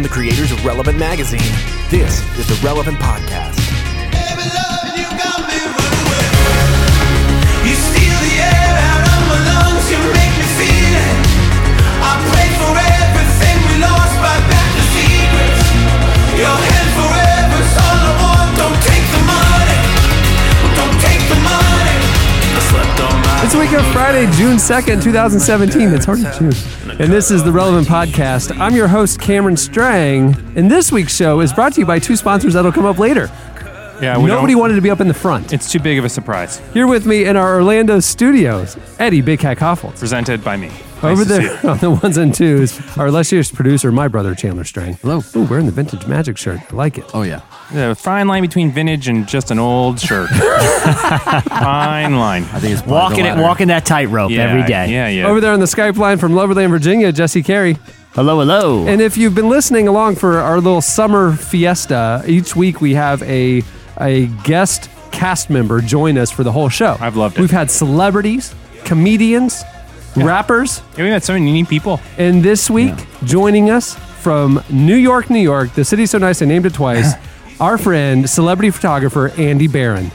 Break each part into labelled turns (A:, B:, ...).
A: from the creators of Relevant Magazine. This is the Relevant Podcast.
B: It's a week of Friday, June 2nd, 2017. It's hard to choose. And this is the Relevant Podcast. I'm your host, Cameron Strang. And this week's show is brought to you by two sponsors that'll come up later.
C: Yeah, we
B: Nobody
C: don't-
B: wanted to be up in the front.
C: It's too big of a surprise.
B: Here with me in our Orlando studios, Eddie Big Cat Kaufholz.
C: Presented by me.
B: Over
C: Nice to see
B: there on the ones and twos, our illustrious producer, my brother Chandler Strang.
D: Hello.
B: Ooh, wearing the vintage magic shirt. I like it.
D: Oh yeah.
C: The fine line between vintage and just an old shirt. fine line.
D: I think it's part of
E: Walking it,
D: ladder.
E: walking that tightrope
C: Yeah,
E: every day.
C: Yeah, yeah.
B: Over there on the Skype line from Loverland, Virginia, Jesse Carey.
E: Hello, hello.
B: And if you've been listening along for our little summer fiesta, each week we have a a guest cast member join us for the whole show.
C: I've loved it.
B: We've had celebrities, comedians, rappers,
C: Yeah, we had so many neat people.
B: and this week joining us from New York, New York, the city so nice I named it twice. our friend, celebrity photographer Andy Barron.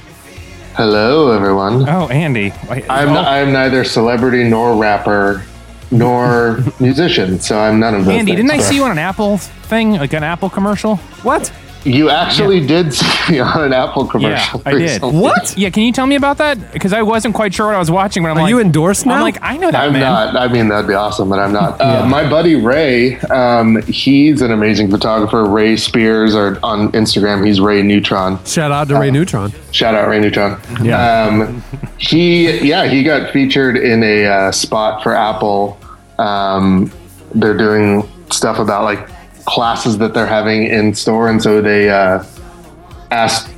F: Hello, everyone.
C: Oh, Andy. I,
F: I'm
C: oh,
F: I'm neither celebrity nor rapper nor musician, so I'm none of those.
C: Andy,
F: things,
C: didn't I see you on an Apple thing, like an Apple commercial?
B: What?
F: You actually did see me on an Apple commercial.
C: Yeah, I did.
F: recently.
B: What?
C: Yeah, can you tell me about that? Because I wasn't quite sure what I was watching, but I'm
B: Are
C: like,
B: you endorsed now?
C: I'm like, I know that
F: I'm
C: man.
F: not. I mean, that'd be awesome, but I'm not. Uh, My buddy Ray, um, he's an amazing photographer. Ray Spears, or on Instagram, he's Ray Neutron.
B: Shout out to Ray Neutron.
F: Shout out Ray Neutron.
E: Yeah.
F: Um, he, yeah, he got featured in a uh, spot for Apple. Um, they're doing stuff about like classes that they're having in store, and so they uh, asked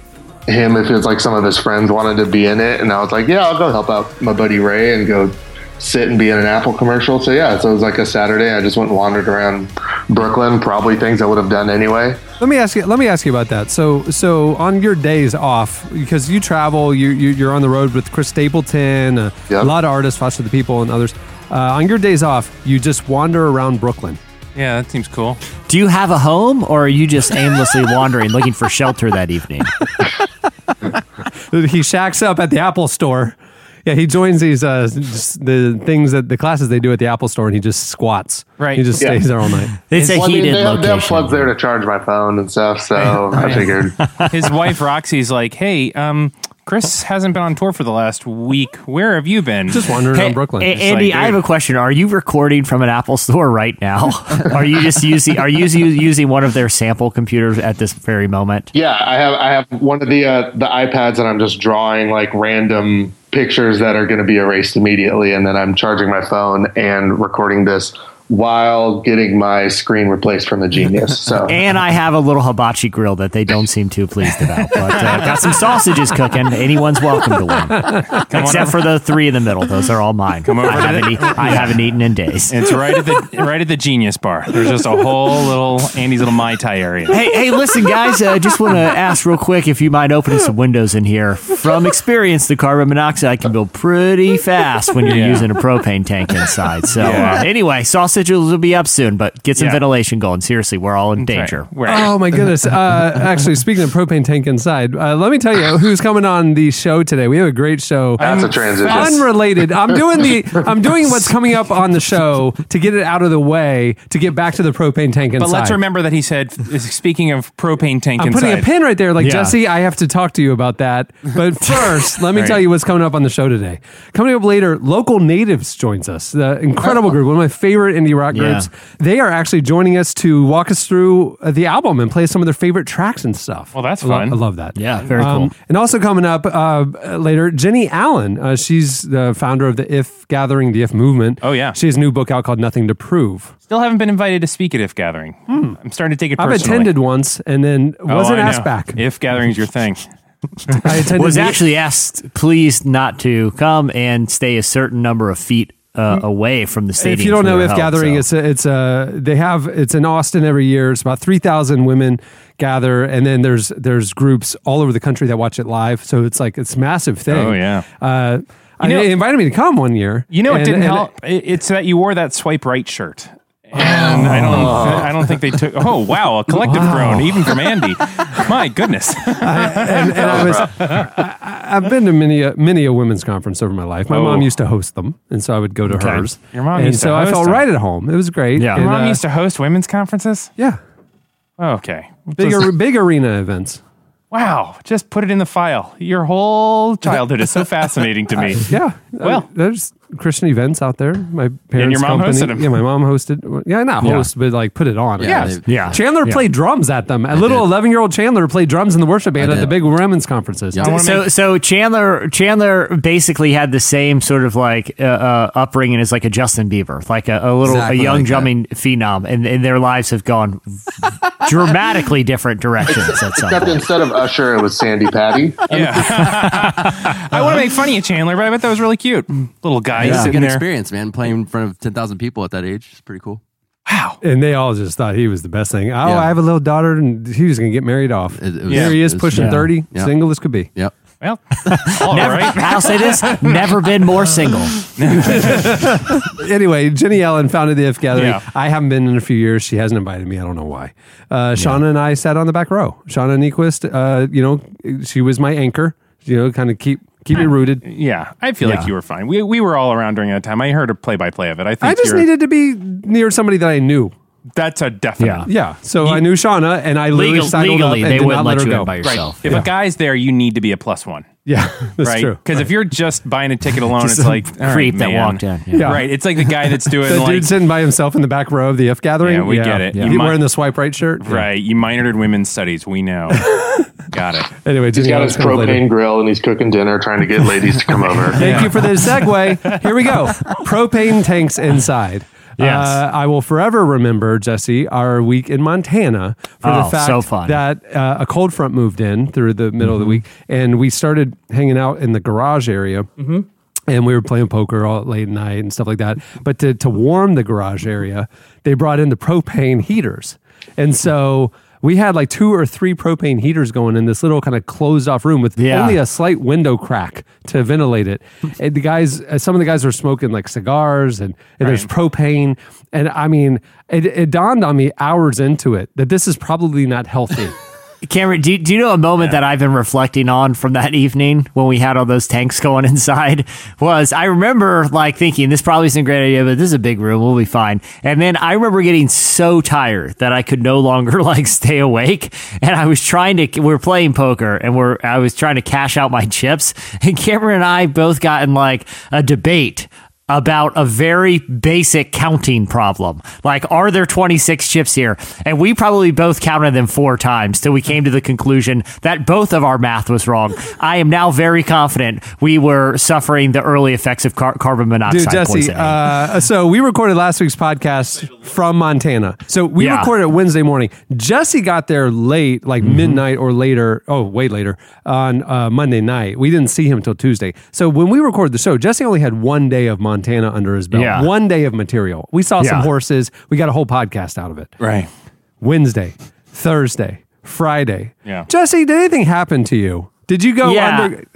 F: him if it was like some of his friends wanted to be in it, and I was like, yeah, I'll go help out my buddy Ray and go sit and be in an Apple commercial. So yeah, so it was like a Saturday. I just went and wandered around Brooklyn, probably things I would have done anyway.
B: Let me ask you. Let me ask you about that. So, so on your days off, because you travel, you, you you're on the road with Chris Stapleton, uh,
F: Yep.
B: a lot of artists, Foster the People, and others. Uh, on your days off, you just wander around Brooklyn.
C: Yeah, that seems cool.
E: Do you have a home, or are you just aimlessly wandering, looking for shelter that evening?
B: He shacks up at the Apple store. Yeah, he joins these uh, just the things that the classes they do at the Apple store, and he just squats.
C: Right.
B: He just
F: Yeah.
B: stays there all night.
E: They say
F: Well, I mean,
E: heated
F: they, have, they have plugs there to charge my phone and stuff, so I figured.
C: His wife Roxy's like, hey, um, Chris hasn't been on tour for the last week. Where have you been?
B: Just wandering
E: Hey,
B: around Brooklyn.
E: A- Andy,
C: like,
E: I have a question. Are you recording from an Apple store right now? are you just using? Are you using- using one of their sample computers at this very moment?
F: Yeah, I have I have one of the uh, the iPads, and I'm just drawing like random pictures that are going to be erased immediately, and then I'm charging my phone and recording this while getting my screen replaced from the Genius. So
E: And I have a little hibachi grill that they don't seem too pleased about. But uh, got some sausages cooking. Anyone's welcome to one, except for the three in the middle. Those are all mine.
C: Come over
E: I haven't,
C: the-
E: eat, haven't eaten in days.
C: It's right at the right at the Genius Bar. There's just a whole little Andy's little mai tai area.
E: Hey, hey, listen, guys. I uh, just want to ask real quick if you mind opening some windows in here. From experience, the carbon monoxide can build pretty fast when you're
C: Yeah.
E: using a propane tank inside. So,
C: Yeah.
E: uh, anyway, sausages will be up soon, but get some
C: Yeah.
E: ventilation going. Seriously, we're all in danger.
C: Right. Right.
B: Oh my goodness! Uh, actually, speaking of propane tank inside, uh, let me tell you who's coming on the show today. We have a great show.
F: that's a transition.
B: Unrelated. I'm doing the. I'm doing what's coming up on the show to get it out of the way to get back to the propane tank inside.
C: But let's remember that he said, speaking of propane tank
B: I'm
C: inside.
B: putting a pin right there, like
E: Yeah.
B: Jesse. I have to talk to you about that. But first, let me
C: Right.
B: tell you what's coming up on the show today. Coming up later, local natives joins us. The incredible group, one of my favorite indie rock
E: Yeah.
B: groups. They are actually joining us to walk us through uh, the album and play some of their favorite tracks and stuff.
C: Well, that's
B: I lo-
C: fun.
B: I love that.
E: Yeah, very
B: Um,
E: cool.
B: And also coming up uh, later, Jennie Allen. Uh, she's the founder of the If Gathering, the If Movement.
C: Oh, yeah.
B: She has a new book out called Nothing to Prove.
C: Still haven't been invited to speak at If Gathering. I'm starting to take it
B: I've attended once and then
C: Oh,
B: wasn't
C: I know.
B: asked back.
C: If Gathering's your thing.
B: I
E: Was
B: the-
E: actually asked, please not to come and stay a certain number of feet uh, away from the stadium.
B: If you don't know, if
E: held,
B: gathering,
E: so.
B: it's a, it's a they have it's in Austin every year. It's about three thousand women gather, and then there's there's groups all over the country that watch it live. So it's like it's a massive thing.
C: Oh, yeah.
B: Uh, I,
C: know-
B: they invited me to come one year.
C: You know, it
B: and-
C: didn't
B: and-
C: help. It's that you wore that swipe right shirt. And I don't, I don't think they took. Oh wow, a collective groan, even from Andy. My goodness.
B: and, and I was, I, I've been to many, a, many a women's conference over my life. My
C: Oh.
B: mom used to host them, and so I would go to
E: Okay.
B: hers.
C: Your mom
B: and
C: used to
B: so I felt
C: them.
B: right at home. It was great.
E: Yeah.
B: And,
C: Your mom
B: uh,
C: used to host women's conferences.
B: yeah,
C: Oh, okay.
B: big, ar- big arena events.
C: Wow, just put it in the file. Your whole childhood is so fascinating to me.
B: Yeah.
C: Well.
B: There's Christian events out there. My parents'
C: your mom
B: company.
C: hosted 'em.
B: Yeah, my mom hosted. Yeah, not
E: Yeah.
B: host, but like put it on.
D: Yeah,
B: guess.
D: they-
E: Yeah.
B: Chandler
E: Yeah.
B: played drums at them. A little
D: did.
B: 11 year old Chandler played drums in the worship band
D: I
B: at the
D: did.
B: big women's conferences.
D: Yeah.
C: I wanna
E: So
C: make-
E: so Chandler Chandler basically had the same sort of like uh, uh, upbringing as like a Justin Bieber, like a, a little
D: Exactly
E: a young
D: like that.
E: jumping phenom, and, and their lives have gone dramatically different directions at some
F: Except
E: point.
F: instead of Usher, it was Sandi Patty.
C: Yeah. I want to make funny of Chandler, but I bet that was really cute. Little guy
D: It's a
C: sitting
D: good experience, man. Playing in front of 10,000 people at that age is pretty cool.
C: Wow.
B: And they all just thought he was the best thing. Oh,
D: Yeah.
B: I have a little daughter, and he was going to get married off.
D: It- it was-
B: Here he is
D: was-
B: pushing
E: yeah.
B: 30,
D: Yeah.
B: single as could be.
D: Yep.
C: Well, all
E: Never,
C: right.
E: I'll say this: never been more single.
B: Anyway, Jennie Allen founded the If Gathering.
C: Yeah.
B: I haven't been in a few years. She hasn't invited me. I don't know why. Uh, Shauna and I sat on the back row. Shauna Niequist, uh, you know, she was my anchor, you know, kind of keep keep me rooted.
C: Yeah, I feel
E: Yeah.
C: like you were fine. We, we were all around during that time. I heard a play by play of it. I think
B: I just needed to be near somebody that I knew.
C: that's a definite.
E: Yeah.
B: Yeah. So I knew Shauna, and I literally
E: Legal,
B: sidled
E: legally,
B: up and
E: they
B: did
E: wouldn't let
B: let her
E: you
B: go.
E: in by
C: Right.
E: yourself.
C: If a guy's there, you need to be a plus one.
B: Yeah, that's
C: right?
B: true.
C: Because if you're just buying a ticket alone, it's like all right,
E: creep that
C: man.
E: walked in. Yeah.
B: Yeah.
C: Right. It's like the guy that's doing
B: The
C: like
B: dude sitting by himself in the back row of the If Gathering.
C: Yeah, we get it.
B: Yeah.
C: You
B: He
C: might-
B: wearing the swipe right shirt.
C: right. You minored in women's studies. We know. Got it.
B: Anyway,
F: He's
B: Jennie
F: got his
B: coming later.
F: propane grill and he's cooking dinner, trying to get ladies to come over.
B: Thank you for the segue. Here we go. Propane tanks inside.
E: Yes.
B: Uh, I will forever remember, Jesse, our week in Montana for
E: Oh,
B: the fact
E: so
B: that uh, a cold front moved in through the middle of the week, and we started hanging out in the garage area. And we were playing poker all late at night and stuff like that. But to, to warm the garage area, they brought in the propane heaters. And so we had like two or three propane heaters going in this little kind of closed off room with
E: Yeah.
B: only a slight window crack to ventilate it. And the guys, uh, some of the guys were smoking like cigars and, and there's propane. And I mean, it, it dawned on me hours into it that this is probably not healthy.
E: Cameron, do, do you know a moment that I've been reflecting on from that evening when we had all those tanks going inside? Was I remember like thinking this probably isn't a great idea, but this is a big room, we'll be fine. And then I remember getting so tired that I could no longer like stay awake, and I was trying to. We're playing poker, and we're I was trying to cash out my chips, and Cameron and I both got in like a debate about a very basic counting problem. Like, are there 26 chips here? And we probably both counted them four times till we came to the conclusion that both of our math was wrong. I am now very confident we were suffering the early effects of car- carbon monoxide
B: Dude, Jesse,
E: poisoning.
B: uh, so we recorded last week's podcast from Montana. So we
E: Yeah.
B: recorded it Wednesday morning. Jesse got there late, like
E: Mm-hmm.
B: midnight or later. Oh, way later on uh, Monday night. We didn't see him until Tuesday. So when we recorded the show, Jesse only had one day of Montana under his belt.
E: Yeah.
B: One day of material. We saw some horses. We got a whole podcast out of it.
C: Right.
B: Wednesday, Thursday, Friday.
C: Yeah.
B: Jesse, did anything happen to you? Did you go
E: Yeah.
B: under?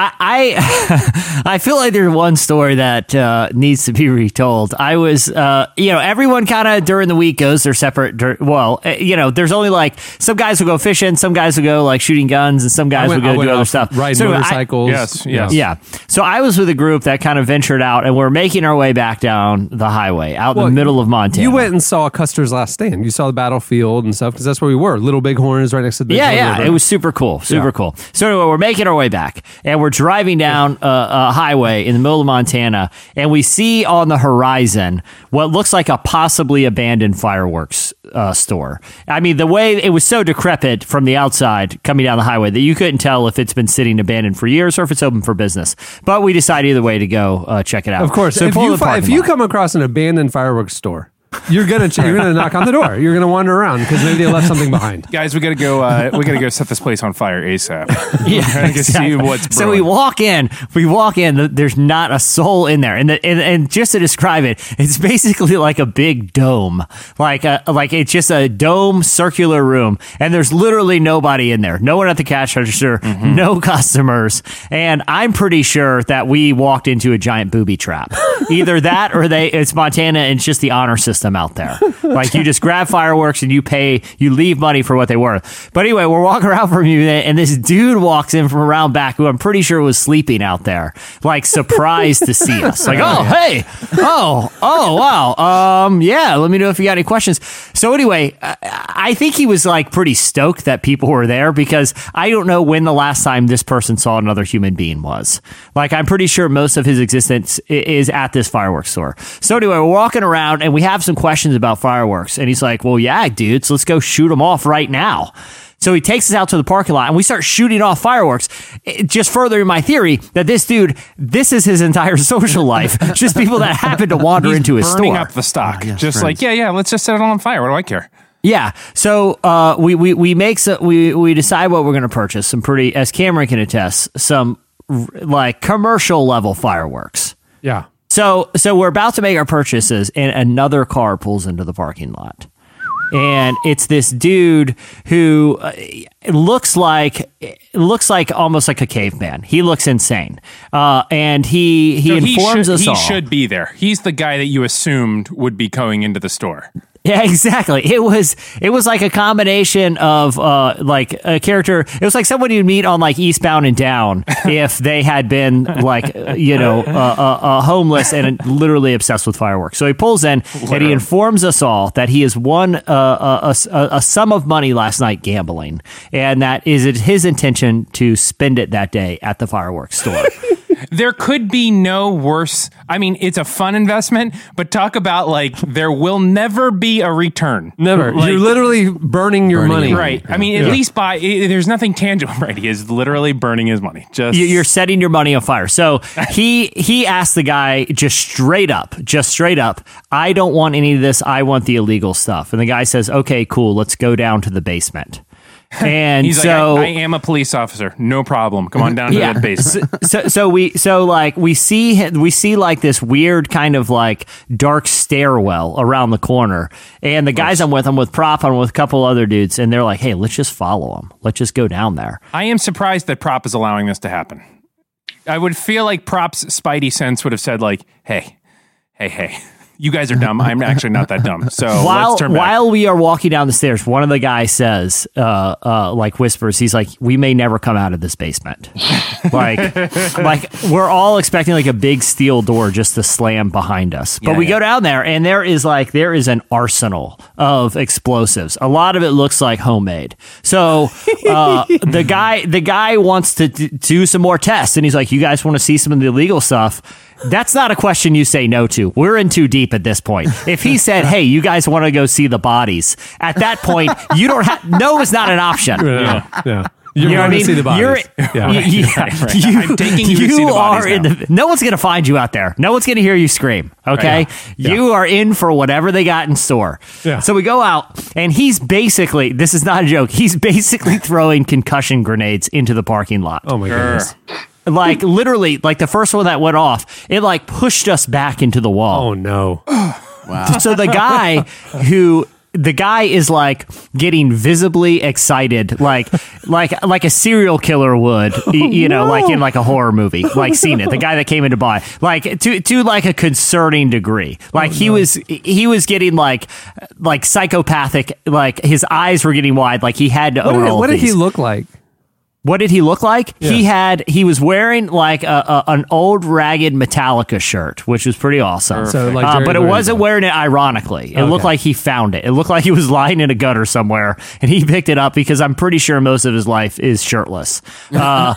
E: I I, I feel like there's one story that uh, needs to be retold. I was, uh, you know, everyone kind of during the week goes their separate. dir- Well, uh, you know, there's only like some guys will go fishing, some guys will go like shooting guns, and some guys
B: went-
E: will go do other stuff.
B: Ride
E: So I-
B: motorcycles.
C: Yes, yes.
E: yeah. So I was with a group that kind of ventured out, and we're making our way back down the highway out in the middle of Montana.
B: You went and saw Custer's Last Stand. You saw the battlefield and stuff because that's where we were. Little Bighorn is right next to the
E: Yeah, yeah,
B: River.
E: it was super cool, super
B: Yeah.
E: cool. So anyway, we're making our way back, and we're driving down a, a highway in the middle of Montana, and we see on the horizon what looks like a possibly abandoned fireworks uh, store. I mean, the way it was so decrepit from the outside coming down the highway that you couldn't tell if it's been sitting abandoned for years or if it's open for business. But we decided either way to go uh, check it out.
B: Of course,
E: so
B: if you fi- if you come across an abandoned fireworks store, you're gonna ch- you're gonna knock on the door. You're gonna wander around because maybe they left something behind.
C: Guys, we gotta go. Uh, we gotta go set this place on fire asap.
E: Yeah,
C: Trying to see what's
E: so we walk in. We walk in. There's not a soul in there, and, the, and and just to describe it, it's basically like a big dome, like a like it's just a dome circular room, and there's literally nobody in there. No one at the cash register.
C: Mm-hmm.
E: No customers, and I'm pretty sure that we walked into a giant booby trap. Either that or they it's Montana and it's just the honor system out there. Like you just grab fireworks and you pay, you leave money for what they were. But anyway, we're walking around from you and this dude walks in from around back who I'm pretty sure was sleeping out there, like surprised to see us. Like, oh, hey, oh, oh, wow. Um, yeah, let me know if you got any questions. So anyway, I, I think he was like pretty stoked that people were there because I don't know when the last time this person saw another human being was. Like, I'm pretty sure most of his existence is at this fireworks store. So anyway, we're walking around and we have some questions about fireworks. And he's like, well, yeah, dudes, let's go shoot them off right now. So he takes us out to the parking lot and we start shooting off fireworks. It- just furthering my theory that this dude, this is his entire social life. just people that happen to wander
C: He's
E: into his
C: burning
E: store.
C: up the stock.
D: yes,
C: just
D: friends.
C: like, yeah, yeah, let's just set it all on fire. What do I care?
E: Yeah. So uh, we we we make so, we we decide what we're going to purchase. Some pretty, as Cameron can attest, some r- like commercial level fireworks.
B: Yeah.
E: So so we're about to make our purchases, and another car pulls into the parking lot. And it's this dude who uh, looks like looks like almost like a caveman. He looks insane, uh, and he he
C: So
E: informs
C: should,
E: us
C: he
E: all.
C: should be there. He's the guy that you assumed would be going into the store.
E: Yeah, exactly. It was it was like a combination of uh like a character. It was like someone you'd meet on like Eastbound and Down if they had been like uh, you know uh, uh, uh, homeless and literally obsessed with fireworks. So he pulls in and he informs us all that he has won uh, a, a, a sum of money last night gambling, and that is his intention to spend it that day at the fireworks store.
C: There could be no worse. I mean, it's a fun investment, but talk about like there will never be a return.
B: Never.
C: Like,
B: You're literally burning your
D: Burning
B: money.
D: your
C: right. I mean, at least by i there's nothing tangible. Right. He is literally burning his money. Just
E: you're setting your money on fire. So he he asked the guy just straight up, just straight up, I don't want any of this. I want the illegal stuff. And the guy says, "Okay, cool. Let's go down to the basement." And
C: He's
E: so
C: like, I, I am a police officer. No problem. Come on down to
E: yeah.
C: the basement.
E: so, so we so like we see we see like this weird kind of like dark stairwell around the corner, and the guys I'm with, I'm with Prop, I'm with a couple other dudes, and they're like, "Hey, let's just follow them. Let's just go down there."
C: I am surprised that Prop is allowing this to happen. I would feel like Prop's spidey sense would have said like, "Hey, hey, hey, you guys are dumb. I'm actually not that dumb. So
E: while
C: let's turn back."
E: while we are walking down the stairs, one of the guys says, uh, uh, like whispers, he's like, "We may never come out of this basement." like, like we're all expecting like a big steel door just to slam behind us, but
C: Yeah,
E: we
C: yeah.
E: go down there and there is like there is an arsenal of explosives. A lot of it looks like homemade. So uh, the guy the guy wants to d- do some more tests, and he's like, "You guys want to see some of the illegal stuff?" That's not a question you say no to. We're in too deep at this point. If he said, "Hey, you guys want to go see the bodies," at that point, you don't have no is not an option.
B: Yeah. yeah. You're
E: You know what I
B: going
E: mean?
B: to see the bodies.
E: You're,
B: yeah.
E: y- yeah.
C: right.
E: You,
C: I'm taking you to see the
E: are in the. No one's going to find you out there. No one's going to hear you scream. Okay, you are in for whatever they got in store.
B: Yeah.
E: So we go out, and he's basically. This is not a joke. He's basically throwing concussion grenades into the parking lot.
B: oh my goodness.
E: Like literally, like the first one that went off, it like pushed us back into the wall.
B: Oh no. Wow.
E: So the guy who the guy is like getting visibly excited, like like like a serial killer would, y- oh, you know, like in like a horror movie, like seen it. The guy that came in to buy, like to to like a concerning degree. Like oh, he was he was getting like like psychopathic, like his eyes were getting wide, like he had to
B: What
E: own
B: did,
E: all
B: what
E: of
B: did he look like?
E: What did he look like? He had he was wearing like a, a, an old ragged Metallica shirt, which was pretty awesome.
B: So, like
E: Uh, but it wasn't wearing it ironically. It looked like he found it. It looked like he was lying in a gutter somewhere, and he picked it up because I'm pretty sure most of his life is shirtless. Uh,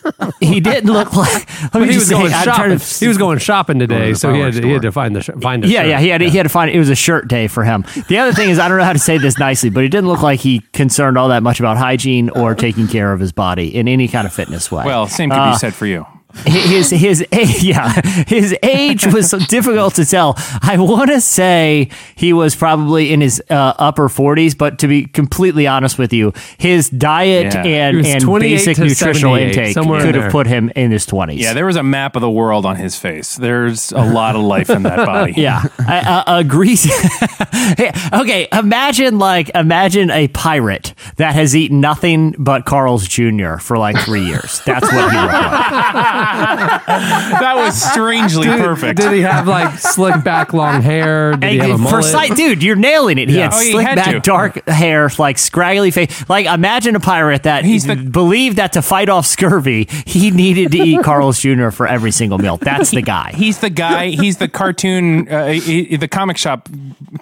E: he didn't look like. Let me
B: he
E: just
B: was
E: say,
B: going shopping.
E: to-
B: He was going shopping today,
D: the
B: so he had, to, he had to find the sh- find a
E: yeah,
B: shirt.
E: yeah, he had he had to find it was a shirt day for him. The other thing is I don't know how to say this nicely, but he didn't look like he concerned all that much about hygiene or taking care of his body in any kind of fitness way.
C: well, same could
E: Uh,
C: be said for you.
E: His his age, yeah his age was difficult to tell. I want to say he was probably in his uh, upper 40s, but to be completely honest with you, his diet
C: Yeah.
E: And
B: was
E: and basic nutritional intake
B: somewhere in
E: could have put him in his 20s.
C: Yeah, there was a map of the world on his face. There's a lot of life in that body.
E: Yeah, I, I agree. okay, imagine like imagine a pirate that has eaten nothing but Carl's Jr. for like three years. That's what he looked like.
C: that was strangely perfect.
B: Did he have like slick back long hair? Did he have a
E: for sight, dude, you're nailing it. He
B: Yeah.
E: had
C: Oh, he
E: slick
C: had
E: back,
C: to.
E: dark hair, like scraggly face. Like imagine a pirate that
C: He's the-
E: believed that to fight off scurvy, he needed to eat Carl's Jr. for every single meal. That's the guy.
C: He's the guy. He's the cartoon, uh, he- he- the comic shop,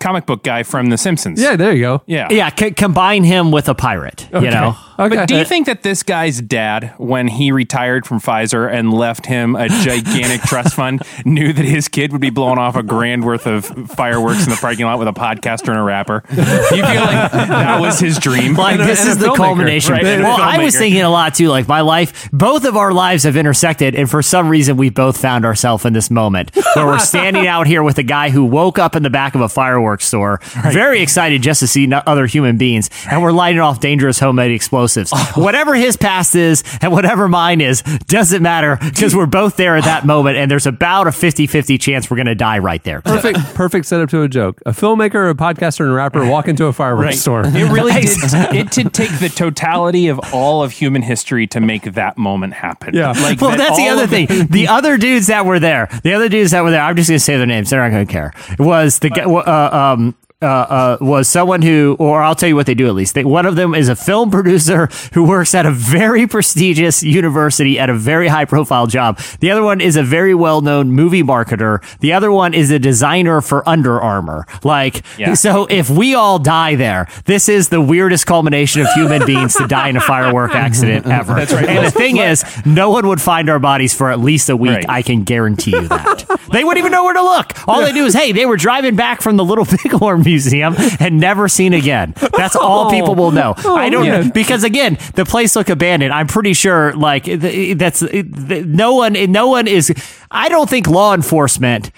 C: comic book guy from The Simpsons.
B: Yeah, there you go.
C: yeah,
E: yeah, c- combine him with a pirate. You know,
B: Okay.
C: But do you think that this guy's dad, when he retired from Pfizer and left him a gigantic trust fund, knew that his kid would be blowing off a grand worth of fireworks in the parking lot with a podcaster and a rapper? You feel like that was his dream?
E: like
B: And
E: this
B: and a
E: is the culmination.
C: Right, and
E: well, I was thinking a lot too. Like my life, both of our lives have intersected, and for some reason, we both found ourselves in this moment where we're standing out here with a guy who woke up in the back of a fireworks store, very excited just to see other human beings, and we're lighting off dangerous homemade explosives. Whatever his past is and whatever mine is doesn't matter because we're both there at that moment, and there's about a 50-50 chance we're going to die right there.
B: Perfect, perfect setup to a joke. A filmmaker, a podcaster, and a rapper walk into a fireworks
C: Right.
B: store.
C: It really did. It did take the totality of all of human history to make that moment happen.
B: Yeah.
C: Like
E: well,
C: that
E: that's the other thing. The other dudes that were there, the other dudes that were there, I'm just going to say their names. They're not going to care. It Was the guy, uh, um, uh, uh, was someone who, or I'll tell you what they do at least. They, one of them is a film producer who works at a very prestigious university at a very high profile job. The other one is a very well known movie marketer. The other one is a designer for Under Armour. Like,
C: Yeah.
E: so if we all die there, this is the weirdest culmination of human beings to die in a firework accident ever.
C: That's right.
E: And the thing is, no one would find our bodies for at least a week.
C: Right.
E: I can guarantee you that. they wouldn't even know where to look. All they do is, hey, they were driving back from the Little Bighorn Museum and never seen again. That's all people will know. Oh, I don't
B: man.
E: because again, the place looked abandoned. I'm pretty sure, like that's no one. No one is. I don't think law enforcement.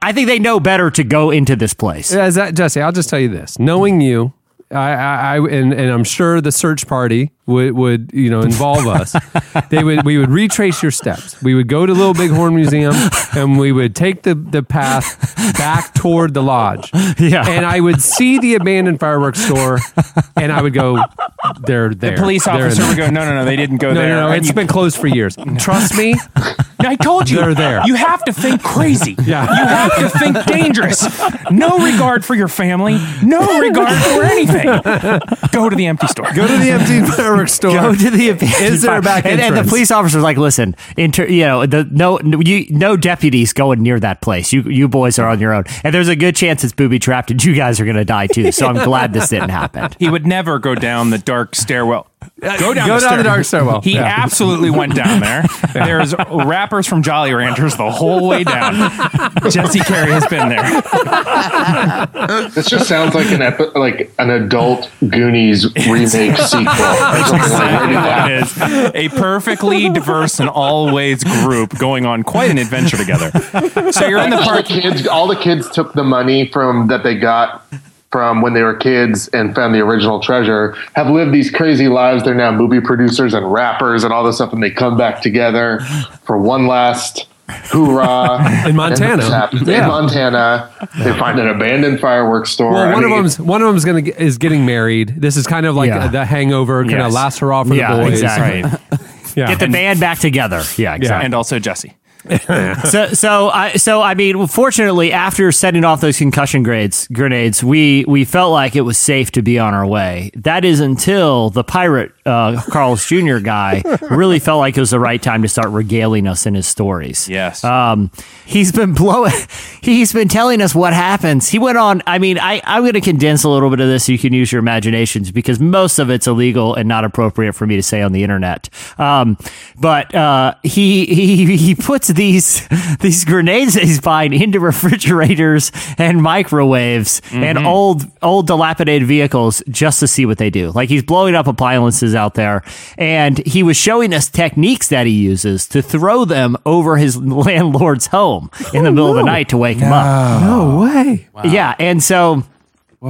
E: I think they know better to go into this place.
B: As that, Jesse, I'll just tell you this: knowing you, I, I, I and, and I'm sure the search party would, would you know involve us. they would we would retrace your steps. We would go to Little Bighorn Museum and we would take the the path back toward the lodge.
E: Yeah.
B: and I would see the abandoned fireworks store, and I would go, "They're there."
C: The police officer would go, no, no, no, they didn't go
B: No,
C: there.
B: no, no.
C: And
B: It's
C: you-
B: been closed for years. Trust me.
C: I told you.
B: They're there.
C: You have to think crazy.
B: Yeah.
C: You have to think dangerous. No regard for your family. No regard for anything. Go to the empty store.
B: Go to the empty fireworks store.
E: Go to the abandoned
B: Is there a back
E: and, and the
B: entrance?
E: police officer's like, listen, inter, you know, the no, no, you, no deputies going near that place. You, you boys are on your own, and there's a good chance it's booby trapped, and you guys are going to die too. So I'm glad this didn't happen.
C: He would never go down the dark stairwell. Uh, go down,
B: Go
C: the,
B: down the dark stairwell.
C: He
B: Yeah.
C: absolutely went down there. There's rappers from Jolly Ranchers the whole way down. Jesse Carey has been there.
F: This just sounds like an epi- like an adult Goonies remake sequel. or something like that.
C: It is a perfectly diverse and always group going on quite an adventure together. So you're in the
F: all
C: park.
F: the kids all the kids took the money from that they got from when they were kids and found the original treasure have lived these crazy lives they're now movie producers and rappers and all this stuff and they come back together for one last hoorah
B: In Montana.
F: And this happens.
B: Yeah.
F: in Montana they find an abandoned fireworks store
B: Well,
F: I
B: one of
F: mean,
B: them's one of them's gonna get, is getting married. This is kind of like
E: Yeah.
B: the Hangover, kind of last hurrah for
E: Yeah,
B: the boys.
E: exactly.
C: Right.
B: Yeah.
E: Get the band back together. Yeah, exactly.
C: And also Jesse.
E: so so I so I mean, fortunately, after setting off those concussion grades grenades, we we felt like it was safe to be on our way. That is until the pirate uh, Carl's Jr. guy really felt like it was the right time to start regaling us in his stories.
C: Yes.
E: Um, he's been blowing. He's been telling us what happens. He went on. I mean, I I'm going to condense a little bit of this so you can use your imaginations because most of it's illegal and not appropriate for me to say on the internet. Um, but uh, he he he puts these these grenades that he's buying into refrigerators and microwaves and mm-hmm. old old dilapidated vehicles just to see what they do. Like he's blowing up appliances out there, and he was showing us techniques that he uses to throw them over his landlord's home in the oh, middle of the night to wake him up.
B: no way.
E: Yeah, and so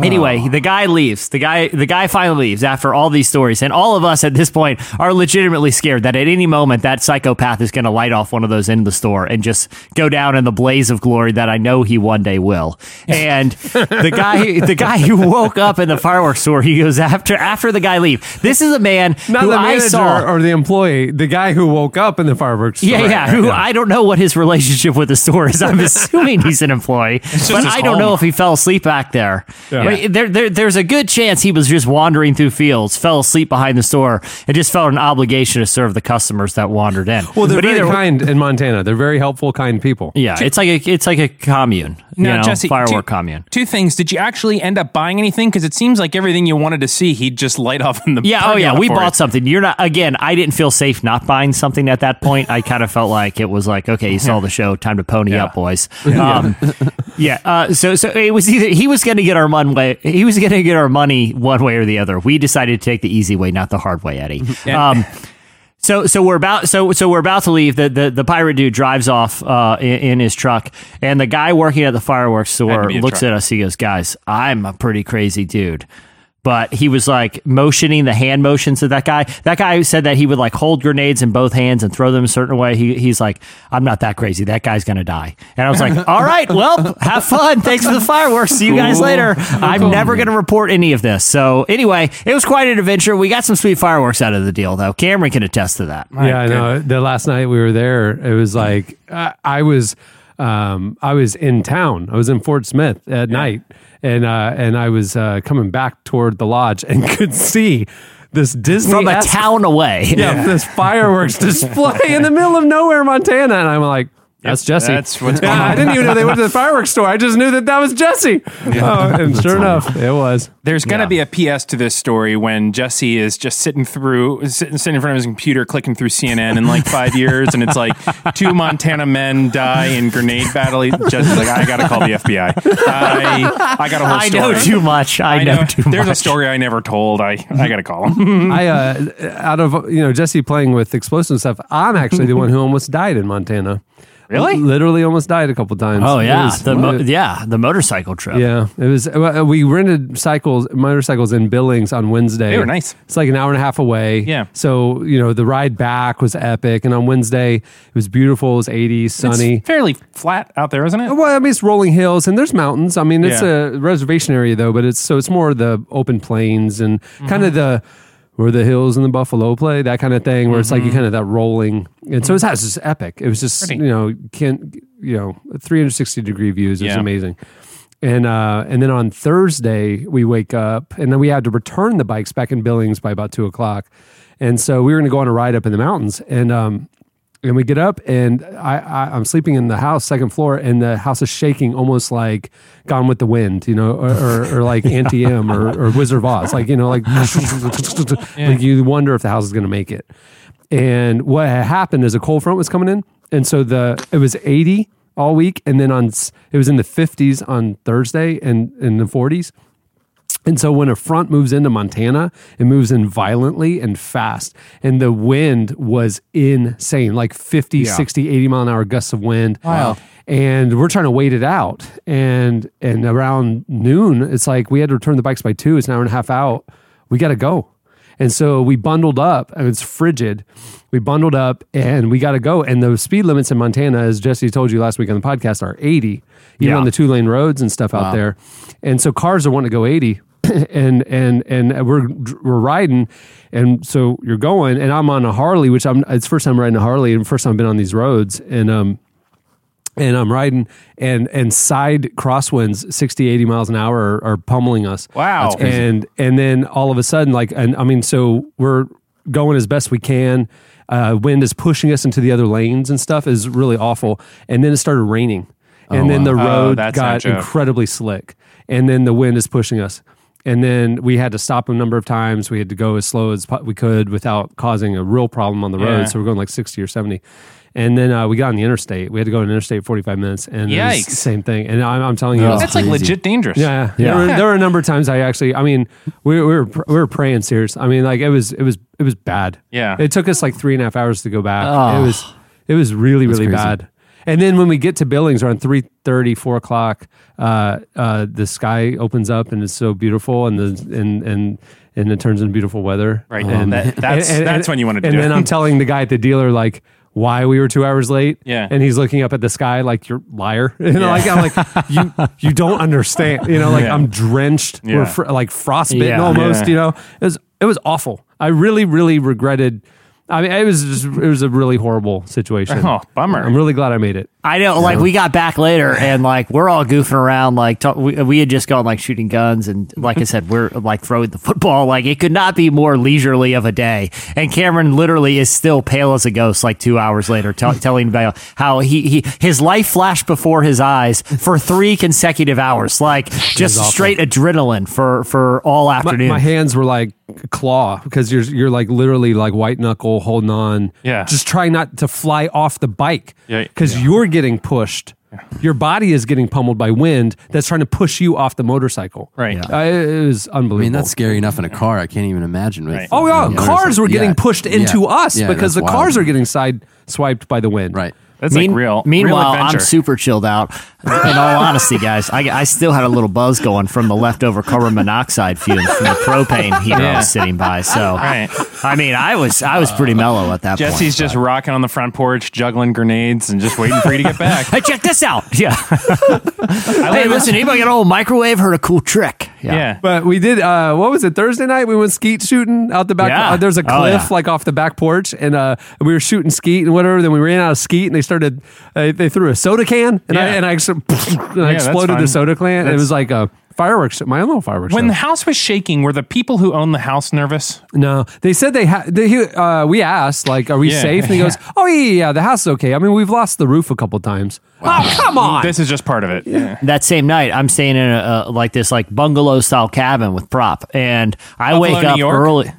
E: Anyway, the guy leaves. The guy, the guy finally leaves after all these stories, and all of us at this point are legitimately scared that at any moment that psychopath is going to light off one of those in the store and just go down in the blaze of glory that I know he one day will. And the guy, the guy who woke up in the fireworks store, he goes after after the guy leave. This is a man
B: Not
E: who
B: the
E: I
B: manager
E: saw.
B: or the employee, the guy who woke up in the fireworks. Store.
E: yeah. Yeah, who I don't know what his relationship with the store is. I'm assuming he's an employee, but I don't know if he fell asleep back there.
B: Yeah.
E: Right, There, there, there's a good chance he was just wandering through fields, fell asleep behind the store, and just felt an obligation to serve the customers that wandered in.
B: Well, they're
E: but
B: very
E: either,
B: kind in Montana. They're very helpful, kind people.
E: yeah, it's like a, it's like a commune.
C: Now,
E: you know,
C: Jesse,
E: firework
C: two,
E: commune.
C: Two things. Did you actually end up buying anything? Because it seems like everything you wanted to see, he'd just light off in the
E: Yeah, oh yeah, we bought
C: it.
E: something. You're not again. I didn't feel safe not buying something at that point. I kind of felt like it was like, okay, you saw the show, time to pony
C: Yeah.
E: up, boys. Um, yeah. Uh, so so it was either he was going to get our money. Way- He was going to get our money one way or the other. We decided to take the easy way, not the hard way, Eddie. Um, so so we're about so so we're about to leave. The the, the pirate dude drives off uh, in, in his truck, and the guy working at the fireworks store looks
C: truck.
E: at us. He goes, "Guys, I'm a pretty crazy dude." But he was like motioning the hand motions to that guy. That guy said that he would like hold grenades in both hands and throw them a certain way. He, he's like, I'm not that crazy. That guy's gonna die. And I was like, All right, well, have fun. Thanks for the fireworks. See you guys later. I'm never gonna report any of this. So anyway, it was quite an adventure. We got some sweet fireworks out of the deal, though. Cameron can attest to that.
B: yeah, I know. The last night we were there, it was like I, I was, um, I was in town. I was in Fort Smith at night, and uh, and I was uh, coming back toward the lodge and could see this Disney
E: From a town away.
B: yeah, this fireworks display in the middle of nowhere, Montana, and I'm like. That's Jesse.
C: that's what's
B: yeah,
C: going on.
B: I didn't even know they went to the fireworks store. I just knew that that was Jesse. Oh, and sure enough, it was.
C: There's going to be a PS to this story when Jesse is just sitting through, sitting, sitting in front of his computer, clicking through CNN in like five years, and it's like two Montana men die in grenade battle. Jesse's like, I got to call the FBI. I, I got a whole
E: I
C: story.
E: know too much. I, know, too much.
C: There's a story I never told. I, I got to call him.
B: I uh, out of you know Jesse playing with explosive stuff. I'm actually the one who almost died in Montana.
C: Really?
B: Literally almost died a couple times.
E: Oh yeah,
B: was-
E: the mo- yeah the motorcycle trip.
B: yeah, it was. uh, We rented cycles, motorcycles in Billings on Wednesday.
C: They were nice.
B: It's like an hour and a half away.
C: Yeah.
B: So you know the ride back was epic, and on Wednesday it was beautiful. It was 80s, sunny.
C: It's fairly flat out there, isn't it?
B: Well, I mean, it's rolling hills and there's mountains. I mean, it's
C: Yeah.
B: a reservation area though, but it's so it's more the open plains and
C: Mm-hmm.
B: kind of the where the hills and the buffalo play, that kind of thing, where it's like you kind of that rolling. And so it's, it's just epic. It was just
C: Mm-hmm. Pretty.
B: you know can't you know 360 degree views. It was
C: Yeah.
B: amazing. And uh, and then on Thursday we wake up and then we had to return the bikes back in Billings by about two o'clock, and so we were going to go on a ride up in the mountains and. um and we get up and I, I I'm sleeping in the house second floor and the house is shaking almost like Gone with the Wind you know or, or, or like Auntie Em or, or Wizard of Oz like you know like like you wonder if the house is going to make it. And what had happened is a cold front was coming in and so the it was 80 all week and then on it was in the 50s on Thursday and in the 40s and so when a front moves into Montana, it moves in violently and fast. And the wind was insane, like 50, 60, 80 mile an hour gusts of wind.
C: Wow.
B: And we're trying to wait it out. And and around noon, it's like we had to return the bikes by two. It's an hour and a half out. We got to go. And so we bundled up. and It's frigid. We bundled up and we got to go. And the speed limits in Montana, as Jesse told you last week on the podcast, are 80, even
E: Yeah.
B: on the two lane roads and stuff out there. And so cars are wanting to go 80. and and and we're we're riding, and so you're going, and I'm on a Harley, which I'm it's the first time riding a Harley, and first time I've been on these roads, and um, and I'm riding, and and side crosswinds, 60, 80 miles an hour, are, are pummeling us.
C: Wow.
B: And and then all of a sudden, like, and I mean, so we're going as best we can. Uh, wind is pushing us into the other lanes and stuff is really awful. And then it started raining, and then the
C: Oh,
B: road
C: no
B: got incredibly slick, and then the wind is pushing us. And then we had to stop a number of times. We had to go as slow as po- we could without causing a real problem on the road.
C: Yeah.
B: So we're going like 60 or 70. And then uh, we got on the interstate. We had to go on the interstate 45 minutes. And it was
C: Yikes.
B: the same thing. And I'm, I'm telling you,
E: Oh.
C: That's like
E: crazy.
C: legit dangerous.
B: yeah,
E: Yeah.
B: There, were, there were a number of times I actually, I mean, we, we were we were praying serious. I mean, like it was it was it was bad.
C: Yeah.
B: it took us like three and a half hours to go back.
E: Oh.
B: It was it was really really bad. And then when we get to Billings around 3.30, 4 o'clock, uh, uh, the sky opens up and it's so beautiful and the and and and it turns into beautiful weather.
C: Right.
B: And
C: That- that's- that's when you want to do it. And then.
B: I'm telling the guy at the dealer like why we were two hours late.
C: Yeah.
B: And he's looking up at the sky like you're liar. You know,
C: Yeah.
B: like I'm like you you don't understand. You know, like
C: Yeah.
B: I'm drenched
C: Yeah.
B: or fr- like frostbitten
E: Yeah.
B: almost.
C: Yeah.
B: You know, it was it was awful. I really really regretted. I mean, it was just, it was a really horrible situation.
C: Oh, bummer.
B: I'm really glad I made it.
E: I know, like we got back later and like we're all goofing around, like talk, we, we had just gone like shooting guns and like I said, we're like throwing the football. Like it could not be more leisurely of a day. And Cameron literally is still pale as a ghost. Like two hours later, tell telling about how he, he his life flashed before his eyes for three consecutive hours, like just straight adrenaline for for all
B: My,
E: afternoon.
B: my hands were like claw because you're you're like literally like white knuckle holding on.
C: Yeah.
B: Just trying not to fly off the bike.
C: Yeah,
B: Because
C: yeah.
B: you're getting pushed. Your body is getting pummeled by wind that's trying to push you off the motorcycle.
C: Right.
B: Uh, it was unbelievable.
D: I mean, that's scary enough in a car. I can't even imagine. With,
C: Right.
B: Oh yeah,
D: you know,
B: cars were getting
D: yeah.
B: pushed into
D: Yeah.
B: us
D: Yeah,
B: because the
D: that's
B: cars are getting side swiped by the wind.
D: right.
C: That's
E: Mean-
C: like real.
E: Meanwhile,
C: real
E: I'm super chilled out. In all honesty, guys, I, I still had a little buzz going from the leftover carbon monoxide fumes from the propane heater I was sitting by. So,
C: Right.
E: I mean, I was I was pretty mellow at that
C: Jesse's
E: point.
C: Jesse's just rocking on the front porch, juggling grenades, and just waiting for you to get back.
E: Hey, check this out! Yeah. Hey, listen, anybody got an old microwave? Heard a cool trick?
C: Yeah.
B: But we did. Uh, what was it? Thursday night we went skeet shooting out the back.
E: Yeah.
B: Uh, there's a
E: Oh,
B: cliff
E: yeah.
B: like off the back porch, and uh, we were shooting skeet and whatever. Then we ran out of skeet, and they started. Uh, they threw a soda can, and I
C: Yeah.
B: and I, and I
C: that's
B: exploded the soda can. and it was like a fireworks. My own little fireworks.
C: When
B: show.
C: the house was shaking, were the people who owned the house nervous?
B: no, they said they had. Uh, we asked like, "Are we
C: Yeah.
B: safe?" And he goes, "Oh yeah, yeah, yeah, the house is okay. I mean, we've lost the roof a couple times. Oh come on!
C: This is just part of it. Yeah.
E: That same night, I'm staying in a, a like this like bungalow style cabin with prop, and I
C: Buffalo,
E: wake up early.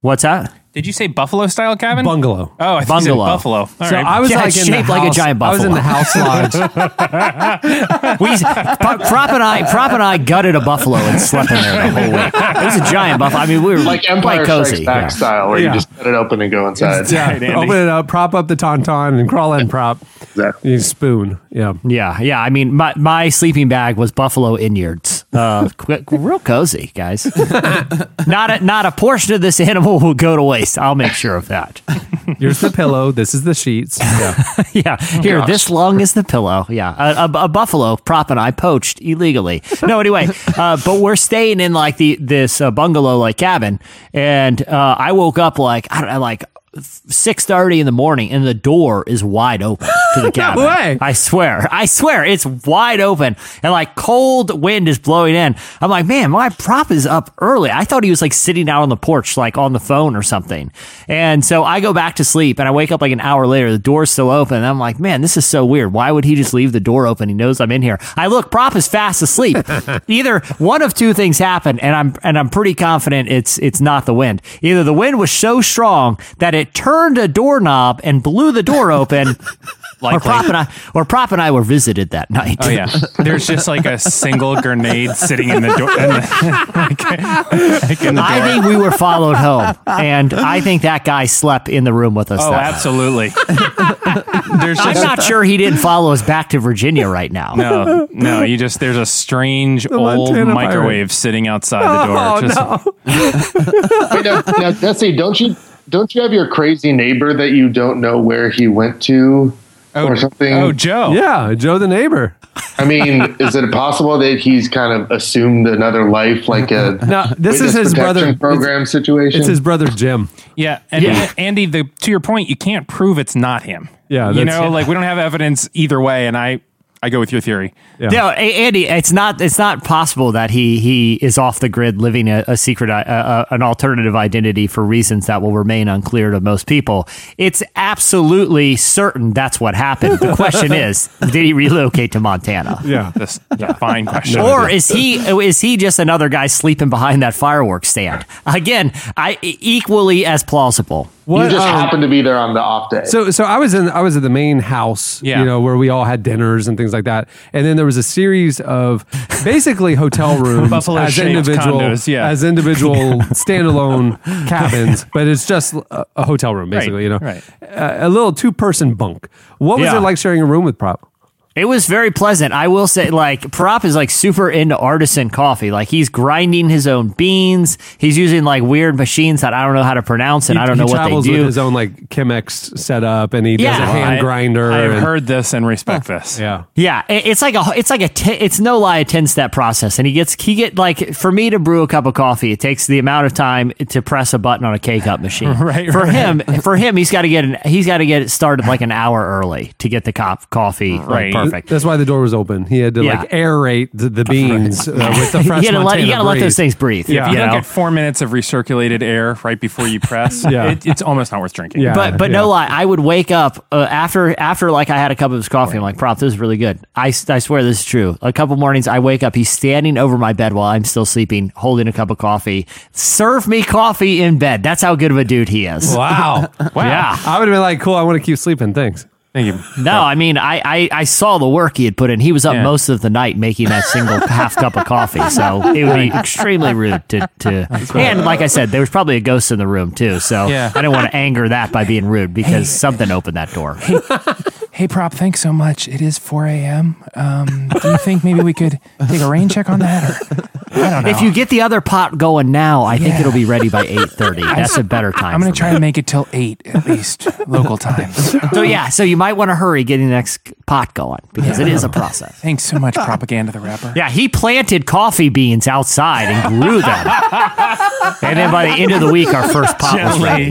E: What's that?
C: Did you say buffalo style cabin?
B: Bungalow.
C: Oh, I think you said
E: Bungalow.
C: buffalo. All right.
B: so I was
E: Yeah,
B: like
E: it's
B: in the
E: shaped like a
B: house-
E: giant
B: I was in the house lodge.
E: We Prop Prop and I Prop and I gutted a buffalo and slept in there the whole week. It was a giant buffalo. I mean, we were
F: Like Empire
E: quite cozy.
F: Strikes Back
E: yeah.
F: style, where
B: Yeah.
F: you just cut it open and go inside.
B: yeah,
C: Right,
B: open it up, prop up the tauntaun, and crawl in prop.
F: Exactly.
B: You spoon. Yeah.
E: Yeah, yeah. I mean, my, my sleeping bag was buffalo inyards. Uh, real cozy, guys. not a not a portion of this animal will go to waste. I'll make sure of that.
B: Here's the pillow. This is the sheets. Yeah.
E: yeah, here, this long is the pillow. Yeah, a, a, a buffalo prop and I poached illegally. No, anyway, uh, but we're staying in like the this uh, bungalow like cabin, and uh, I woke up like I don't know, like six thirty in the morning, and the door is wide open to the cabin.
B: way.
E: I swear, I swear, it's wide open, and like cold wind is blowing in. I'm like, man, my prop is up early. I thought he was like sitting out on the porch, like on the phone or something. And so I go back to sleep, and I wake up like an hour later. The door's still open. And I'm like, man, this is so weird. Why would he just leave the door open? He knows I'm in here. I look, prop is fast asleep. Either one of two things happened, and I'm and I'm pretty confident it's it's not the wind. Either the wind was so strong that it turned a doorknob and blew the door open. Or Prop and I, or Prop and I were visited that night.
C: Oh yeah, there's just like a single grenade sitting in the door. In the, like, like in the door.
E: I think we were followed home, and I think that guy slept in the room with us.
C: oh,
E: that night.
C: absolutely. there's
E: I'm not sure he didn't follow us back to Virginia right now.
C: no, no. You just there's a strange old
B: Montana pirate.
C: microwave sitting outside the door.
B: Oh,
C: just,
B: no.
F: Wait, now, now, Jesse, don't you don't you have your crazy neighbor that you don't know where he went to
C: oh,
F: or something?
C: Oh, Joe.
B: Yeah, Joe the neighbor.
F: I mean, is it possible that he's kind of assumed another life, like a
B: No, this is his brother.
F: protection program situation?
B: It's his brother Jim.
C: Yeah, and
E: Yeah.
C: Andy, the to your point, you can't prove it's not him.
B: Yeah,
C: you
B: that's-
C: know, like we don't have evidence either way, and I I go with your theory.
B: Yeah.
E: No, Andy, it's not. It's not possible that he he is off the grid, living a, a secret, uh, uh, an alternative identity for reasons that will remain unclear to most people. It's absolutely certain that's what happened. The question is, did he relocate to Montana?
B: Yeah.
C: This yeah, fine question.
E: Or is he is he just another guy sleeping behind that fireworks stand? Again, I equally as plausible.
B: What,
F: you just
B: um,
F: happened to be there on the off day.
B: So, so I was in I was at the main house,
C: Yeah.
B: you know, where we all had dinners and things like that. And then there was a series of basically hotel rooms as individual
C: condos, yeah.
B: as individual standalone cabins, but it's just a, a hotel room basically, you know,
C: right.
B: a, a little two person bunk. What was
E: Yeah.
B: it like sharing a room with Prop?
E: It was very pleasant. I will say, like, Prop is like super into artisan coffee. Like, he's grinding his own beans. He's using like weird machines that I don't know how to pronounce and I don't know what they
B: travels
E: do.
B: with his own like Chemex setup, and he does a hand
C: I-
B: grinder.
C: I've
B: and-
C: heard this and respect this.
B: Yeah.
E: Yeah, it- it's like a it's like a t- it's no lie a ten step process, and he gets he get like for me to brew a cup of coffee, it takes the amount of time to press a button on a K cup machine.
C: Right,
E: For
C: right.
E: him, for him, he's got to get an, he's got to get it started like an hour early to get the cop coffee like,
C: Right.
E: Perfect.
B: That's why the door was open. He had to
E: Yeah.
B: like aerate the, the beans uh, with the fresh
E: you gotta let, you gotta let those things breathe.
B: Yeah.
C: If you
E: you
C: don't
E: know?
C: get four minutes of recirculated air right before you press,
B: Yeah.
C: it, it's almost not worth drinking.
B: Yeah.
E: But but no lie, I would wake up uh, after after like I had a cup of his coffee. I'm like, prop, this is really good. I I swear this is true. A couple mornings I wake up, he's standing over my bed while I'm still sleeping, holding a cup of coffee. Serve me coffee in bed. That's how good of a dude he is.
B: Wow.
C: Wow.
E: Yeah.
B: I would have been like, cool, I want to keep sleeping. Thanks.
C: Thank you.
E: No, I mean, I, I, I saw the work he had put in. He was up
C: Yeah.
E: most of the night making that single half cup of coffee. So it would be extremely rude to, to and like I said, there was probably a ghost in the room too. So
C: Yeah.
E: I didn't want to anger that by being rude because something opened that door.
C: Hey, Hey, prop, thanks so much. It is 4 a.m. Um, do you think maybe we could take a rain check on that? Or, I don't know.
E: If you get the other pot going now, I think
C: Yeah.
E: it'll be ready by eight thirty. That's a better time.
C: I'm going to try to make it till 8 at least, local time.
E: So yeah, so you might want to hurry getting the next pot going because it is a process.
C: Thanks so much, Propaganda the Rapper.
E: Yeah, he planted coffee beans outside and grew them, and then by the end of the week, our first pot was ready.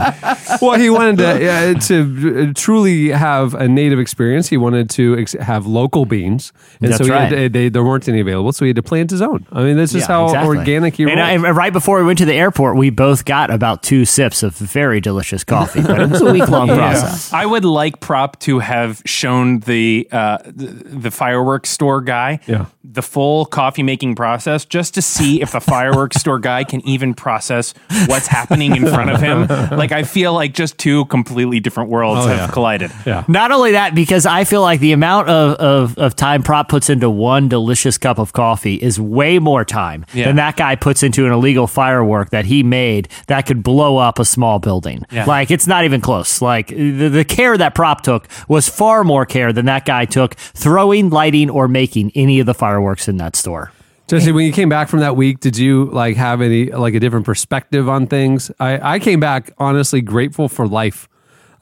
B: well, he wanted to uh, to uh, truly have a native experience. He wanted to ex- have local beans, and
E: That's
B: so he had
E: right.
B: to- they, there weren't any available. So he had to plant his own. I mean, this is
E: Yeah,
B: how
E: exactly.
B: organic he
E: and. I- and right before we went to the airport, we both got about two sips of very delicious coffee. But it was a week long process.
C: I would like Prop to have shown the uh, the, the fireworks store guy
B: Yeah.
C: the full coffee making process just to see if the fireworks store guy can even process what's happening in front of him. Like I feel like just two completely different worlds
B: Oh,
C: have
B: yeah.
C: collided.
B: yeah.
E: Not only that, because I feel like the amount of, of, of time Prop puts into one delicious cup of coffee is way more time
C: Yeah.
E: than that guy puts into an illegal firework that he made that could blow up a small building.
C: Yeah.
E: Like, it's not even close. Like, the, the care that Prop took was far more care than that guy took throwing, lighting, or making any of the fireworks in that store.
B: Jesse, when you came back from that week, did you like have any like a different perspective on things? I, I came back honestly grateful for life.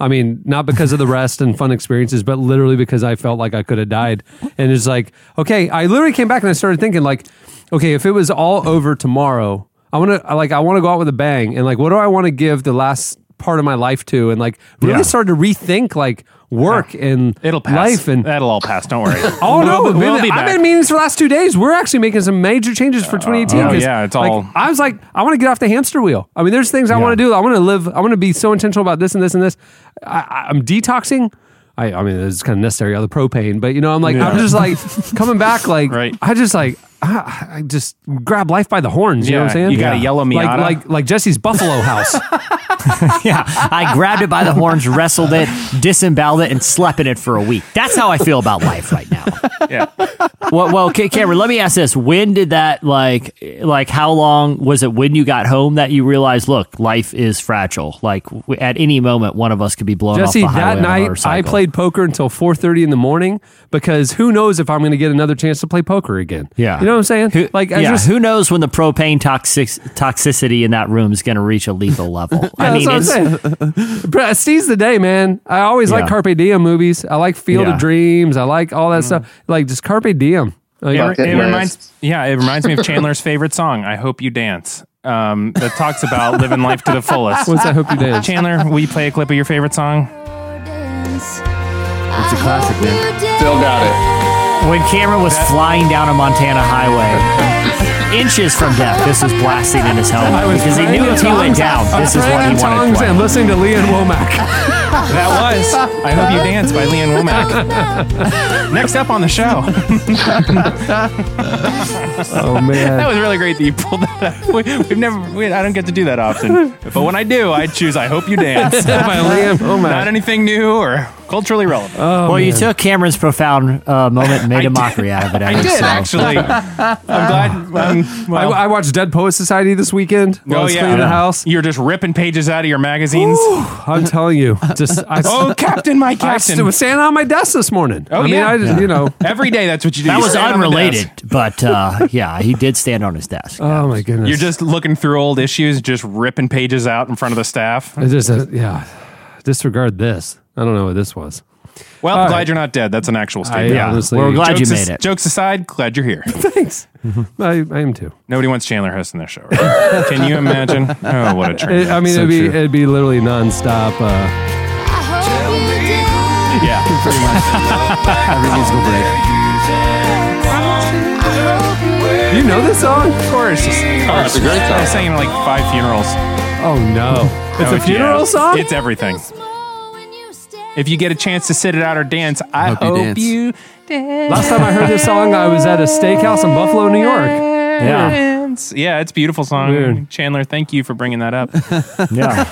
B: I mean, not because of the rest and fun experiences, but literally because I felt like I could have died. And it's like, okay, I literally came back and I started thinking like, okay, if it was all over tomorrow, I want to like I want to go out with a bang and like what do I want to give the last part of my life to and like really
E: Yeah.
B: started to rethink like work and
C: It'll pass.
B: life and
C: That'll all pass. Don't worry.
B: Oh no!
C: We'll, we'll
B: man,
C: be
B: I've
C: back.
B: been in meetings for the last two days. We're actually making some major changes for uh, 2018.
C: oh,
B: 'cause,
C: yeah, it's
B: like,
C: all-
B: I was like, I want to get off the hamster wheel. I mean, there's things I want to do. I want to live. I want to be so intentional about this and this and this. I, I- I'm detoxing. I, I mean, it's kind of necessary. All the propane, but you know, I'm like, I'm just like coming back. Like,
C: Right.
B: I just like. I, I just grab life by the horns. You know what I'm saying?
C: you got a yellow
B: like,
C: Miata?
B: like like Jesse's Buffalo House.
E: Yeah, I grabbed it by the horns, wrestled it, disemboweled it, and slept in it for a week. That's how I feel about life right now.
C: yeah.
E: well, well, Ca- Cameron, let me ask this: When did that like, like, how long was it when you got home that you realized, look, life is fragile? Like, w- at any moment, one of us could be blown
B: Jesse,
E: off the highway
B: that
E: on a
B: night I played poker until 4:30 in the morning because who knows if I'm going to get another chance to play poker again.
E: Yeah,
B: you know what I'm saying?
E: Who,
B: like,
E: yeah,
B: just,
E: who knows when the propane toxic, toxicity in that room is going to reach a lethal level? I mean,
B: that's what I'm saying. Seize the day, man. I always like Carpe Diem movies. I like Field
E: Yeah.
B: of Dreams. I like all that stuff. Like just Carpe Diem. Like,
C: It, it reminds, yeah, it reminds me of Chandler's favorite song, "I Hope You Dance," um, that talks about living life to the fullest.
B: What's that? Hope you dance.
C: Chandler, will you play a clip of your favorite song?
D: It's a classic, man.
F: Still got it.
E: When Cameron was flying down a Montana highway. inches from death, this was blasting in his helmet because he knew
B: in
E: if he went
B: tongues.
E: down,
B: I
E: this is what he
B: in
E: wanted to
B: tongues
E: play.
B: and listening to Lee Ann Womack.
C: That was I Hope You Dance by Lee Ann Womack. Next up on the show.
B: Oh man.
C: That was really great that you pulled that up. We, we've never, we, I don't get to do that often. But when I do, I choose I Hope You Dance.
B: by Lee
C: Ann
B: Not
C: anything new or culturally relevant.
E: Oh, well, you took Cameron's profound uh, moment and made
C: I
E: a
C: did.
E: mockery out of it.
C: I did
E: so-
C: actually. I'm glad. Um,
B: I,
C: well,
B: I watched Dead Poet Society this weekend while I
C: oh
B: was
C: yeah,
B: cleaning the house.
C: You're just ripping pages out of your magazines.
B: I'm telling you, just I,
C: Oh, Captain, my
B: I
C: Captain.
B: was standing on my desk this morning.
C: Oh,
B: I mean,
C: yeah.
B: I just, you know.
C: Every day, that's what you do.
E: That
C: You
E: was
C: stand on the
E: unrelated, but uh, yeah, he did stand on his desk.
B: Oh my goodness.
C: You're just looking through old issues, just ripping pages out in front of the staff.
B: I just uh, yeah. Disregard this. I don't know what this was.
C: Well,
B: All
C: glad
B: right.
C: you're not dead. That's an actual
B: I
C: statement.
E: Yeah,
B: honestly,
E: we're glad you
C: jokes,
E: made
C: as-
E: it.
C: jokes aside, glad you're here.
B: Thanks. I, I am too.
C: Nobody wants Chandler hosting their show. Right? Can you imagine? Oh, what a train.
B: I mean,
C: So
B: it'd be
C: true.
B: it'd be literally nonstop. Uh,
C: yeah.
B: Pretty much every musical break. You know this song?
C: Of course. Of course.
F: it's a great song.
C: I sang in like five funerals.
B: Oh no! It's
C: Oh,
B: a funeral
C: yeah.
B: song.
C: It's everything. If you get a chance to sit it out or dance, I
G: Hope you
C: hope
G: dance.
C: you dance.
B: Last time I heard this song, I was at a steakhouse in Buffalo, New York.
E: Yeah,
C: Yeah, it's a beautiful song.
B: Weird.
C: Chandler, thank you for bringing that up.
E: yeah.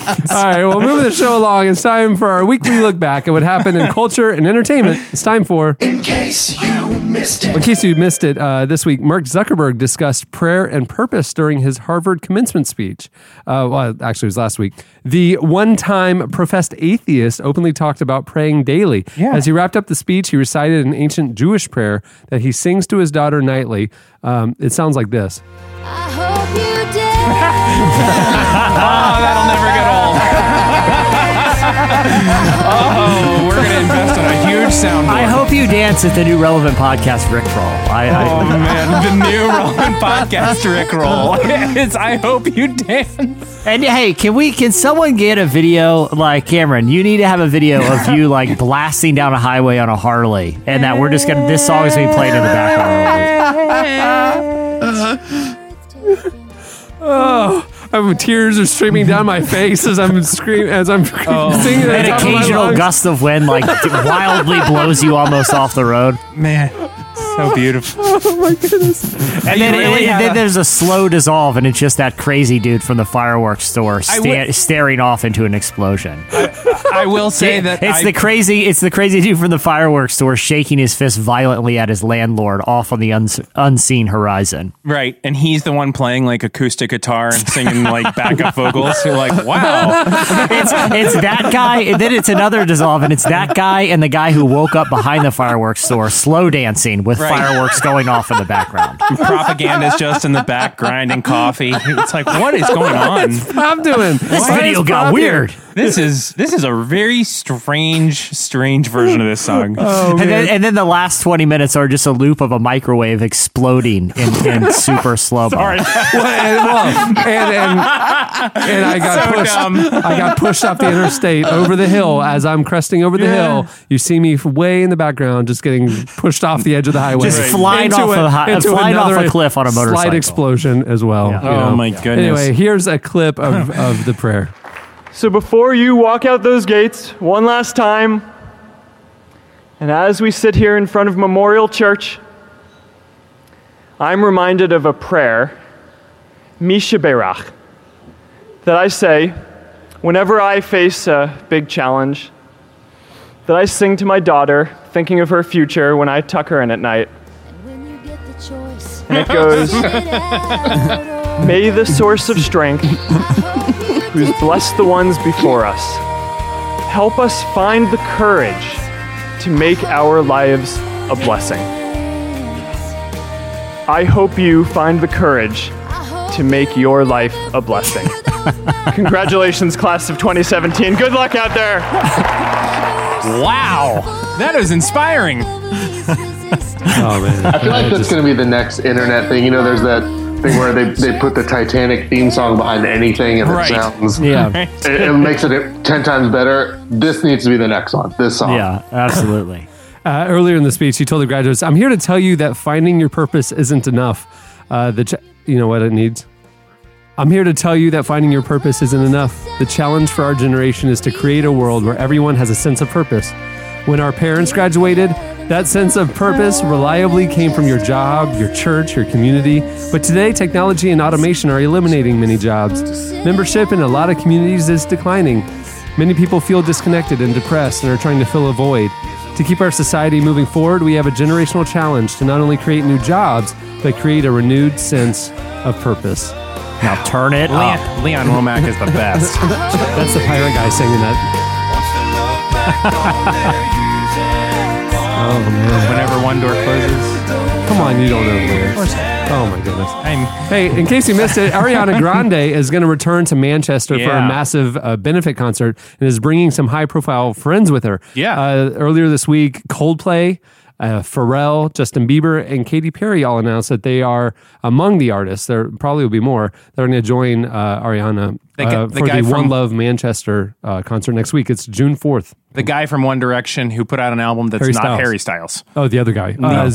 B: All right, well, moving the show along, it's time for our weekly look back at what happened in culture and entertainment. It's time for. In case you missed it. In case you missed it, uh, this week, Mark Zuckerberg discussed prayer and purpose during his Harvard commencement speech. Uh, well, actually, it was last week. The one time professed atheist openly talked about praying daily.
C: Yeah.
B: As he wrapped up the speech, he recited an ancient Jewish prayer that he sings to his daughter nightly. Um, it sounds like this.
D: I hope you did.
C: Oh, that'll never get old. Oh, we're going to invest in a huge soundboard.
E: I hope you dance at the new relevant podcast, Rick Roll. I,
C: Oh
E: I,
C: man, the new relevant podcast Rick roll. It's I hope you dance.
E: and hey, can we? Can someone get a video like Cameron? You need to have a video of you like blasting down a highway on a Harley, and that we're just gonna. This song is gonna be played in the background.
B: Oh, I'm, tears are streaming down my face as I'm screaming as I'm oh, singing. at
E: An
B: the top of
E: occasional gust of wind like wildly blows you almost off the road.
C: Man, so beautiful.
E: Oh, and then,
C: really
E: and then there's a slow dissolve, and it's just that crazy dude from the fireworks store sta-
C: would-
E: staring off into an explosion.
C: I will say
E: Yeah,
C: that
E: it's
C: I,
E: the crazy. It's the crazy dude from the fireworks store shaking his fist violently at his landlord off on the uns- unseen horizon.
C: right, and he's the one playing like acoustic guitar and singing like backup vocals. You're like, wow.
E: It's it's that guy, and then it's another dissolve, and it's that guy and the guy who woke up behind the fireworks store, slow dancing with
C: Right.
E: fireworks going off in the background.
C: Propaganda's just in the back grinding coffee. It's like, what is going on?
B: I'm doing.
E: This video got weird.
C: This is this is a very strange, strange version of this song.
B: Oh,
E: And then, and then the last 20 minutes are just a loop of a microwave exploding in, in super slow mo.
C: Sorry.
B: Well, and, well, and, and, and I got
C: So
B: pushed.
C: dumb.
B: I got pushed off the interstate over the hill as I'm cresting over the hill. You see me way in the background, just getting pushed off the edge of the highway,
E: Just flying off a hi-
B: into
E: flying off a cliff on a
B: Slight
E: motorcycle.
B: explosion as well.
E: Yeah.
C: Oh,
B: know.
C: my goodness.
B: Anyway, here's a clip of, of the prayer.
H: So before you walk out those gates one last time, and as we sit here in front of Memorial Church, I'm reminded of a prayer, Mi Shebeirach, that I say whenever I face a big challenge, that I sing to my daughter, thinking of her future when I tuck her in at night.
D: When you get the choice,
H: And it goes. May the source of strength, who's blessed the ones before us, help us find the courage to make our lives a blessing. I hope you find the courage to make your life a blessing. Congratulations, class of 2017. Good luck out there.
C: wow, that is inspiring.
B: Oh man,
F: I feel like that's going to be the next internet thing. You know, there's that thing where they, they put the Titanic theme song behind anything and
C: Right.
F: it sounds,
E: Yeah.
F: it, it makes it 10 times better. This needs to be the next one. This song.
E: Yeah, absolutely.
B: Uh, earlier in the speech, he told the graduates, I'm here to tell you that finding your purpose isn't enough. Uh, the ch- you know what it needs. I'm here to tell you that finding your purpose isn't enough. The challenge for our generation is to create a world where everyone has a sense of purpose. When our parents graduated, that sense of purpose reliably came from your job, your church, your community. But today, technology and automation are eliminating many jobs. Membership in a lot of communities is declining. Many people feel disconnected and depressed and are trying to fill a void. To keep our society moving forward, we have a generational challenge to not only create new jobs, but create a renewed sense of purpose.
E: Now turn it up.
C: Leon, Leon Womack is the best.
B: That's the pirate guy singing that. oh man!
C: Whenever one door closes,
B: Come on, you don't know the lyrics. Oh my goodness!
C: I'm.
B: Hey, in case you missed it, Ariana Grande is going to return to Manchester for a
C: Yeah.
B: massive uh, benefit concert and is bringing some high-profile friends with her.
C: Yeah.
B: Uh, earlier this week, Coldplay. Uh, Pharrell, Justin Bieber, and Katy Perry all announced that they are among the artists. There probably will be more that are going to join uh, Ariana
C: The gu-
B: uh,
C: the
B: for
C: guy
B: the
C: from-
B: One Love Manchester uh, concert next week. It's June fourth.
C: The guy from One Direction who put out an album that's
B: Harry
C: not
B: Styles.
C: Harry Styles.
B: Oh, the other guy, uh.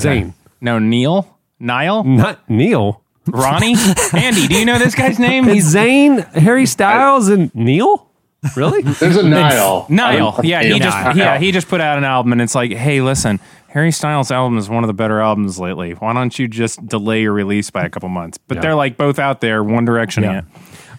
B: Zayn,
C: No, Neil? Niall?
B: not Neil.
C: Ronnie? Andy, do you know this guy's name?
B: He's Zayn, Harry Styles, and Neil. Really?
F: There's a Nile.
C: Niall. Yeah, he
F: Niall.
C: just yeah, he just put out an album and it's like, hey, listen, Harry Styles' album is one of the better albums lately. Why don't you just delay your release by a couple months? But they're like both out there, One Direction
B: Yeah.
C: it.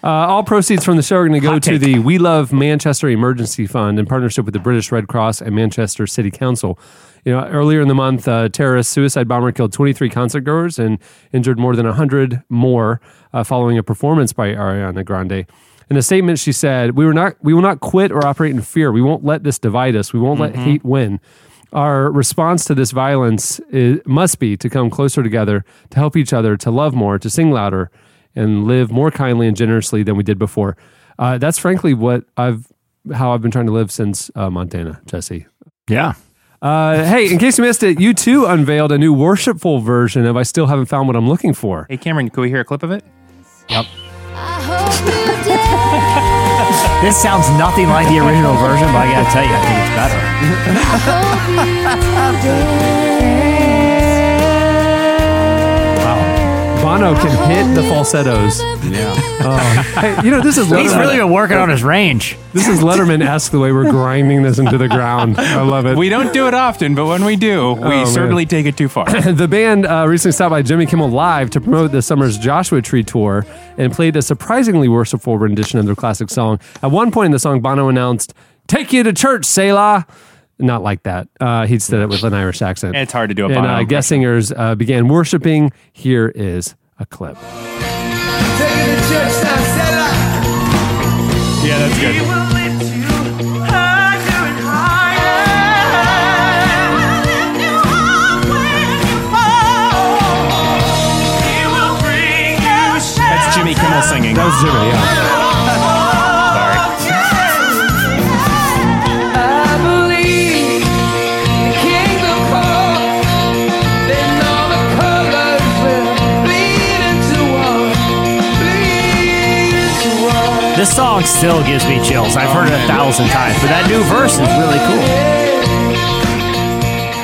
B: Uh, all proceeds from the show are going to go
C: Hot
B: to
C: take.
B: the We Love Manchester Emergency Fund in partnership with the British Red Cross and Manchester City Council. You know, earlier in the month, a terrorist suicide bomber killed 23 concert goers and injured more than 100 more uh, following a performance by Ariana Grande. In a statement, she said, "We were not, we will not quit or operate in fear. We won't let this divide us. We won't let hate win. Our response to this violence is, must be to come closer together, to help each other, to love more, to sing louder, and live more kindly and generously than we did before. Uh, that's frankly what I've how I've been trying to live since uh, Montana, Jesse.
E: Yeah.
B: Uh, hey, in case you missed it, U2 unveiled a new worshipful version of "I Still Haven't Found What I'm Looking For."
C: Hey Cameron, can we hear a clip of it?
D: I hope you dare.
E: This sounds nothing like the original version, but I gotta tell you, I think it's better.
B: Bono can hit the falsettos.
E: Yeah.
B: Hey, you know this is
E: He's
B: Letterman.
E: really been working on his range.
B: this is Letterman esque the way we're grinding this into the ground. I love it.
C: We don't do it often, but when we do, we
B: man.
C: certainly take it too far.
B: the band uh, recently stopped by Jimmy Kimmel Live to promote the summer's Joshua Tree tour and played a surprisingly worshipful rendition of their classic song. At one point in the song, Bono announced, "Take you to church, Selah." Not like that. Uh, he said it with an Irish accent.
C: It's hard to do a
B: And
C: Bono
B: uh,
C: impression.
B: guest singers uh, began worshiping. Here is a clip.
C: yeah, that's good. That's Jimmy Kimmel singing.
B: That was Jimmy. Yeah.
E: This song still gives me chills. I've heard it a thousand times, but that new verse is really cool.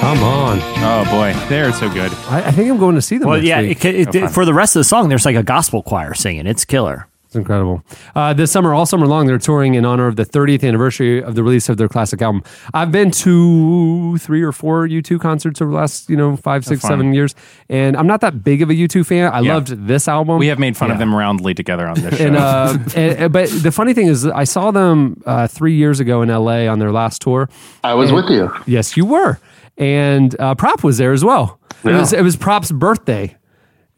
B: Come on.
C: Oh boy, they're so good.
B: I, I think I'm going to see them.
E: Well,
B: next
E: yeah,
B: week.
E: it, it, for the rest of the song, there's like a gospel choir singing. It's killer.
B: It's incredible. Uh, this summer, all summer long, they're touring in honor of the 30th anniversary of the release of their classic album. I've been to three or four U2 concerts over the last, you know, five, six,
C: fun.
B: seven years, and I'm not that big of a U2 fan. I
C: Yeah.
B: loved this album.
C: We have made fun of them roundly together on this show.
B: and, uh, and- but the funny thing is, I saw them uh, three years ago in LA on their last tour.
F: I was with you.
B: Yes, you were, and uh, Prop was there as well. It was it was Prop's birthday.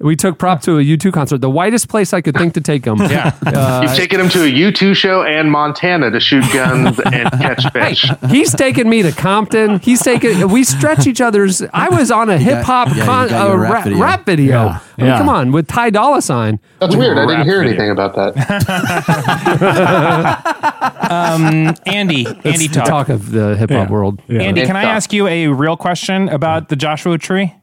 B: We took Prop to a U2 concert, the whitest place I could think to take him.
C: yeah, uh,
F: You've taken him to a U2 show and Montana to shoot guns and catch fish.
B: He's taking me to Compton. He's taking. We stretch each other's. I was on a hip hop
G: yeah,
B: con, uh, rap,
G: rap video.
B: rap video.
E: Yeah,
B: I mean,
E: yeah.
B: come on, with Ty Dolla Sign.
F: That's weird. I didn't hear
C: video.
F: anything about that.
C: Um, Andy,
B: It's
C: Andy
B: the
C: talk.
B: talk of the hip hop
E: Yeah.
B: world.
C: Andy, can I
F: uh,
C: ask you a real question about the Joshua Tree?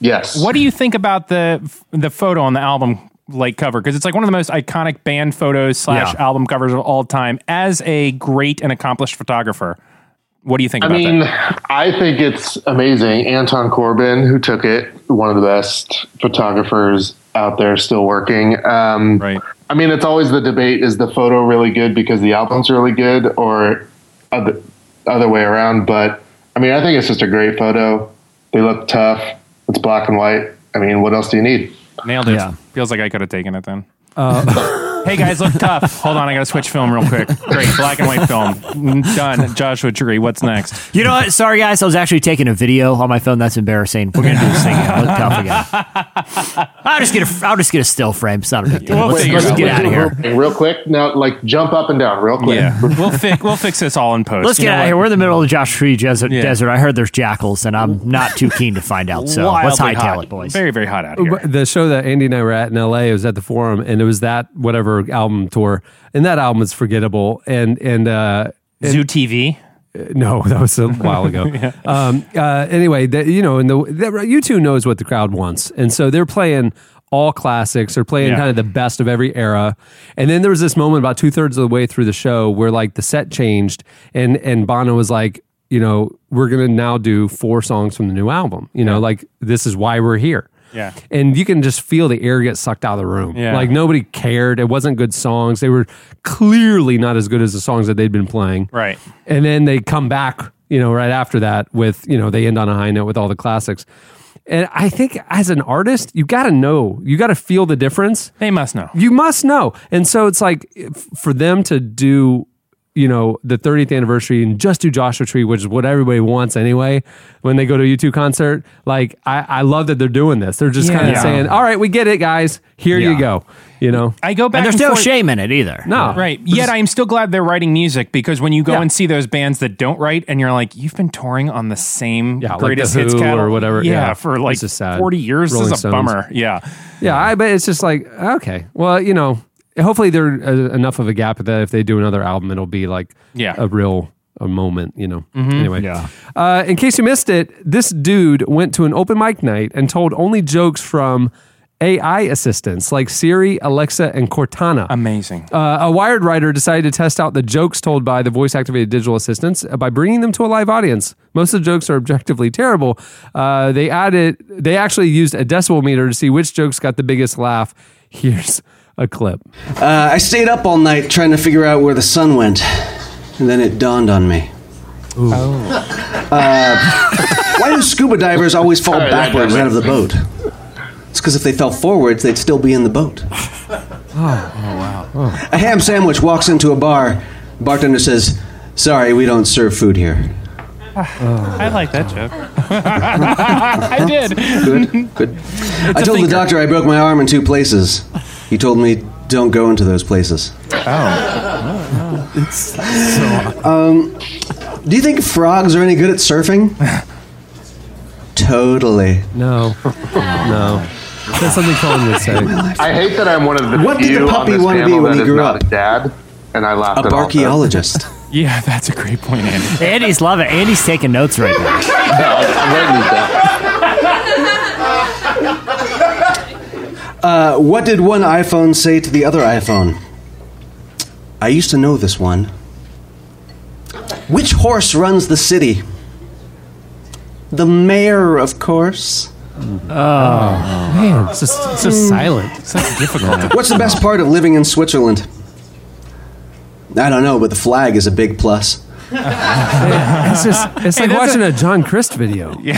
F: Yes.
C: What do you think about the the photo on the album like cover? Because it's like one of the most iconic band photos slash
E: Yeah.
C: album covers of all time. As a great and accomplished photographer, what do you think
F: I
C: about
F: mean,
C: that?
F: I think it's amazing. Anton Corbijn, who took it, one of the best photographers out there still working. Um,
C: Right.
F: I mean, it's always the debate: is the photo really good because the album's really good, or other other way around? But I mean, I think it's just a great photo. They look tough. It's black and white. I mean, what else do you need?
C: Nailed it.
E: Yeah.
C: Feels like I could have taken it then. Uh, hey guys, look tough. Hold on, I gotta switch film real quick. Great, black and white film. Mm, Done. Joshua Tree. What's next?
E: You know what? Sorry, guys. I was actually taking a video on my phone. That's embarrassing. We're gonna do this thing again. Look tough again. I'll just get a. I'll just get a still frame. It's not a big deal.
C: We'll
E: let's let's
C: out.
E: get out of here.
F: Real, real quick. Now, like, jump up and down real quick.
C: Yeah, we'll fix we'll fix this all in post.
E: Let's
C: You
E: get out of here. We're in the middle of the Josh Tree desert.
C: Yeah.
E: desert. I heard there's jackals, and I'm not too keen to find out. So let's
C: Wildly
E: hightail
C: hot.
E: it, boys.
C: Very very hot out here.
B: the show that Andy and I were at in LA, was at the Forum, and it was that whatever album tour, and that album is forgettable. And and uh,
C: Zoo TV.
B: no, that was a while ago. um, uh, anyway, the, you know, and the, the U2 knows what the crowd wants, and so they're playing all classics. They're playing
C: Yeah.
B: kind of the best of every era. And then there was this moment about two thirds of the way through the show where like the set changed, and and Bono was like, you know, we're gonna now do four songs from the new album. You know, like this is why we're here.
C: Yeah.
B: And you can just feel the air get sucked out of the room.
C: Yeah.
B: Like nobody cared. It wasn't good songs. They were clearly not as good as the songs that they'd been playing.
C: Right.
B: And then they come back, you know, right after that with, you know, they end on a high note with all the classics. And I think as an artist, you got to know, you got to feel the difference.
C: They must know.
B: You must know. And so it's like f- for them to do, you know, the 30th anniversary and just do Joshua Tree, which is what everybody wants anyway, when they go to a U2 concert, like I, I love that they're doing this. They're just kind of
C: Yeah.
B: saying, all right, we get it, guys. Here you
E: Yeah.
B: go. You know?
C: I go back
E: And there's
C: and
E: no
C: forth-
E: shame in it either.
B: No.
C: Right. Yet I'm still glad they're writing music because when you go
B: Yeah.
C: and see those bands that don't write and you're like, you've been touring on the same
B: Yeah, like
C: greatest
B: The
C: hits
B: Who
C: catalog
B: or whatever.
C: Yeah,
B: Yeah.
C: for like
B: It's just sad.
C: 40 years.
B: Rolling
C: this is a
B: Stones.
C: bummer. Yeah.
B: Yeah, I bet it's just like okay. Well, you know, hopefully there's uh, enough of a gap that if they do another album, it'll be like
C: Yeah.
B: a real a moment. You know. Anyway,
E: Yeah.
B: Uh, in case you missed it, this dude went to an open mic night and told only jokes from AI assistants like Siri, Alexa, and Cortana.
C: Amazing.
B: Uh, a Wired writer decided to test out the jokes told by the voice activated digital assistants uh, by bringing them to a live audience. Most of the jokes are objectively terrible. Uh, they added, they actually used a decibel meter to see which jokes got the biggest laugh. Here's a clip.
G: Uh, I stayed up all night trying to figure out where the sun went, and then it dawned on me. Uh, why do scuba divers always fall
F: Sorry,
G: backwards out of the boat? It's because if they fell forwards, they'd still be in the boat. Oh wow. A ham sandwich walks into a bar. Bartender says, "Sorry, we don't serve food here."
C: I like that joke. I did.
G: Good, good. I told the doctor I broke my arm in two places. He told me, "Don't go into those places." Oh. Um, do you think frogs are any good at surfing? totally.
B: No, no. That's something Colin would say.
F: I hate that I'm one of the
G: What did the puppy wanna be when he grew up?
F: a dad, and I laughed
G: A
F: at all of it.
G: barchaeologist.
C: Yeah, that's a great point, Andy.
E: Andy's loving. it. Andy's taking notes right now.
F: I'm writing these down.
G: Uh, what did one iPhone say to the other iPhone? I used to know this one. Which horse runs the city? The mayor, of course.
B: Oh, man, it's just, it's just silent.
C: Such difficult.
G: What's the best part of living in Switzerland? I don't know, but the flag is a big plus.
B: It's just, it's like
C: that's
B: watching a, John Crist video. we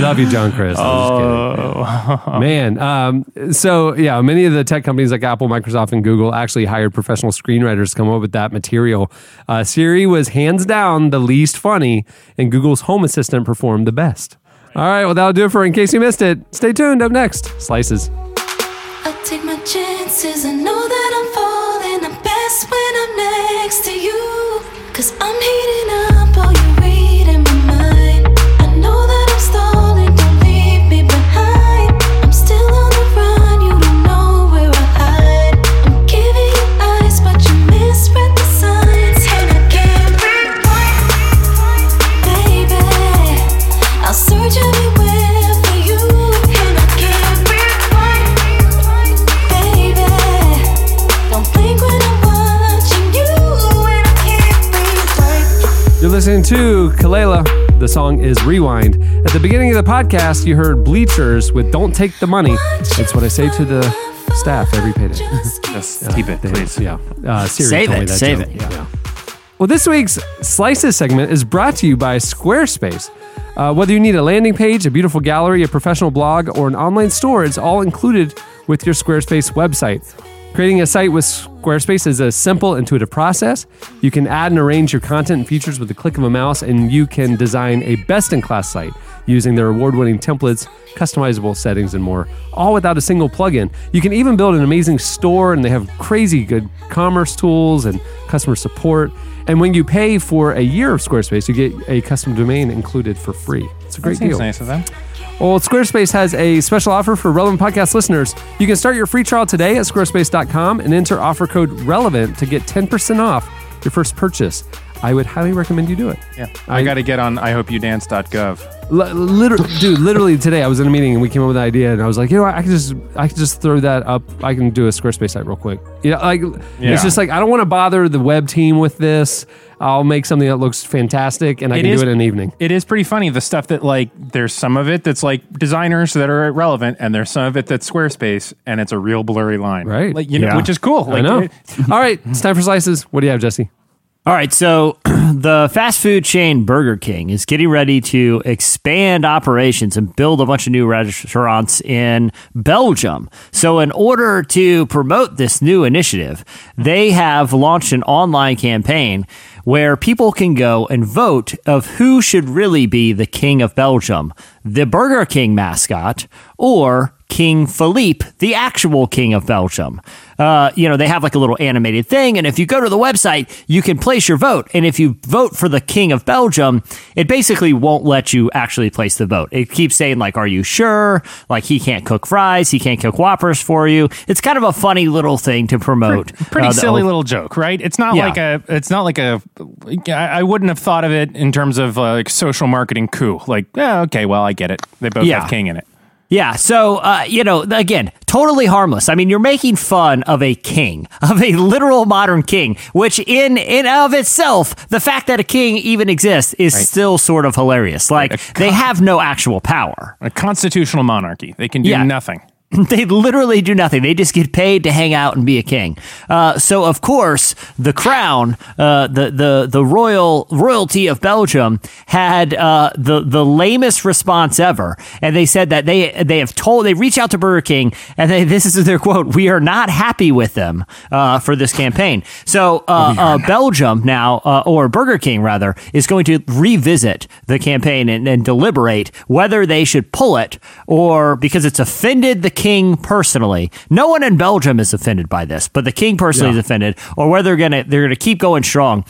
B: love you, John Crist. I'm just kidding. Man, um, so yeah, many of the tech companies like Apple, Microsoft, and Google actually hired professional screenwriters to come up with that material. Uh, Siri was hands down the least funny, and Google's Home Assistant performed the best. All right, well, that'll do it for in case you missed it. Stay tuned. Up next, Slices.
D: The
B: song is Rewind. At the beginning of the podcast, you heard Bleachers with Don't Take the Money. It's what I say to the staff every payday.
C: Just keep it,
B: They-
C: please.
B: Yeah. Uh, Siri
E: Save it,
B: that
E: save
B: joke.
E: it, yeah.
B: Well, this week's Slices segment is brought to you by Squarespace. Uh, whether you need a landing page, a beautiful gallery, a professional blog, or an online store, it's all included with your Squarespace website. Creating a site with Squarespace is a simple, intuitive process. You can add and arrange your content and features with the click of a mouse, and you can design a best in class site using their award winning templates, customizable settings, and more, all without a single plugin. You can even build an amazing store, and they have crazy good commerce tools and customer support. And when you pay for a year of Squarespace, you get a custom domain included for free. It's a great
C: Seems
B: deal.
C: nice of them.
B: Well, Squarespace has a special offer for relevant podcast listeners. You can start your free trial today at squarespace.com and enter offer code relevant to get 10% off your first purchase. I would highly recommend you do it.
C: Yeah. I, got to get on ihopeyouDance.gov.
B: L- literally, dude, literally today I was in a meeting and we came up with an idea and I was like, you know, what, I can just, I can just throw that up. I can do a Squarespace site real quick. You know, like
C: Yeah.
B: it's just like I don't want to bother the web team with this. I'll make something that looks fantastic and I
C: It
B: can
C: is-
B: do it in an evening.
C: It is pretty funny. The stuff that like there's some of it that's like designers that are relevant, and there's some of it that's Squarespace, and it's a real blurry line,
B: Right.
C: Like you know, which is cool. Like,
B: I know. All right, it's time for slices. What do you have, Jesse?
E: All right, so the fast food chain Burger King is getting ready to expand operations and build a bunch of new restaurants in Belgium. So, in order to promote this new initiative, they have launched an online campaign where people can go and vote of who should really be the king of Belgium, the Burger King mascot or King Philippe, the actual king of Belgium. Uh, you know, they have like a little animated thing, and if you go to the website, you can place your vote. And if you vote for the king of Belgium, it basically won't let you actually place the vote. It keeps saying like, "Are you sure?" Like he can't cook fries, he can't cook Whoppers for you. It's kind of a funny little thing to promote.
C: pretty
E: uh, the-
C: silly little joke, right? It's not
E: Yeah.
C: like a. It's not like a, I wouldn't have thought of it in terms of uh, like social marketing coup. Like, yeah, okay, well, I get it. They both
E: Yeah.
C: have king in it.
E: Yeah. So, uh, you know, again, totally harmless. I mean, you're making fun of a king, of a literal modern king, which in in of itself, the fact that a king even exists is still sort of hilarious. Like
C: a
E: they have no actual power.
C: A constitutional monarchy. They can do
E: Yeah.
C: nothing.
E: they literally do nothing. They just get paid to hang out and be a king. Uh, so of course, the crown, uh, the the the royal royalty of Belgium, had uh, the the lamest response ever, and they said that they they have told they reach out to Burger King and they this is their quote: "We are not happy with them uh, for this campaign." So uh, uh, Belgium now, uh, or Burger King rather, is going to revisit the campaign and, and deliberate whether they should pull it or because it's offended the king personally. No one in Belgium is offended by this, but the king personally is offended, or whether they're gonna they're gonna keep going strong.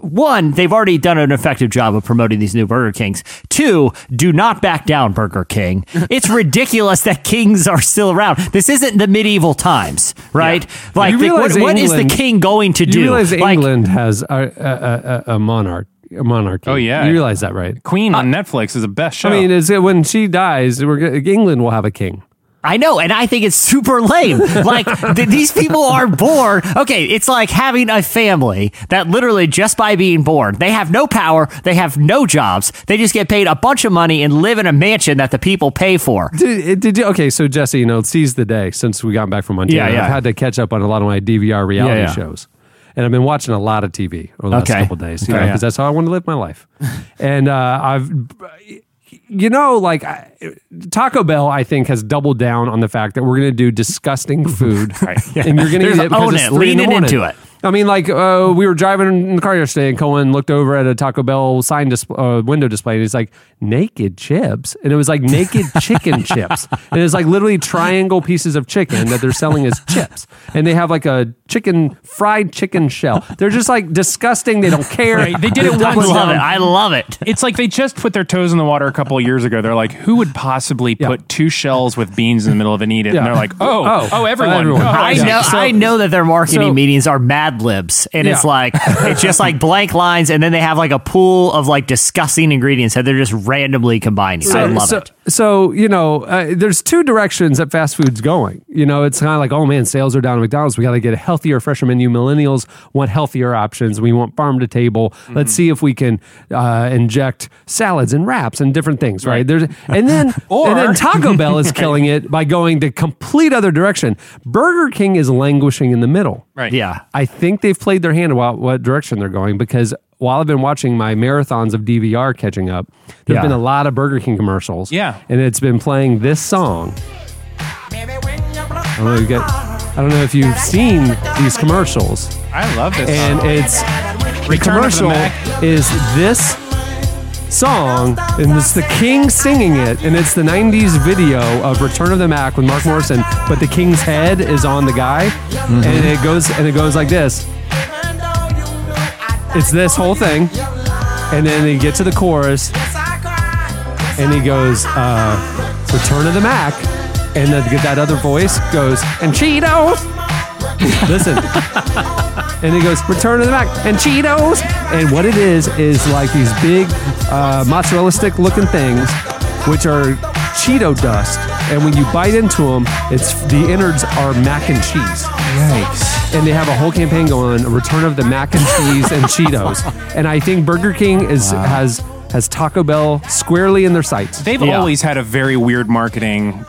E: One, they've already done an effective job of promoting these new Burger Kings. Two, do not back down, Burger King. It's ridiculous that kings are still around. This isn't the medieval times, right? Like, the- what,
B: realize
E: what is the king going to do?
B: You realize
E: Like,
B: England has a, a, a, a monarch, a monarchy.
C: Oh, yeah.
B: you realize that, right?
C: Queen on Netflix is the best show.
B: I mean, is it when she dies, we're, England will have a king.
E: I know, and I think it's super lame. like th- these people are born. Okay, it's like having a family that literally just by being born, they have no power, they have no jobs, they just get paid a bunch of money and live in a mansion that the people pay for.
B: Did, did you, okay, so Jesse, you know, seize the day since we got back from Montana.
E: Yeah, yeah.
B: I've had to catch up on a lot of my DVR reality
E: Yeah, yeah.
B: shows. And I've been watching a lot of TV over the last
E: Okay.
B: couple of days, you
E: Okay.
B: know, because that's how I want to live my life. and uh, I've, you know, like I, Taco Bell, I think has doubled down on the fact that we're going to do disgusting food, and you're going to eat it
E: own it, leaning into it.
B: I mean, like uh, we were driving in the car yesterday, and Cohen looked over at a Taco Bell sign dis- uh, window display, and he's like, "Naked chips," and it was like naked chicken chips, and it's like literally triangle pieces of chicken that they're selling as chips, and they have like a chicken fried chicken shell. They're just like disgusting. They don't care.
C: Right, they did it
B: The
C: once.
E: I love it. I love it.
C: it's like they just put their toes in the water a couple couple years ago. They're like, who would possibly
B: Yeah.
C: put two shells with beans in the middle of and eat it?
B: Yeah.
C: And they're like, oh,
B: Oh.
C: oh, everyone.
B: Everyone.
C: Oh,
E: I
B: Yeah.
E: know,
B: So-
E: I know that their marketing
B: so-
E: meetings are Mad Libs, and it's like it's just like blank lines, and then they have like a pool of like disgusting ingredients that they're just randomly combining. I love
B: so,
E: it.
B: So you know, uh, there's two directions that fast food's going. You know, it's kind of like, oh man, sales are down at McDonald's. We got to get a healthier, fresher menu. Millennials want healthier options. We want farm to table.
C: Mm-hmm.
B: Let's see if we can uh, inject salads and wraps and different things. Right. There's and then
C: Or-
B: and then Taco Bell is killing it by going the complete other direction. Burger King is languishing in the middle.
C: Right.
E: Yeah.
B: I think they've played their hand about what direction they're going because while I've been watching my marathons of DVR catching up, there's
E: Yeah.
B: been a lot of Burger King commercials.
C: Yeah.
B: And it's been playing this song. I don't know, if you get, I don't know if you've seen these commercials.
C: I love this.
B: And
C: song.
B: it's the
C: Return the
B: commercial
C: Mac.
B: is this song, and it's the King singing it, and it's the '90s video of Return of the Mac with Mark Morrison, but the King's head is on the guy,
C: Mm-hmm.
B: and it goes and it goes like this. It's this whole thing, and then they get to the chorus, and he goes, uh, "Return of the Mac," and then that other voice goes, "And Cheetos." Listen. and he goes, Return of the Mac and Cheetos. And what it is, is like these big uh, mozzarella stick looking things, which are Cheeto dust. And when you bite into them, it's the innards are mac and cheese.
C: Yikes.
B: And they have a whole campaign going on, Return of the Mac and Cheese and Cheetos. And I think Burger King is has has Taco Bell squarely in their sights.
C: They've
E: Yeah.
C: always had a very weird marketing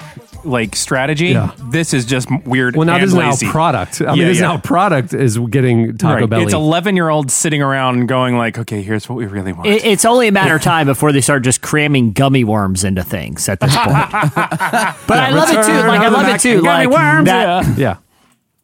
C: like strategy.
B: Yeah.
C: This is just weird
B: Well, now
C: and
B: this is
C: lazy.
B: now product. I mean,
C: Yeah,
B: this is
C: yeah.
B: now product is getting Taco
C: Right.
B: Bell.
C: It's 11 year olds sitting around going like, okay, here's what we really want.
E: It, it's only a matter of time before they start just cramming gummy worms into things at this point. but I love it too. Like I love it too.
B: Gummy
E: Like
B: worms,
E: that.
B: yeah.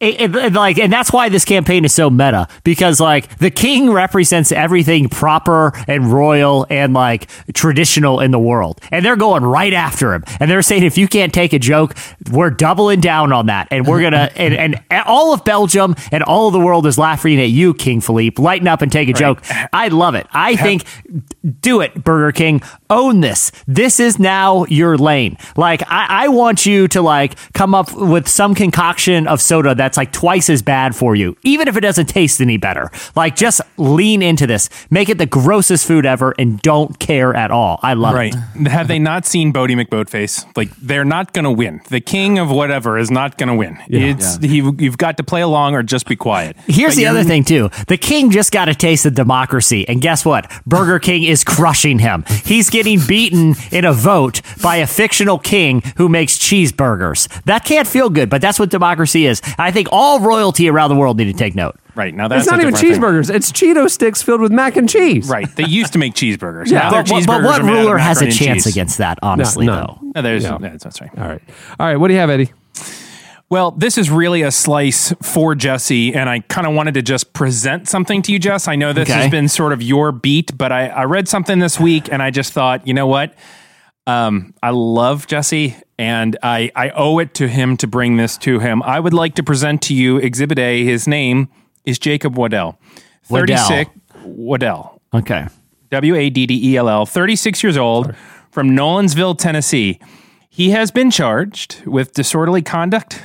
E: It, it- like, and that's why this campaign is so meta because, like, the king represents everything proper and royal and like traditional in the world, and they're going right after him, and they're saying if you can't take a joke, we're doubling down on that, and we're gonna, and, and all of Belgium and all of the world is laughing at you, King Philippe. Lighten up and take a joke. I love it. I think do it, Burger King. Own this. This is now your lane. Like, I, I want you to like come up with some concoction of soda that's like twice as bad for you, even if it doesn't taste any better. Like, just lean into this. Make it the grossest food ever and don't care at all. I love it.
C: Right.
E: it.
C: Have they not seen Boaty McBoatface? Like they're not going to win. The king of whatever is not going to win. It's He, you've got to play along or just be quiet.
E: Here's
C: But
E: the other thing too. The king just got a taste of democracy, and guess what? Burger King is crushing him. He's getting beaten in a vote by a fictional king who makes cheeseburgers. That can't feel good, but that's what democracy is. I think all royalty around the world need to take note.
C: Right now, that's
B: It's not
C: a
B: even
C: different thing.
B: cheeseburgers. It's Cheeto sticks filled with mac and cheese.
C: Right. They used to make cheeseburgers.
B: Yeah.
C: Now their
E: But, but- but what
C: are made out of
E: ruler has a chance
C: cheese.
E: against that? Honestly,
B: none.
E: though.
C: No, there's,
B: Yeah.
C: that's, that's right.
B: All right. All right. What do you have, Eddie?
C: Well, this is really a slice for Jesse, and I kind of wanted to just present something to you, Jess. I know this
E: Okay.
C: has been sort of your beat, but I, I read something this week, and I just thought, you know what? Um, I love Jesse, and I, I owe it to him to bring this to him. I would like to present to you Exhibit A. His name is Jacob Waddell.
E: Waddell.
C: 36 Waddell.
E: Okay.
C: W A D D E L L, 36 years old, from Nolensville, Tennessee. He has been charged with disorderly conduct,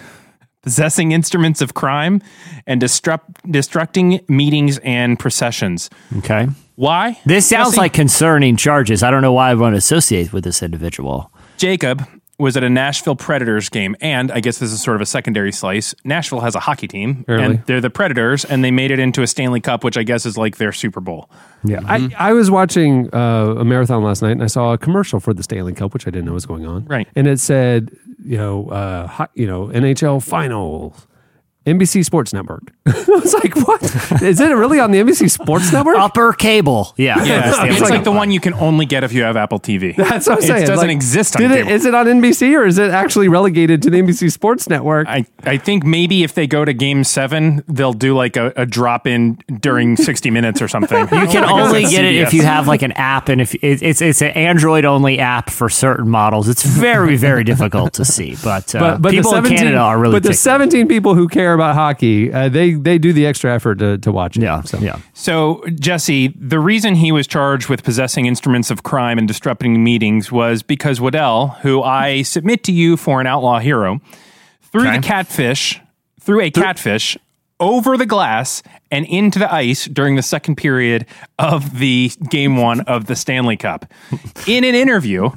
C: possessing instruments of crime, and disrupt, destructing meetings and processions.
E: Okay.
C: Why?
E: This sounds
C: Jesse?
E: like concerning charges. I don't know why I want to associate with this individual.
C: Jacob was at a Nashville Predators game, and I guess this is sort of a secondary slice. Nashville has a hockey team,
B: Really?
C: and they're the Predators, and they made it into a Stanley Cup, which I guess is like their Super Bowl.
B: Yeah. I, I was watching uh, a marathon last night and I saw a commercial for the Stanley Cup, which I didn't know was going on.
C: Right.
B: And it said, you know, uh, ho- you know, NHL finals. NBC Sports Network. I was like, what? Is it really on the NBC Sports Network?
E: Upper cable. Yeah.
C: Yeah,
E: That's the
C: it's
E: upper
C: like the one you can only get if you have Apple TV.
B: That's what I'm saying.
C: It doesn't
B: Like,
C: exist on
B: did it,
C: cable.
B: Is it on NBC or is it actually relegated to the NBC Sports Network?
C: I, I think maybe if they go to game seven, they'll do like a, a drop in during 60 minutes or something.
E: You can only get it if you have like an app, and if it, it's it's an Android only app for certain models. It's very very difficult to see, but, uh, people in Canada are really.
B: But the 17 people who care about hockey, uh, they they do the extra effort to, to watch it.
E: Yeah,
B: So.
E: yeah.
C: So, Jesse, the reason he was charged with possessing instruments of crime and disrupting meetings was because Waddell, who I submit to you for an outlaw hero, threw
E: Okay.
C: the catfish, threw a catfish over the glass and into the ice during the second period of the game one of the Stanley Cup. In an interview,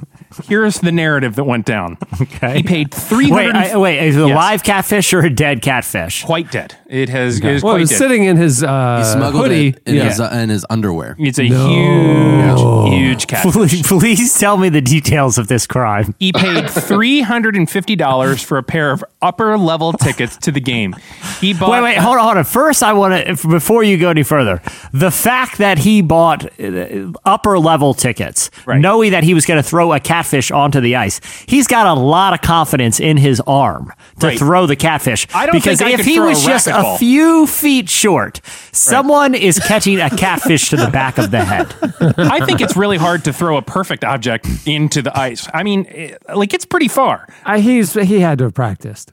C: here's the narrative that went down.
E: Okay.
C: He paid three
E: Wait. I, wait, is it a
C: Yes.
E: live catfish or a dead catfish?
C: quite dead. It has. It is
B: Well,
C: quite
B: it was
C: dead.
B: sitting in his uh,
I: He smuggled
B: hoodie.
I: it in,
B: yeah.
I: his, uh, in his underwear.
C: It's a huge, huge catfish.
E: Please, please tell me the details of this crime.
C: He paid three hundred and fifty dollars for a pair of upper level tickets to the game. He bought.
E: Wait, wait, hold on, hold on. First, I want to, before you go any further, the fact that he bought uh, upper level tickets,
C: Right.
E: knowing that he was going to throw a catfish onto the ice, he's got a lot of confidence in his arm to
C: Right.
E: throw the catfish.
C: I don't
E: because
C: think
E: if
C: could
E: he
C: throw a
E: was just a few feet short, someone is catching a catfish to the back of the head.
C: I think it's really hard to throw a perfect object into the ice. I mean, eh, like it's pretty far.
B: I, he's he had to have practiced.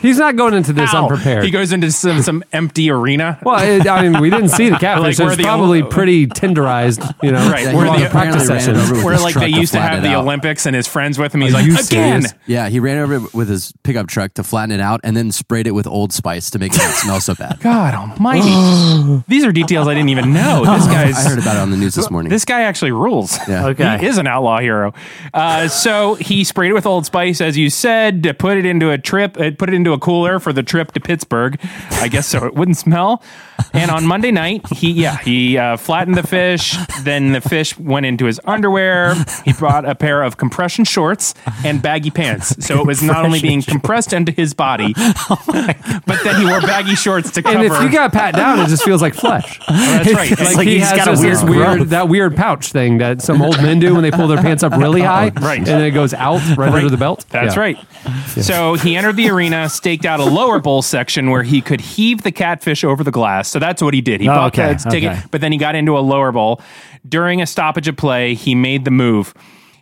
B: He's not going into this
C: Ow.
B: unprepared.
C: He goes into some, some empty arena.
B: well, it, I mean, we didn't see the catfish.
C: Like where
B: it's
C: the-
B: probably pretty tenderized, you know,
C: Right,
B: right,
C: where
B: where
C: the-
B: the practice
I: apparently ran
B: sessions.
I: over with
C: where like they used to
I: flatten
C: have the
I: out.
C: Olympics and his friends with him. He's
B: Are
C: like, again.
B: serious?
I: Yeah, he ran over it with his pickup truck to flatten it out and then sprayed it with Old Spice to make it not smell so bad.
C: God almighty. These are details I didn't even know. This guy's.
I: I heard about it on the news this morning.
C: This guy actually rules.
I: Yeah.
E: Okay.
C: He is an outlaw hero. Uh, so he sprayed it with Old Spice, as you said, to put it into a trip, uh, put it into a cooler for the trip to Pittsburgh. I guess so it wouldn't smell. And on Monday night, he yeah he uh, flattened the fish. Then the fish went into his underwear. He brought a pair of compression shorts and baggy pants. So it was not only being compressed into his body, but then he wore baggy shorts to cover.
B: And if you got pat down, it just feels like flesh.
C: Oh, that's right.
E: It's like
B: he
E: he's
B: has
E: got a weird
B: weird that weird pouch thing that some old men do when they pull their pants up really high,
C: Right.
B: And then it goes out right, under the belt.
C: That's
B: Yeah.
C: right. So he entered the arena, staked out a lower bowl section where he could heave the catfish over the glass. So that's what he did. He
E: Oh,
C: bought
E: okay,
C: that ticket,
E: okay.
C: but then he got into a lower bowl. During a stoppage of play, he made the move.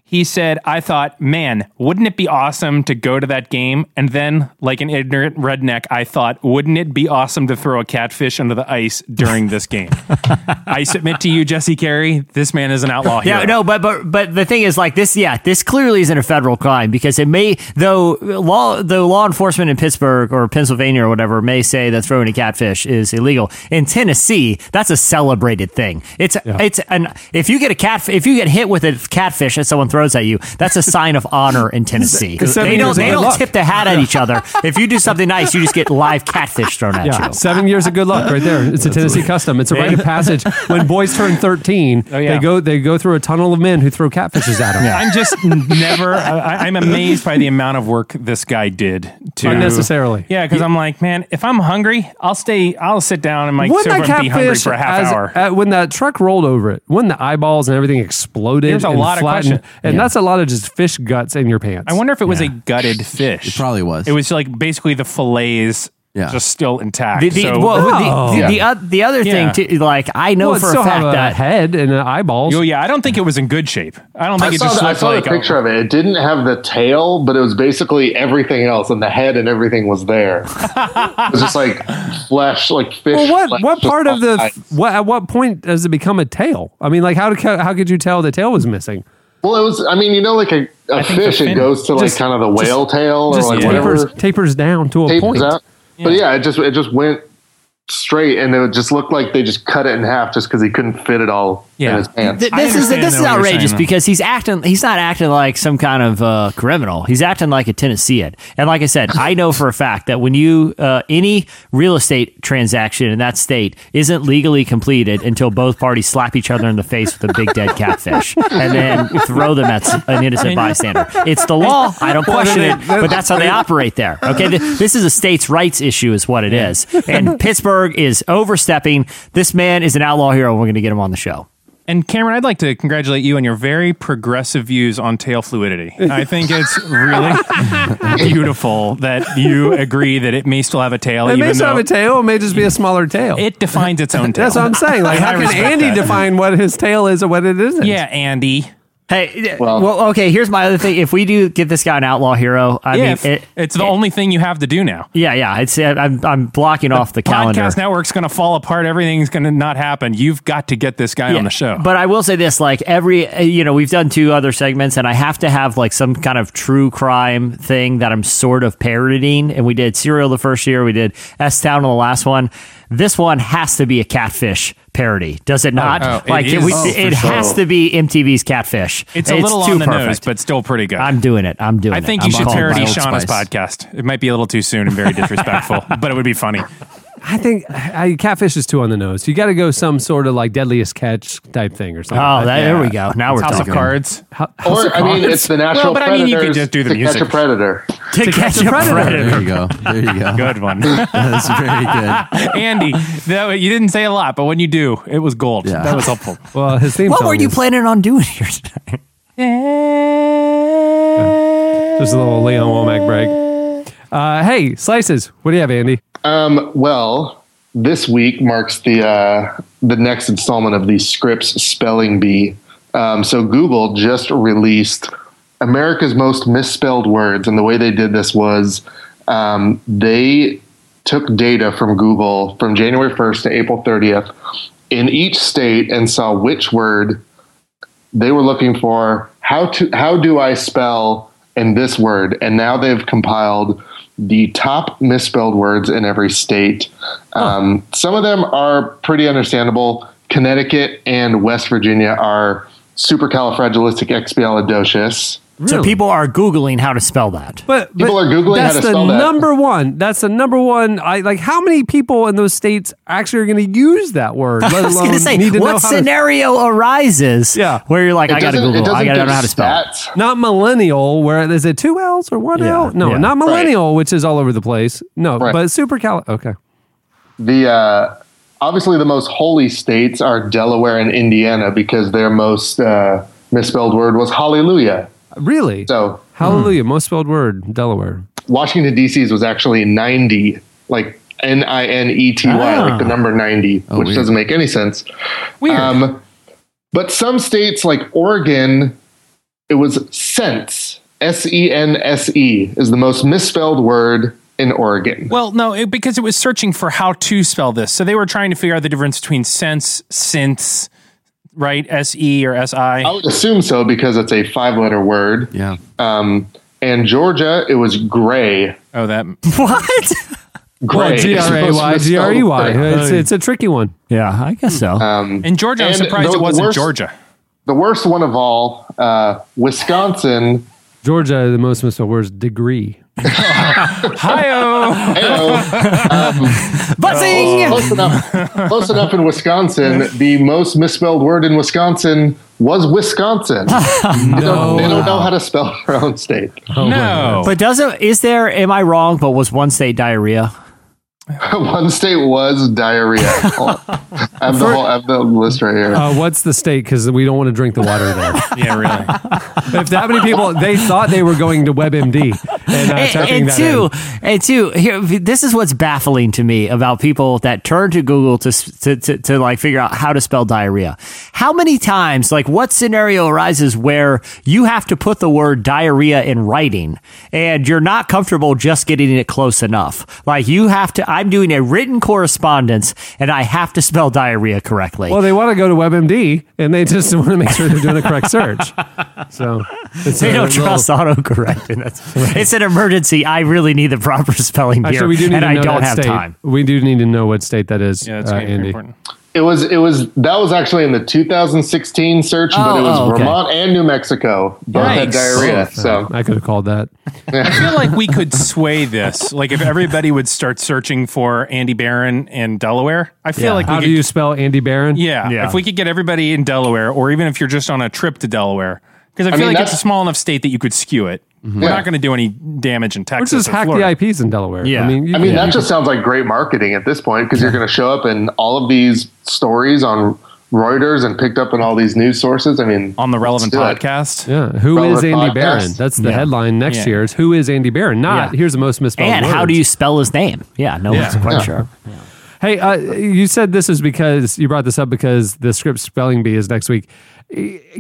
C: He said, I thought, man, wouldn't it be awesome to go to that game? And then, like an ignorant redneck, I thought, wouldn't it be awesome to throw a catfish under the ice during this game? I submit to you, Jesse Carey, this man is an outlaw hero.
E: Yeah, no, but but but the thing is, like this, yeah, this clearly isn't a federal crime because it may, though law, though law enforcement in Pittsburgh or Pennsylvania or whatever may say that throwing a catfish is illegal. In Tennessee, that's a celebrated thing. It's it's an if you get a cat, if you get hit with a catfish that someone throws at you, that's a sign of honor in Tennessee.
B: Seven
E: they don't they don't
B: luck.
E: tip the hat at each other. If you do something nice, you just get live catfish thrown at
B: Yeah,
E: you.
B: seven years of good luck right there. It's a Tennessee custom. It's a rite of passage. When boys turn thirteen,
C: Oh, yeah.
B: they go they go through a tunnel of men who throw catfishes at them.
C: I'm just never. I, I'm amazed by the amount of work this guy did to
B: Unnecessarily.
C: Yeah, because I'm like, man, if I'm hungry, I'll stay. I'll sit down in my
B: Wouldn't
C: and be hungry for a half
B: as-
C: hour.
B: uh, when that truck rolled over it, when the eyeballs and everything exploded,
C: There's a lot of
B: flattened,
C: question.
B: and that's a lot of just fish guts in your pants.
C: I wonder if it was a gutted fish.
I: It probably was.
C: It was like basically the fillets,
I: Yeah.
C: just still intact.
E: The, the,
C: so,
E: well,
B: Oh.
E: the, the, the, oth- the other
C: Yeah.
E: thing, too, like I know
B: Well, it
E: for
B: still
E: a fact
B: have a
E: that
B: head and uh, eyeballs.
C: oh yeah, I don't think it was in good shape. I don't think
F: I
C: it
F: saw,
C: just
F: the, I
C: looked
F: saw
C: like
F: the picture of it. It didn't have the tail, but it was basically everything else, and the head and everything was there. it was just like flesh, like fish.
B: Well, what
F: flesh
B: what
F: just
B: part of
F: on
B: the
F: ice.
B: what at what point does it become a tail? I mean, like how did, how could you tell the tail was missing?
F: Well, it was. I mean, you know, like a, a fish,
C: fin-
F: it goes to like
B: just-
F: kind of the whale tail or
B: Just
F: like
B: tapers
F: whatever
B: tapers down to a
F: tapers
B: point.
F: out. But yeah, it just it just went straight, and it just looked like they just cut it in half just because he couldn't fit it all
C: Yeah.
F: in his pants.
E: Th- this is this is
C: though what you're
E: outrageous because he's acting. He's not acting like some kind of uh, criminal. He's acting like a Tennessean. And like I said, I know for a fact that when you uh, any real estate transaction in that state isn't legally completed until both parties slap each other in the face with a big dead catfish and then throw them at an innocent bystander. It's the law. I don't question it, but that's how they operate there. Okay, this is a states' rights issue, is what it is. And Pittsburgh is overstepping. This man is an outlaw hero. We're going to get him on the show.
C: And Cameron, I'd like to congratulate you on your very progressive views on tail fluidity. I think it's really beautiful that you agree that it may still have a tail,
B: It
C: even
B: may still have a tail. It may just be a smaller tail.
C: it defines its own tail.
B: That's what I'm saying. Like, how can Andy
C: that.
B: define what his tail is or what it isn't?
C: Yeah, Andy.
E: Hey, well,
F: Well-
E: okay. Here's my other thing. If we do get this guy an outlaw hero, I
C: yeah,
E: mean,
C: if-
E: it,
C: it's the only thing you have to do now.
E: yeah, yeah. It's I'm I'm blocking off the calendar.
C: Podcast network's going to fall apart. Everything's going to not happen. You've got to get this guy
E: Yeah,
C: on the show.
E: But I will say this: like every, uh, you know, we've done two other segments, and I have to have like some kind of true crime thing that I'm sort of parodying. And we did Serial the first year, we did S Town on the last one. This one has to be a catfish parody, does it oh, not?
C: oh, it
E: like
C: is.
E: we,
C: Oh,
E: it has
F: sure.
E: to be MTV's Catfish.
C: it's a little
E: too
C: on the
E: perfect.
C: nose, but still pretty good.
E: I'm doing it. I'm doing it.
C: I think
E: I'm
C: you should parody
E: it.
C: Shauna's podcast. It might be a little too soon and very disrespectful, but it would be funny.
B: I think uh, I, catfish is too on the nose. You got to go some sort of like deadliest catch type thing or something.
E: Oh, that, there we go. Now we're
C: House
E: talking.
C: of Cards.
B: Ho- House
F: Or
B: of
F: I mean, it's the natural
C: Well, but I mean, you
F: predators
C: could just do the
F: to catch a
C: music.
F: predator.
E: To, catch, a
B: predator.
E: predator.
I: There you go. There you go.
C: Good one.
I: That's very good.
C: Andy, that, you didn't say a lot, but when you do, it was gold.
I: Yeah.
C: That was helpful.
B: well, his theme
E: What
B: song
E: were you
B: is
E: planning on doing here tonight?
B: Just a little Lee Ann Womack break. Uh, hey, slices. What do you have, Andy?
F: Um, well, this week marks the uh, the next installment of the Scripps Spelling Bee. Um, so Google just released America's most misspelled words, and the way they did this was um, they took data from Google from January 1st to April 30th in each state and saw which word they were looking for. How to how do I spell in this word? And now they've compiled the top misspelled words in every state. Um, some of them are pretty understandable. Connecticut and West Virginia are supercalifragilisticexpialidocious.
E: So people are googling how to spell that.
B: But,
F: People are Googling how
B: that's
F: to
B: the
F: spell that.
B: number one. That's the number one. I like how many people in those states actually are going to use that word. Let
E: I was going to say,
B: need to know
E: what
B: scenario to-
E: arises?
B: Yeah.
E: where you're like,
F: It
E: I got to
F: doesn't- it
E: Google, I got to know how to spell. it.
F: stats.
B: not millennial. Where is it two L's or one
E: Yeah,
B: L? No,
E: yeah.
B: not millennial, which is all over the place. No,
F: Right.
B: but super cal. Okay.
F: The uh, obviously the most holy states are Delaware and Indiana because their most uh, misspelled word was hallelujah.
B: Really?
F: So
B: Hallelujah. Most spelled word. Delaware.
F: Washington D.C.'s was actually 90, like N I N E T Y,
E: Ah.
F: like the number 90,
I: Oh,
F: which
I: weird.
F: doesn't make any sense.
C: Weird.
F: Um, but some states, like Oregon, it was sense. S E N S E is the most misspelled word in Oregon.
C: Well, no, it, because it was searching for how to spell this. So they were trying to figure out the difference between sense, since, right? S E or S I.
F: I would assume so because it's a five letter word.
I: Yeah.
F: Um, and Georgia, it was gray.
C: Oh, that.
E: What?
F: Gray.
B: Well,
F: is
B: G
F: the
B: R A
F: most
B: Y
F: misspelled
B: G R E Y.
F: word.
B: It's it's a tricky one.
E: yeah, I guess so.
F: Um,
C: In Georgia, I'm
F: And
C: surprised
F: the
C: it wasn't
F: worst-
C: Georgia.
F: the worst one of all, uh, Wisconsin.
B: Georgia, the most misspelled word is degree.
C: Hi-oh.
E: Buzzing!
F: Close enough. Close enough in Wisconsin. The most misspelled word in Wisconsin was Wisconsin. They don't, they don't know how to spell their own state.
C: no.
E: But doesn't is there? Am I wrong? But was one state diarrhea?
F: One state was diarrhea. I have the whole, I have the list right here.
B: Uh, what's the state? Because we don't want to drink the water there.
C: yeah, really.
B: if that many people, they thought they were going to WebMD and uh,
E: and, and two,
B: in.
E: and two. Here, this is what's baffling to me about people that turn to Google to, to to to like figure out how to spell diarrhea. How many times, like, what scenario arises where you have to put the word diarrhea in writing, and you're not comfortable just getting it close enough? Like, you have to. I'm doing a written correspondence, and I have to spell diarrhea correctly.
B: Well, they want to go to WebMD and they just want to make sure they're doing the correct search. So it's
E: they don't
B: little-
E: trust autocorrect. and that's- It's an emergency. I really need the proper spelling here,
B: Actually, we do need
E: and
B: to
E: I don't have
B: state.
E: time.
B: We do need to know what state that is,
C: Yeah, that's
B: uh, Andy.
C: important.
F: It was it was that was actually in the 2016 search, but
E: Oh,
F: it was
E: oh, okay.
F: Vermont and New Mexico both had diarrhea. So
B: I could have called that.
C: I feel like we could sway this. Like if everybody would start searching for Andy Barron in Delaware, I feel
E: Yeah.
C: like we
B: How
C: could.
B: do you spell Andy Barron?
C: yeah,
E: Yeah.
C: if we could get everybody in Delaware, or even if you're just on a trip to Delaware, because I feel
F: mean,
C: like it's a small enough state that you could skew it. Mm-hmm. We're
F: Yeah.
C: not going to do any damage in
B: Or
C: Texas.
B: just
C: or
B: hack
C: Florida.
B: the IPs in Delaware.
E: Yeah.
B: I mean, you
F: I mean
B: can-
F: that just sounds like great marketing at this point because you're going to show up in all of these stories on Reuters and picked up in all these news sources. I mean,
C: on the relevant
F: let's it.
C: podcast.
B: Yeah, who is
F: Relevant
B: Andy
F: podcast.
B: Barron? That's the
E: Yeah.
B: headline next
C: Yeah.
B: year. Is who is Andy Barron? Not
E: Yeah.
B: here's the most misspelled.
E: And how do you spell his name? Yeah, no one's quite
F: Yeah.
E: sure.
B: Hey, uh, you said this is because you brought this up because the Scripps spelling bee is next week.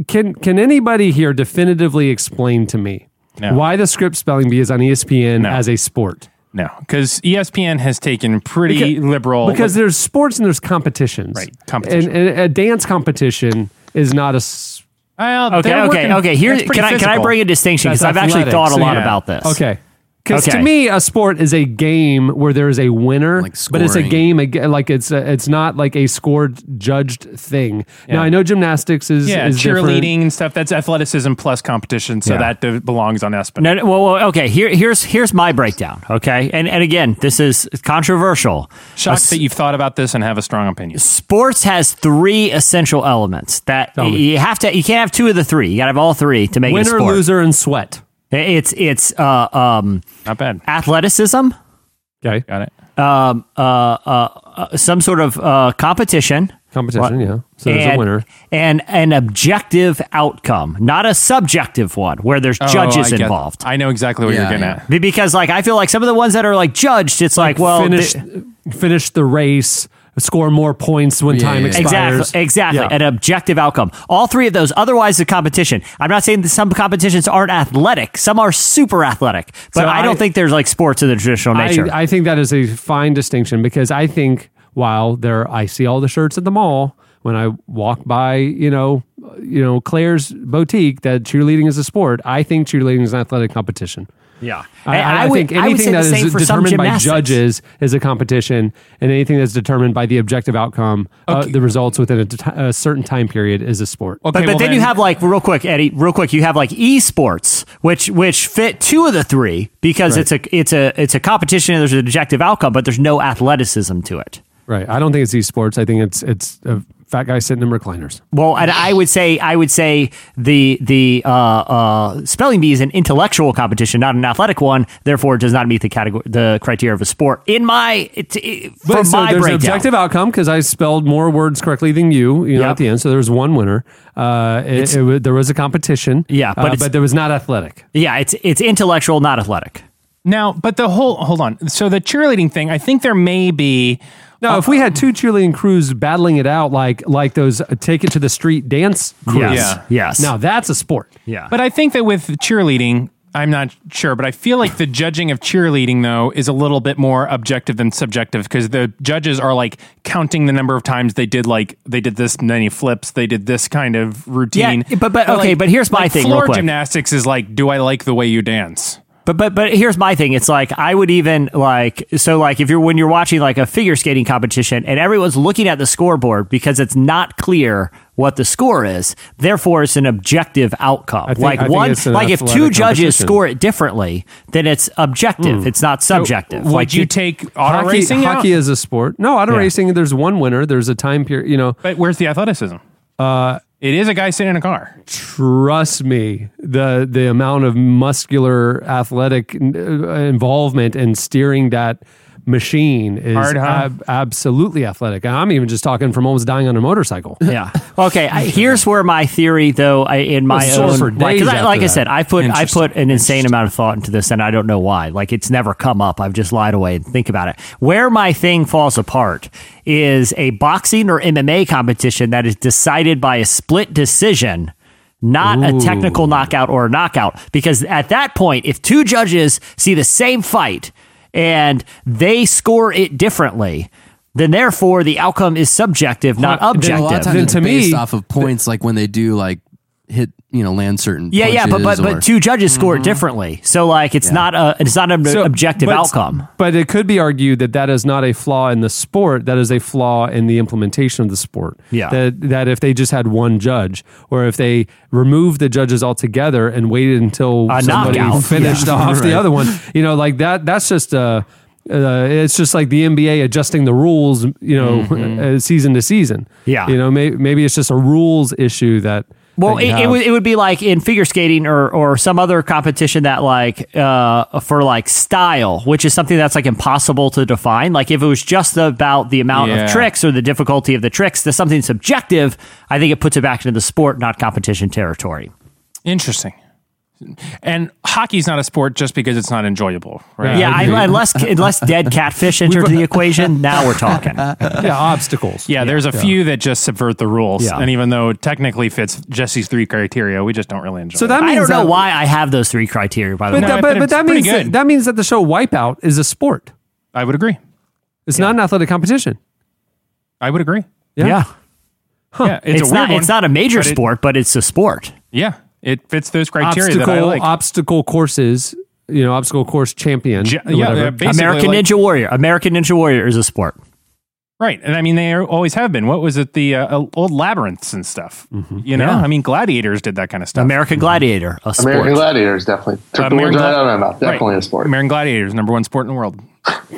B: Can can anybody here definitively explain to me
C: No.
B: why the Scripps spelling bee is on ESPN
C: No.
B: as a sport?
C: No, because ESPN has taken pretty
B: Because-
C: liberal.
B: Because there's sports and there's competitions.
C: Right, competition.
B: And, and a dance competition is not a. s-
C: Well,
E: Okay,
C: they're
E: okay,
C: working-
E: okay. Here,
C: that's pretty
E: can I can I bring a distinction because I've actually thought a lot
C: yeah.
E: about this.
B: Okay. Because
E: Okay.
B: to me, a sport is a game where there is a winner,
I: Like
B: but it's a game like it's a, it's not like a scored judged thing. Now I know gymnastics is
C: Yeah,
B: is different.
C: cheerleading and stuff. That's athleticism plus competition, so
B: Yeah.
C: that d- belongs on ESPN.
E: No, no, well, well, okay. Here, here's here's my breakdown. Okay, and and again, this is controversial.
C: Shocked
E: A
C: that you've thought about this and have a strong opinion.
E: sports has three essential elements that
B: Tell me.
E: you have to. You can't have two of the three. You got to have all three to make it a
B: Winner,
E: sport.
B: loser, and sweat.
E: It's it's uh, um,
C: Not bad.
E: athleticism,
B: Okay,
C: Got it.
E: um, uh, uh, uh, some sort of uh, competition.
B: competition. Yeah, so there's a winner.
E: and an objective outcome, not a subjective one where there's judges
C: Oh, I get-
E: involved.
C: I know exactly what
I: Yeah,
C: you're getting
I: yeah.
C: at.
E: Because like I feel like some of the ones that are like judged, it's like, well,
B: finish
E: the-
B: finish the race, score more points when
I: Yeah,
B: time
I: yeah, yeah.
B: expires.
E: Exactly, exactly.
B: Yeah.
E: An objective outcome. All three of those. Otherwise, the competition. I'm not saying that some competitions aren't athletic. Some are super athletic, but
B: So
E: I don't think there's like sports of the traditional nature.
B: I, I think that is a fine distinction because I think while there, I see all the shirts at the mall when I walk by, you know, you know Claire's boutique that cheerleading is a sport. I think cheerleading is an athletic competition.
E: Yeah,
B: I,
E: And
B: I,
E: would-
B: think
E: I would
B: anything
E: say
B: that
E: the same
B: is
E: for some
B: determined by judges is a competition, and anything that's determined by the objective outcome, uh, the results within a, t- a certain time period, is a sport.
C: Okay,
E: But, but
C: well
E: then, you have like real quick, Eddie, real quick. You have like esports, which which fit two of the three because it's a it's a it's a competition and there's an objective outcome, but there's no athleticism to it.
B: Right. I don't think it's esports. I think it's it's a fat guy sitting in recliners.
E: Well, and I would say I would say the the uh, uh, spelling bee is an intellectual competition, not an athletic one. Therefore, it does not meet the category the criteria of a sport. In my it, it,
B: But
E: from
B: so
E: my
B: there's an objective outcome because I spelled more words correctly than you. You know,
E: Yep.
B: at the end, so there was one winner. Uh, it, it, wa- there was a competition.
E: Yeah, but
B: uh, but there was not athletic.
E: yeah, it's it's intellectual, not athletic.
C: now, but the whole hold on. So the cheerleading thing, I think there may be.
B: No, if we had two cheerleading crews battling it out like like those uh, take it to the street dance crews,
E: Yes,
C: Yeah.
E: yes.
B: now that's a sport.
E: yeah,
C: But I think that with cheerleading, I'm not sure, but I feel like the judging of cheerleading though is a little bit more objective than subjective because the judges are like counting the number of times they did like they did this many flips, they did this kind of routine.
E: Yeah, but- but- okay,
C: like-
E: but here's my
C: like
E: thing real
C: Floor
E: quick.
C: gymnastics is like, do I like the way you dance?
E: But but but here's my thing. It's like I would even like so like if you're when you're watching like a figure skating competition and everyone's looking at the scoreboard because it's not clear what the score is. Therefore, it's an objective outcome.
B: Think-
E: like one like if two judges score it differently, then it's objective. It's not subjective.
C: Would
E: like
C: you
E: the-
C: take auto
B: Hockey,
C: racing out?
B: hockey is a sport. No, auto
E: Yeah.
B: racing. There's one winner. There's a time period. You know,
C: But where's the athleticism? Uh, it is a guy sitting in a car.
B: trust me, the the amount of muscular athletic uh, involvement in steering that machine is
C: Hard, huh?
B: ab- absolutely athletic. And I'm even just talking from almost dying on a motorcycle.
E: Yeah. Okay. I, here's where my theory, though, I, in my
B: Well,
E: own, like, I, like I said, I put I put an insane amount of thought into this, and I don't know why. Like it's never come up. I've just lied away and think about it. Where my thing falls apart is a boxing or MMA competition that is decided by a split decision. Not a technical knockout or a knockout. Because at that point, if two judges see the same fight and they score it differently, then therefore the outcome is subjective, not
B: Well, then
E: objective.
I: a lot of times
B: Then
I: it's
B: to me-
I: based off of points, like when they do like hit, you know, land certain.
E: Yeah, yeah, but but
I: or-
E: but two judges score it differently. So like it's not a it's not an
B: So,
E: objective
B: but-
E: outcome.
B: But it could be argued that that is not a flaw in the sport. That is a flaw in the implementation of the sport.
E: Yeah.
B: That that if they just had one judge, or if they removed the judges altogether and waited until
E: A
B: somebody
E: knockout.
B: finished
I: Yeah.
B: off the other one, you know, like that. That's just uh Uh, it's just like the NBA adjusting the rules, you know, uh, season to season.
E: Mm-hmm. Yeah.
B: you know, may, maybe it's just a rules issue that.
E: Well, it, it would it would be like in figure skating or or some other competition that like uh for like style, which is something that's like impossible to define. Like if it was just about the amount
C: Yeah.
E: of tricks or the difficulty of the tricks, there's something subjective. I think it puts it back into the sport, not competition territory.
C: Interesting. And hockey's not a sport just because it's not enjoyable, right?
E: Yeah, I, unless unless dead catfish enter the equation, now we're talking.
B: yeah, obstacles.
C: Yeah, there's a few that just subvert the rules.
E: Yeah.
C: And even though it technically fits Jesse's three criteria, we just don't really enjoy
B: So
C: it.
B: that
E: I don't know
B: that,
E: why I have those three criteria. By the
B: But,
E: way,
B: that,
C: but
B: but, but that means that,
C: good.
B: that means that the show Wipeout is a sport.
C: I would agree.
B: It's not an athletic competition.
C: I would agree.
B: Yeah.
E: yeah,
C: Yeah, it's,
E: it's,
C: a weird
E: not
C: one,
E: it's not a major
C: but it-
E: sport, but it's a sport.
C: yeah, it fits those criteria
B: Obstacle
C: that I like.
B: obstacle courses. You know, obstacle course champion.
C: J- yeah,
B: whatever.
C: yeah, basically
E: American
C: like-
E: Ninja Warrior. American Ninja Warrior is a sport.
C: Right. And I mean, they always have been. What was it? The uh, old labyrinths and stuff. You know,
E: Yeah.
C: I mean, gladiators did that kind of stuff.
E: American Gladiator, a sport.
F: American Gladiators definitely took the
C: American
F: words right
C: Gla-
F: out of my mouth. Definitely
C: Right.
F: a sport.
C: American Gladiators, number one sport in the world.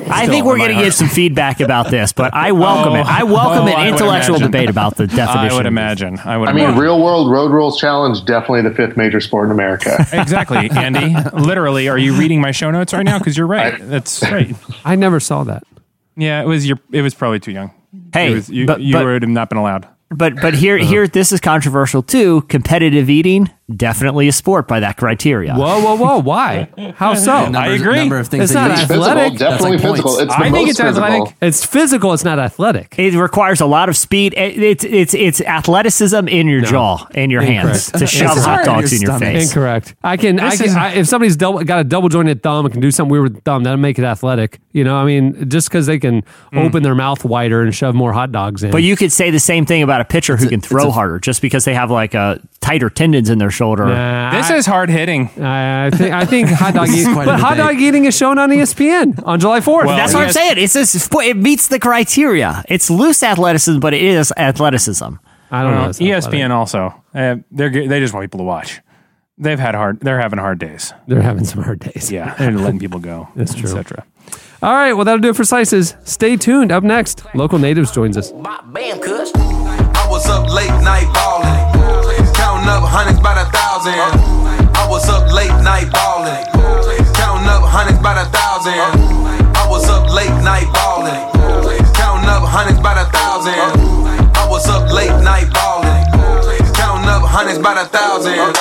E: I think we're going to
C: heart.
E: get some feedback about this, but I oh. welcome
C: Oh,
E: it. I welcome
C: oh,
E: an intellectual debate about the definition.
C: I would imagine. I would.
F: I mean, real world road rules challenge definitely the fifth major sport in America.
C: exactly, Andy. Literally, are you reading my show notes right now? Because you're right. That's right.
B: I never saw that.
C: Yeah, it was your. It was probably too young.
E: Hey,
C: was, you,
E: but-
C: you
E: but-
C: would have not been allowed.
E: But but here here this is controversial too. Competitive eating definitely a sport by that criteria.
B: Whoa, whoa, whoa! Why? How so?
I: Number,
C: agree.
I: Number of things
B: It's
I: that
B: not
I: you eat.
F: physical,
B: athletic.
F: definitely
I: That's like
F: physical.
I: points.
F: It's the
C: I think it's
F: physical.
C: athletic.
B: It's physical. It's not athletic.
E: It requires a lot of speed. It- It's it's it's athleticism in your jaw, and your hands to shove hot
I: hard in
E: dogs
I: your
E: in your
I: stomach.
E: face.
B: Incorrect. I can. I
C: This
B: can.
C: is-
B: I, if somebody's double, got a double jointed thumb and can do something weird with the thumb, that'll make it athletic. You know, I mean, just because they can hmm. open their mouth wider and shove more hot dogs in.
E: But you could say the same thing about a pitcher who can throw harder, just because they have like a tighter tendons in their shoulder.
B: Nah,
C: This
B: I,
C: is hard hitting.
B: I, I think. I think hot dog eating. But hot dog eting is shown on ESPN on July fourth.
C: Well,
E: That's what I'm
C: yes.
E: saying. It's just, it meets the criteria. It's loose athleticism, but it is athleticism.
B: I don't know.
C: Well,
B: It's athletic.
C: ESPN also. Uh, they're they just want people to watch. They've had hard. They're having hard days.
B: They're having some hard days.
C: Yeah, and letting people go.
B: That's true.
C: Etc.
B: All right. Well, that'll do it for slices. Stay tuned. Up next, local natives joins us.
J: I was counting up hundreds by the thousand. I was up late night ballin', counting up hundreds by the thousand. I was up late night ballin', counting up hundreds by the thousand. I was up late night ballin', counting up hundreds by the thousand.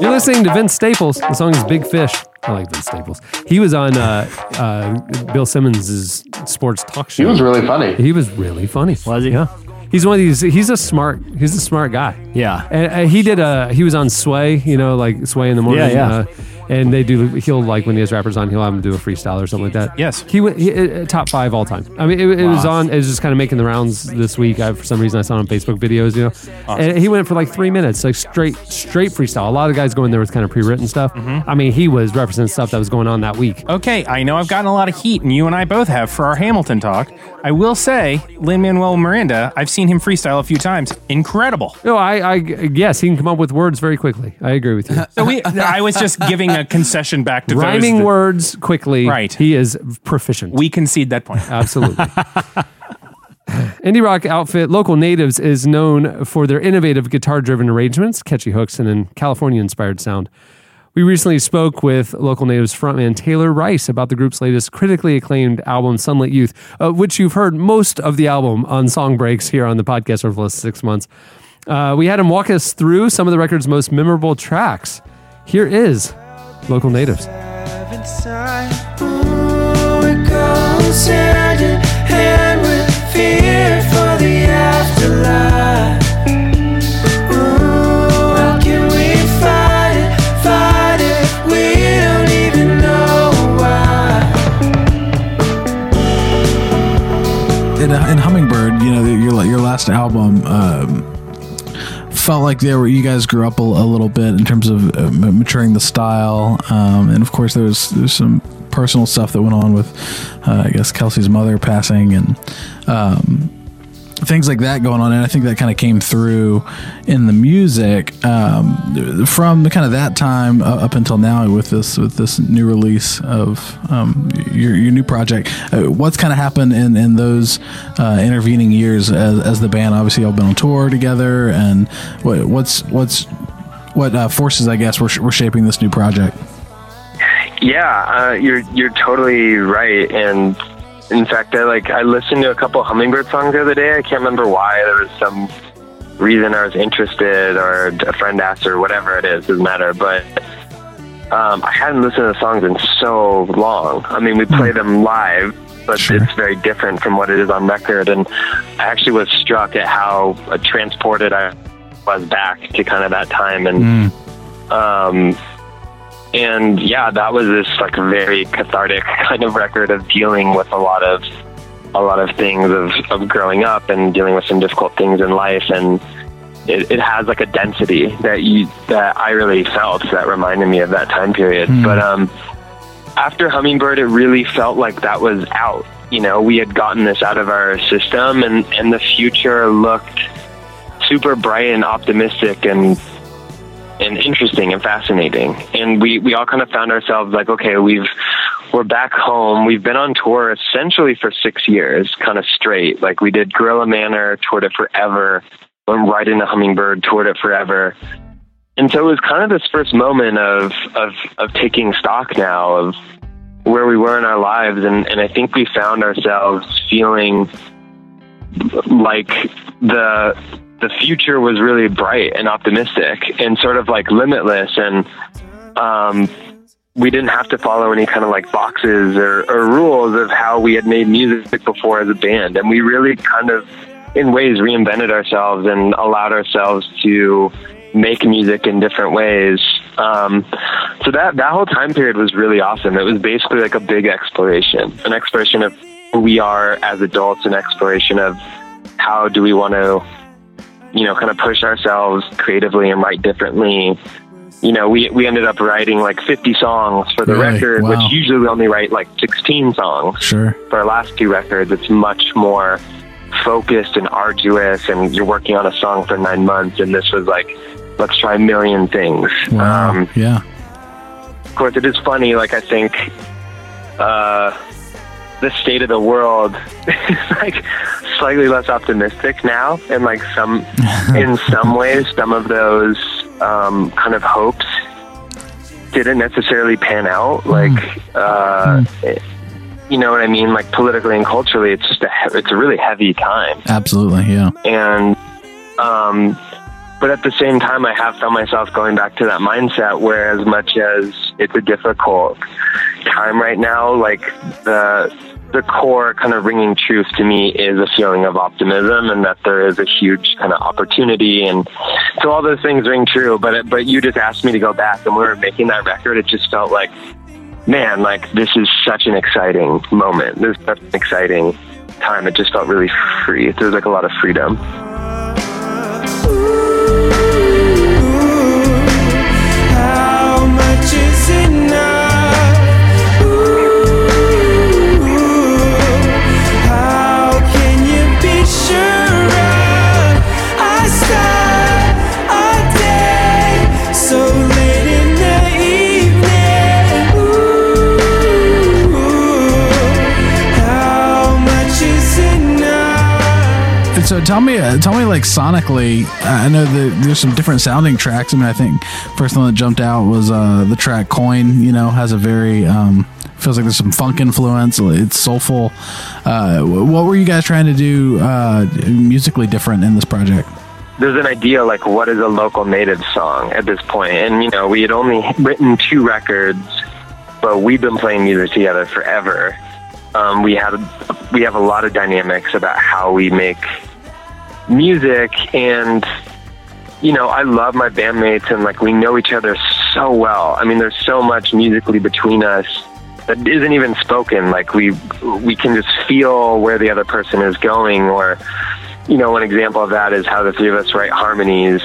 B: You're listening to Vince Staples. The song is Big Fish. I like Vince Staples. He was on uh, uh, Bill Simmons' sports talk show.
F: He was really funny.
B: He was really funny.
E: Was he?
B: Yeah. He's one of these. He's a smart. He's a smart guy.
E: Yeah.
B: And uh, he did a. He was on Sway. You know, like Sway in the morning.
E: Yeah, yeah.
B: Uh, and they do. He'll like when he has rappers on. He'll have them do a freestyle or something like that.
C: Yes.
B: He went he, uh, top five all time. I mean, it, it was on. It was just kind of making the rounds this week. I, for some reason, I saw it on Facebook videos. You know, and he went for like three minutes, like straight straight freestyle. A lot of guys go in there with kind of pre-written stuff.
C: Mm-hmm.
B: I mean, he was representing stuff that was going on that week.
C: Okay, I know I've gotten a lot of heat, and you and I both have for our Hamilton talk. I will say, Lin Manuel Miranda. I've seen him freestyle a few times. Incredible.
B: No, I, I, yes, he can come up with words very quickly. I agree with you.
C: So we, I was just giving a concession back to those
B: Rhyming
C: that-
B: words quickly.
C: Right.
B: He is proficient.
C: We concede that point.
B: Absolutely. Indie rock outfit Local Natives is known for their innovative guitar driven arrangements, catchy hooks, and an California inspired sound. We recently spoke with Local Natives frontman Taylor Rice about the group's latest critically acclaimed album, Sunlit Youth, uh, which you've heard most of the album on song breaks here on the podcast over the last six months. Uh, we had him walk us through some of the record's most memorable tracks. Here is Local Natives.
K: in Hummingbird, you know, your your last album um, felt like there were you guys grew up a, a little bit in terms of uh, maturing the style, um, and of course there was there's some personal stuff that went on with, uh, I guess Kelcey's mother passing and. Um, things like that going on and i think that kind of came through in the music um, from kind of that time up until now with this with this new release of um, your, your new project uh, what's kind of happened in, in those uh, intervening years as, as the band obviously all been on tour together and what, what's what's what uh, forces i guess were, were shaping this new project
L: Yeah, uh, you're you're totally right. And in fact, I like I listened to a couple Hummingbird songs the other day. I can't remember why. There was some reason I was interested, or a friend asked, or whatever it is. Doesn't matter. But um, I hadn't listened to the songs in so long. I mean, we play them live, but it's very different from what it is on record. And I actually was struck at how uh, transported I was back to kind of that time. And um, and yeah, that was this like very cathartic kind of record of dealing with a lot of a lot of things of, of growing up and dealing with some difficult things in life and it, it has like a density that you that I really felt that reminded me of that time period. But um after Hummingbird it really felt like that was out. You know, we had gotten this out of our system and, and the future looked super bright and optimistic and and interesting and fascinating. And we, we all kind of found ourselves like, okay, we've we're back home. We've been on tour essentially for six years, kind of straight. Like we did Gorilla Manor, toured it forever, went right into Hummingbird, toured it forever. And so it was kind of this first moment of of of taking stock now of where we were in our lives and, and I think we found ourselves feeling like the the future was really bright and optimistic and sort of like limitless and um we didn't have to follow any kind of like boxes or, or rules of how we had made music before as a band. And we really kind of in ways reinvented ourselves and allowed ourselves to make music in different ways. Um, so that that whole time period was really awesome. It was basically like a big exploration an exploration of who we are as adults an exploration of how do we want to you know, kind of push ourselves creatively and write differently. You know, we we ended up writing like 50 songs for the
K: Really?
L: record,
K: Wow.
L: which usually we only write like 16 songs.
K: Sure.
L: For our last two records, it's much more focused and arduous, and you're working on a song for nine months. And this was like, let's try a million things.
K: Wow.
L: Um,
K: yeah.
L: of course, it is funny. Like I think uh, the state of the world is like slightly less optimistic now, and like some, in some ways, some of those um, kind of hopes didn't necessarily pan out. Like, uh, you know what I mean? Like politically and culturally, it's just a he- it's a really heavy time
K: Absolutely. Yeah.
L: and um, but at the same time, I have found myself going back to that mindset where, as much as it's a difficult time right now, like the the core kind of ringing truth to me is a feeling of optimism and that there is a huge kind of opportunity. And so all those things ring true but but you just asked me to go back and we were making that record. It just felt like man like this is such an exciting moment. This is such an exciting time. It just felt really free. There's like a lot of freedom.
M: How much is enough?
K: Tell me, uh, tell me, like sonically, I know there's some different sounding tracks. I mean, I think first one that jumped out was uh, the track "Coin." You know, has a very um, feels like there's some funk influence. It's soulful. Uh, what were you guys trying to do uh, musically different in this project?
L: there's an idea like what is a local native song at this point and you know we had only written two records but we've been playing music together forever um, we had we have a lot of dynamics about how we make music and you know i love my bandmates and like we know each other so well i mean there's so much musically between us that isn't even spoken like we we can just feel where the other person is going or you know, one example of that is how the three of us write harmonies.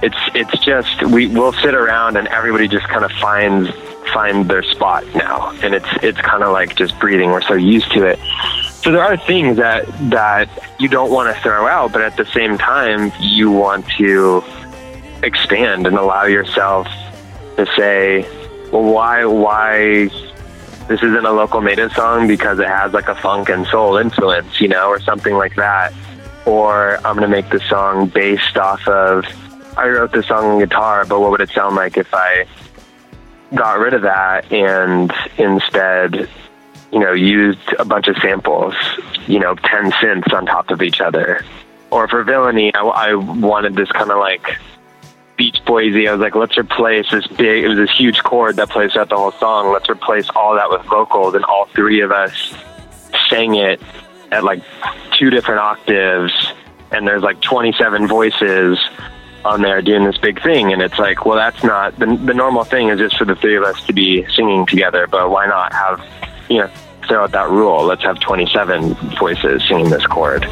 L: It's it's just we we will sit around and everybody just kind of finds find their spot now, and it's it's kind of like just breathing. We're so used to it. So there are things that that you don't want to throw out, but at the same time you want to expand and allow yourself to say, well, why why this isn't a local native song because it has like a funk and soul influence, you know, or something like that. Or I'm going to make the song based off of, I wrote this song on guitar, but what would it sound like if I got rid of that and instead, you know, used a bunch of samples, you know, 10 synths on top of each other? Or for Villainy, I, I wanted this kind of like Beach Boysy. I was like, let's replace this big. It was this huge chord that plays throughout the whole song. Let's replace all that with vocals, and all three of us sang it at like two different octaves, and there's like 27 voices on there doing this big thing, and it's like, well, that's not the the normal thing is just for the three of us to be singing together, but why not have you know throw out that rule? Let's have 27 voices singing this chord.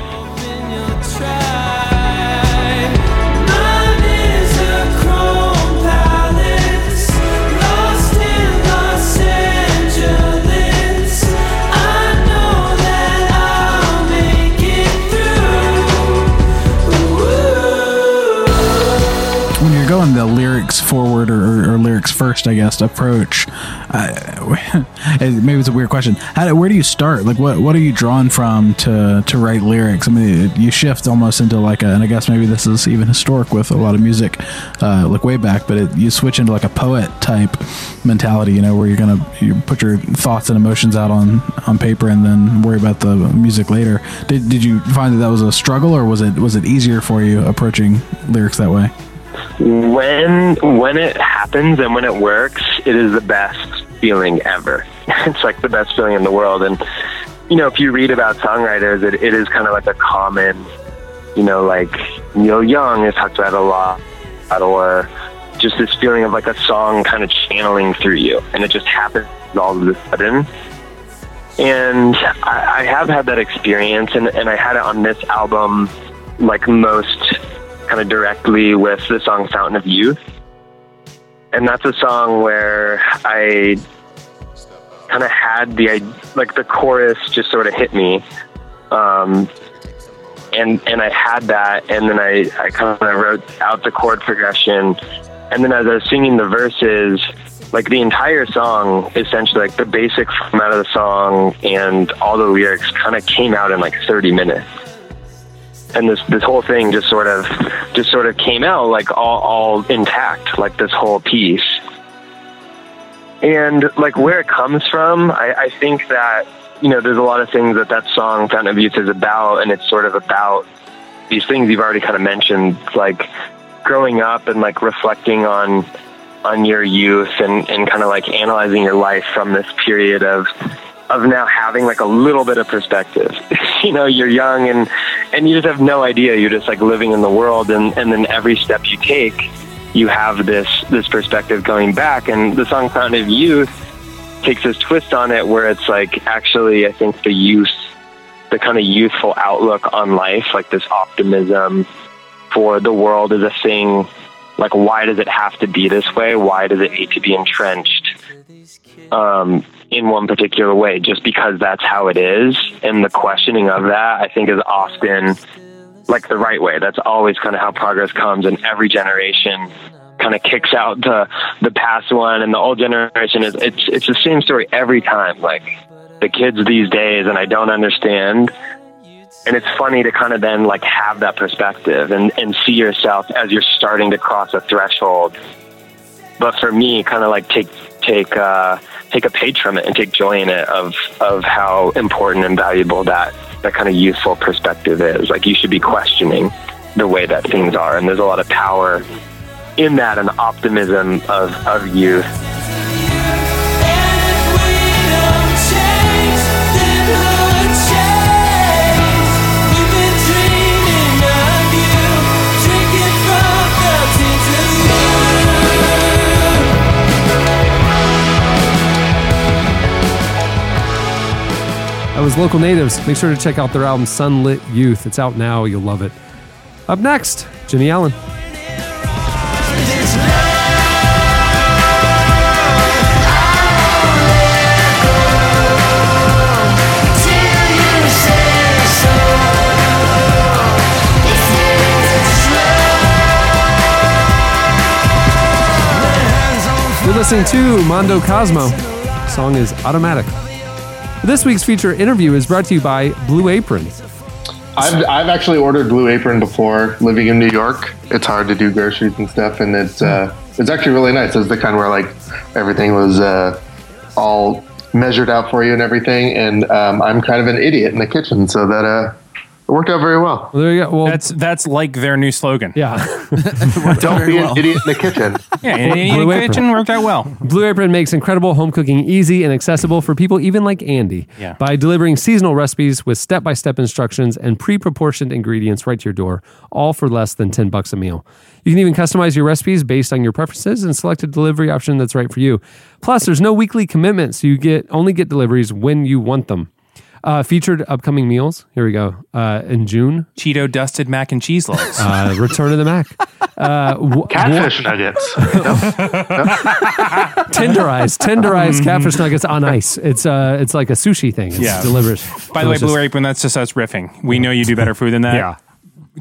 K: You're going the lyrics forward or, or, lyrics first, I guess approach. Uh, maybe it's a weird question. Do- where do you start? Like, what what are you drawn from to to write lyrics? I mean, you shift almost into like a, and I guess maybe this is even historic with a lot of music, uh, like way back. But it, you switch into like a poet type mentality, you know, where you're gonna you put your thoughts and emotions out on on paper and then worry about the music later. Did did you find that that was a struggle, or was it was it easier for you approaching lyrics that way?
L: When when it happens and when it works, it is the best feeling ever. it's like the best feeling in the world. And you know, if you read about songwriters, it, it is kind of like a common, you know, like Neil Young has talked about a lot, or just this feeling of like a song kind of channeling through you, and it just happens all of a sudden. And I, I have had that experience, and, and I had it on this album, like most kind of directly with the song Fountain of Youth. And that's a song where I kind of had the like the chorus just sort of hit me. Um, and and I had that and then I, I kind of wrote out the chord progression and then as I was singing the verses like the entire song essentially like the basic format of the song and all the lyrics kind of came out in like 30 minutes and this this whole thing just sort of just sort of came out like all all intact like this whole piece. And like where it comes from I, I think that you know there's a lot of things that that song fountain of youth is about and it's sort of about these things you've already kind of mentioned like growing up and like reflecting on on your youth and and kind of like analyzing your life from this period of of now having like a little bit of perspective. you know, you're young and and you just have no idea. You're just like living in the world and and then every step you take, you have this this perspective going back and the song Fountain of Youth takes this twist on it where it's like actually I think the youth the kind of youthful outlook on life, like this optimism for the world is a thing like why does it have to be this way? Why does it need to be entrenched? um, in one particular way just because that's how it is. And the questioning of that, I think, is often like the right way. That's always kind of how progress comes, and every generation kind of kicks out the the past one, and the old generation is it's it's the same story every time. Like the kids these days, and I don't understand. And it's funny to kind of then like have that perspective and, and see yourself as you're starting to cross a threshold but for me, kind of like take take uh, take a page from it and take joy in it of of how important and valuable that that kind of youthful perspective is. Like you should be questioning the way that things are, and there's a lot of power in that and optimism of of youth.
B: Was Local Natives. Make sure to check out their album Sunlit Youth. It's out now. You'll love it. Up next, Jennie Allen. You're listening to Mondo Cozmo. The song is Automatic. This week's feature interview is brought to you by Blue Apron.
F: I've, I've actually ordered Blue Apron before living in New York. It's hard to do groceries and stuff, and it's uh, it's actually really nice. It's the kind where like everything was uh, all measured out for you and everything. And um, I'm kind of an idiot in the kitchen, so that uh, worked out very well.
B: Well, there you go. Well,
C: That's that's like their new slogan.
B: yeah.
F: Don't be an idiot in the kitchen.
C: Yeah, in
B: Blue
C: any
B: Apron.
C: kitchen worked out well.
B: Blue Apron makes incredible home cooking easy and accessible for people even like Andy
C: Yeah.
B: by delivering seasonal recipes with step-by-step instructions and pre-proportioned ingredients right to your door, all for less than 10 bucks a meal. You can even customize your recipes based on your preferences and select a delivery option that's right for you. Plus, there's no weekly commitment, so you get only get deliveries when you want them. Uh, featured upcoming meals. Here we go. Uh, in June,
C: Cheeto dusted mac and cheese loaves.
B: uh, Return of the Mac. Uh, w-
F: Catfish nuggets.
B: tenderized, tenderized catfish nuggets on ice. It's uh, it's like a sushi thing. It's
C: Yeah.
B: delivers.
C: By the way. Blue Apron, that's just us riffing. We know you do better food than that.
E: Yeah.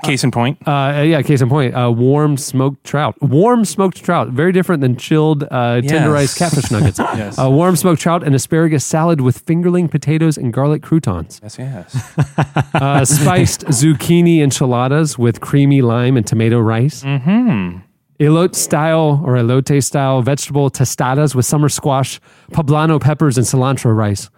C: Case in point.
B: Uh, yeah, case in point, uh, warm smoked trout. Warm smoked trout, very different than chilled, uh, tenderized catfish nuggets.
C: Yes.
B: uh, warm smoked trout and asparagus salad with fingerling potatoes and garlic croutons.
C: Yes, yes.
B: Uh, spiced zucchini enchiladas with creamy lime and tomato rice.
C: Mm-hmm.
B: Elote style or elote style vegetable tostadas with summer squash, poblano peppers, and cilantro rice.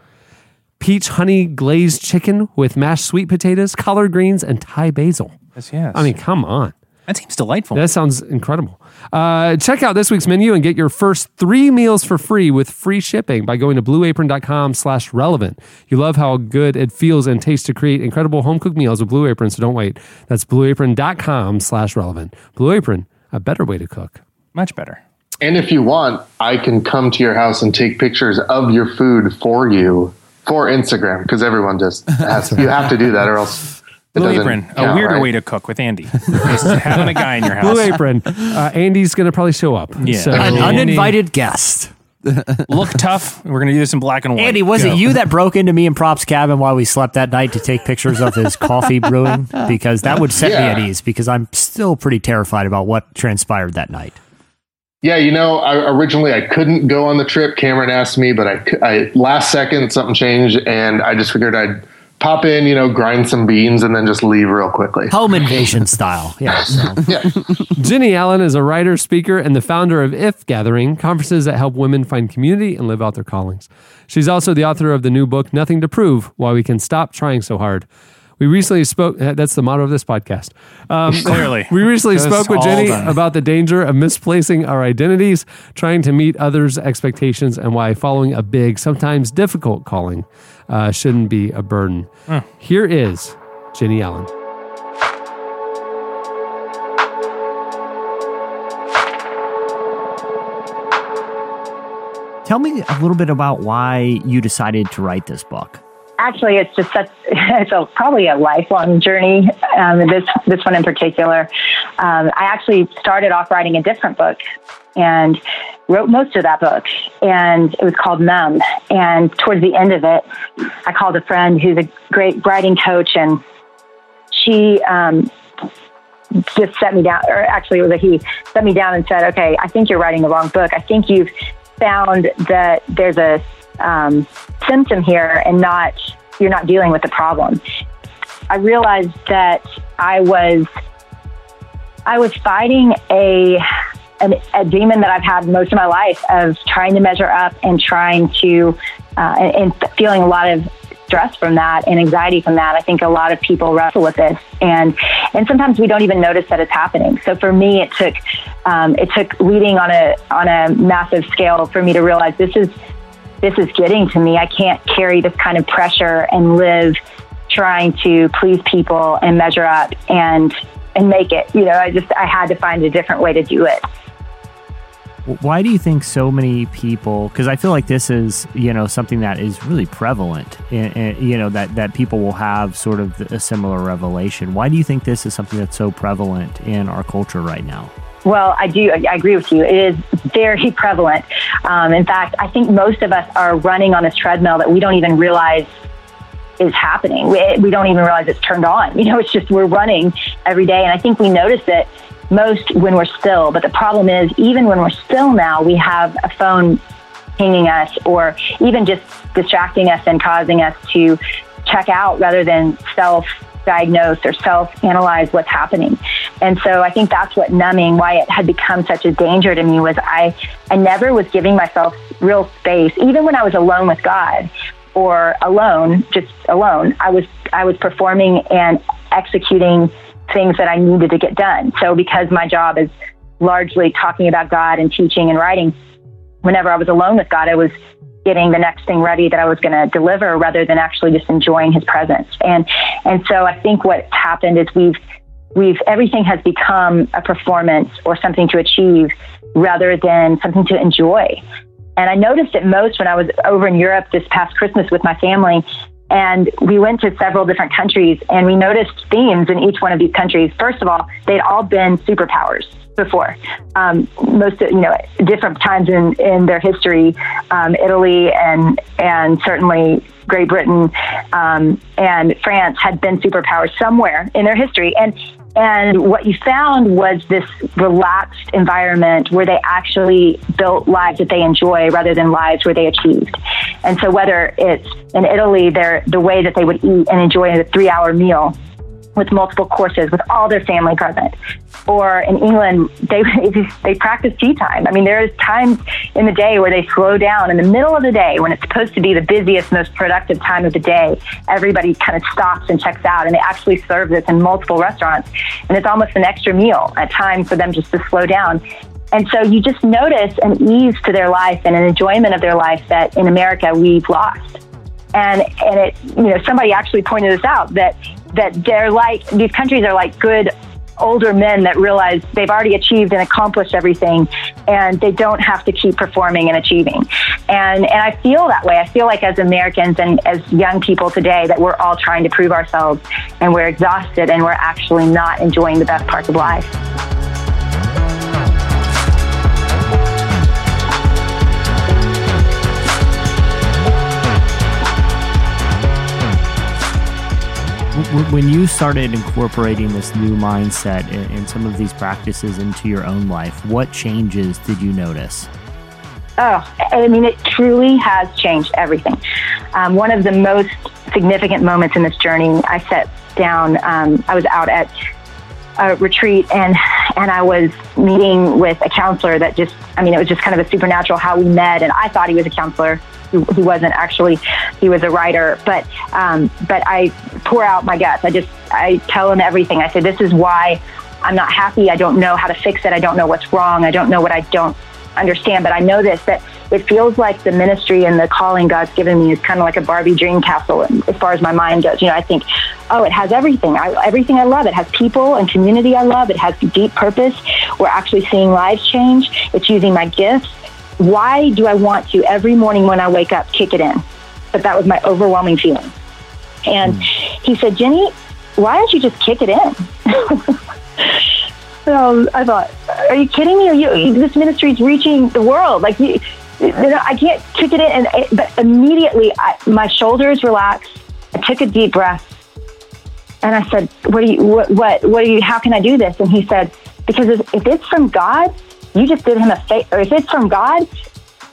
B: Peach honey glazed chicken with mashed sweet potatoes, collard greens, and Thai basil.
C: Yes, yes.
B: I mean, come on.
C: that seems delightful.
B: That sounds incredible. Uh, check out this week's menu and get your first three meals for free with free shipping by going to blueapron.com slash relevant. You love how good it feels and tastes to create incredible home cooked meals with Blue Apron, so don't wait. That's blueapron.com slash relevant. Blue Apron, a better way to cook.
C: Much better.
F: And if you want, I can come to your house and take pictures of your food for you for Instagram because everyone just has, you have to do that or else it
C: Blue
F: doesn't
C: Apron, a weirder
F: right?
C: way to cook with Andy. Just having a guy in your house.
B: Blue Apron, uh, Andy's going to probably show up.
C: Yeah.
B: So,
E: An
C: Andy-
E: uninvited guest.
C: Look tough. We're gonna do this in black and white.
E: Andy, was
C: Go.
E: it you that broke into me and Prop's cabin while we slept that night to take pictures of his coffee brewing? Because that would set me at ease because I'm still pretty terrified about what transpired that night.
F: Yeah, you know, I, originally I couldn't go on the trip. Cameron asked me, but I, I last second something changed, and I just figured I'd pop in, you know, grind some beans, and then just leave real quickly.
E: Home invasion style. Yeah. so.
F: Yeah,
B: Jennie Allen is a writer, speaker, and the founder of IF Gathering, conferences that help women find community and live out their callings. She's also the author of the new book, Nothing to Prove Why We Can Stop Trying So Hard. We recently spoke, uh, that's the motto of this podcast. Um,
C: Clearly.
B: we recently
C: Just
B: spoke with
C: all
B: Jennie
C: done.
B: about the danger of misplacing our identities, trying to meet others' expectations, and why following a big, sometimes difficult calling uh, shouldn't be a burden. Here is Jennie Allen.
E: Tell me a little bit about why you decided to write this book.
N: Actually it's just such it's a, probably a lifelong journey um, this this one in particular. Um, i actually started off writing a different book and wrote most of that book and it was called numb. And towards the end of it i called a friend who's a great writing coach and she um, just set me down or actually it was a he set me down and said okay i think you're writing the wrong book. I think you've found that there's a um, symptom here and not you're not dealing with the problem. I realized that i was i was fighting a an, a demon that i've had most of my life of trying to measure up and trying to uh, and, and feeling a lot of stress from that and anxiety from that. I think a lot of people wrestle with this and and sometimes we don't even notice that it's happening. So for me it took um, it took leading on a on a massive scale for me to realize this is this is getting to me. I can't carry this kind of pressure and live trying to please people and measure up and and make it. You know, I just I had to find a different way to do it.
E: Why do you think so many people? Because I feel like this is, you know, something that is really prevalent. In, in- you know, that that people will have sort of a similar revelation. Why do you think this is something that's so prevalent in our culture right now?
N: Well, I do. I agree with you. It is very prevalent. Um, in fact, I think most of us are running on this treadmill that we don't even realize is happening. We, we don't even realize it's turned on. You know, it's just we're running every day, and I think we notice it most when we're still. But the problem is, even when we're still now, we have a phone pinging us, or even just distracting us and causing us to check out rather than self diagnose or self analyze what's happening. And so I think that's what numbing, why it had become such a danger to me was I, I never was giving myself real space, even when I was alone with God or alone, just alone. I was, I was performing and executing things that I needed to get done. So because my job is largely talking about God and teaching and writing, whenever I was alone with God, I was getting the next thing ready that I was going to deliver rather than actually just enjoying his presence. And and so I think what's happened is we've we've everything has become a performance or something to achieve rather than something to enjoy. And I noticed it most when I was over in Europe this past Christmas with my family. And we went to several different countries and we noticed themes in each one of these countries. First of all, they'd all been superpowers before. Um, most, you know, different times in, in their history, um, Italy and, and certainly Great Britain um, and France had been superpowers somewhere in their history. And, and what you found was this relaxed environment where they actually built lives that they enjoy rather than lives where they achieved. And so whether it's in Italy, the way that they would eat and enjoy a three hour meal with multiple courses with all their family present. Or in England, they they practice tea time. I mean, there's times in the day where they slow down in the middle of the day when it's supposed to be the busiest, most productive time of the day. Everybody kind of stops and checks out, and they actually serve this in multiple restaurants. And it's almost an extra meal at times for them just to slow down. And so you just notice an ease to their life and an enjoyment of their life that in America we've lost and and it you know somebody actually pointed this out that that they're like these countries are like good older men that realize they've already achieved and accomplished everything and they don't have to keep performing and achieving. And and I feel that way. I feel like as Americans and as young people today that we're all trying to prove ourselves and we're exhausted and we're actually not enjoying the best parts of life
E: When you started incorporating this new mindset and, some of these practices into your own life, what changes did you notice?
N: Oh, I mean, it truly has changed everything. Um, one of the most significant moments in this journey, I sat down, um, I was out at a retreat and, and I was meeting with a counselor that just, I mean, it was just kind of a supernatural how we met. And I thought he was a counselor. He, wasn't actually, he was a writer, but, um, but I pour out my guts. I just, I tell him everything. I say, this is why I'm not happy. I don't know how to fix it. I don't know what's wrong. I don't know what I don't understand, but I know this that it feels like the ministry and the calling God's given me is kind of like a Barbie dream castle as far as my mind goes. You know, I think, oh, it has everything. I, everything I love. It has people and community I love. It has deep purpose. We're actually seeing lives change. It's using my gifts. Why do I want to every morning when I wake up kick it in? But that was my overwhelming feeling. And hmm. he said, Jennie, why don't you just kick it in? So I thought, are you kidding me? Are you, this ministry is reaching the world. Like, you, you know, I can't kick it in. And it, but immediately, I, my shoulders relaxed. I took a deep breath, and I said, "What do you? What? What? What do you? How can I do this?" And he said, "Because if if it's from God, you just did him a favor. Or if it's from God,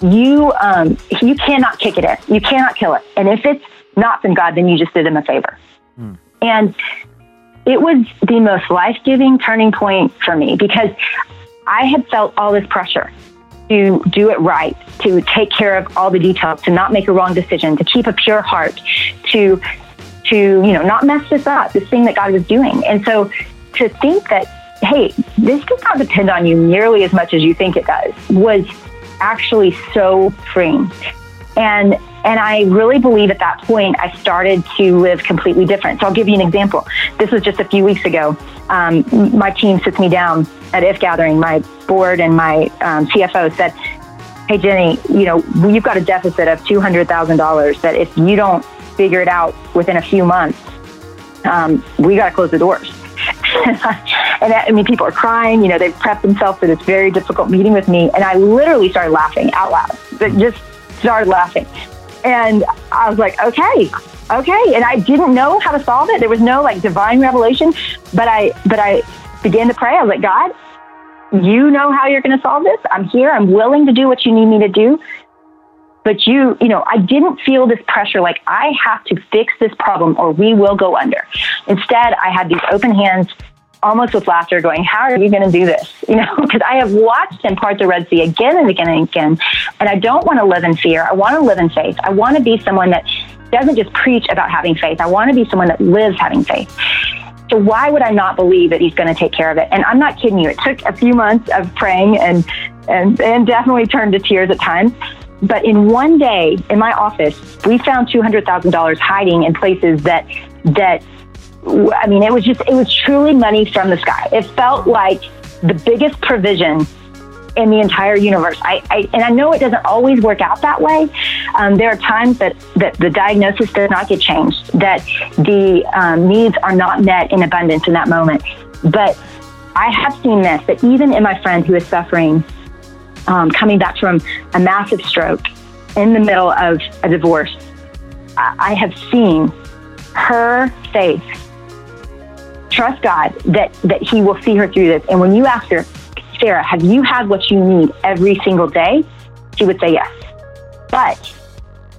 N: you um, you cannot kick it in. You cannot kill it. And if it's not from God, then you just did him a favor." And it was the most life giving turning point for me because I had felt all this pressure to do it right, to take care of all the details, to not make a wrong decision, to keep a pure heart, to to you know not mess this up, this thing that God was doing. And so to think that hey, this does not depend on you nearly as much as you think it does was actually so freeing. And and I really believe at that point I started to live completely different. So I'll give you an example. This was just a few weeks ago. Um, my team sits me down at If Gathering. My board and my um, CFO said, "Hey Jennie, you know you've got a deficit of two hundred thousand dollars. That if you don't figure it out within a few months, um, we got to close the doors." and uh, I mean, people are crying. You know, they've prepped themselves for this very difficult meeting with me, and I literally started laughing out loud. But hmm. just started laughing, and I was like, "Okay, okay." And I didn't know how to solve it. There was no like divine revelation, but I, but I began to pray. I was like, "God, you know how you're going to solve this. I'm here. I'm willing to do what you need me to do." But you, you know, I didn't feel this pressure like I have to fix this problem or we will go under. Instead, I had these open hands, almost with laughter, going, How are you going to do this? You know, because I have watched him part the Red Sea again and again and again. And I don't want to live in fear. I want to live in faith. I want to be someone that doesn't just preach about having faith. I want to be someone that lives having faith. So why would I not believe that he's going to take care of it? And I'm not kidding you. It took a few months of praying and and and definitely turned to tears at times. But in one day in my office, we found two hundred thousand dollars hiding in places that that I mean, it was just it was truly money from the sky. It felt like the biggest provision in the entire universe. I, I and I know it doesn't always work out that way. Um, there are times that, that the diagnosis does not get changed, that the um, needs are not met in abundance in that moment. But I have seen this that even in my friend who is suffering, um, coming back from a massive stroke in the middle of a divorce, I, have seen her faith trust God that that He will see her through this. And when you ask her, Sarah, have you had what you need every single day? She would say yes. But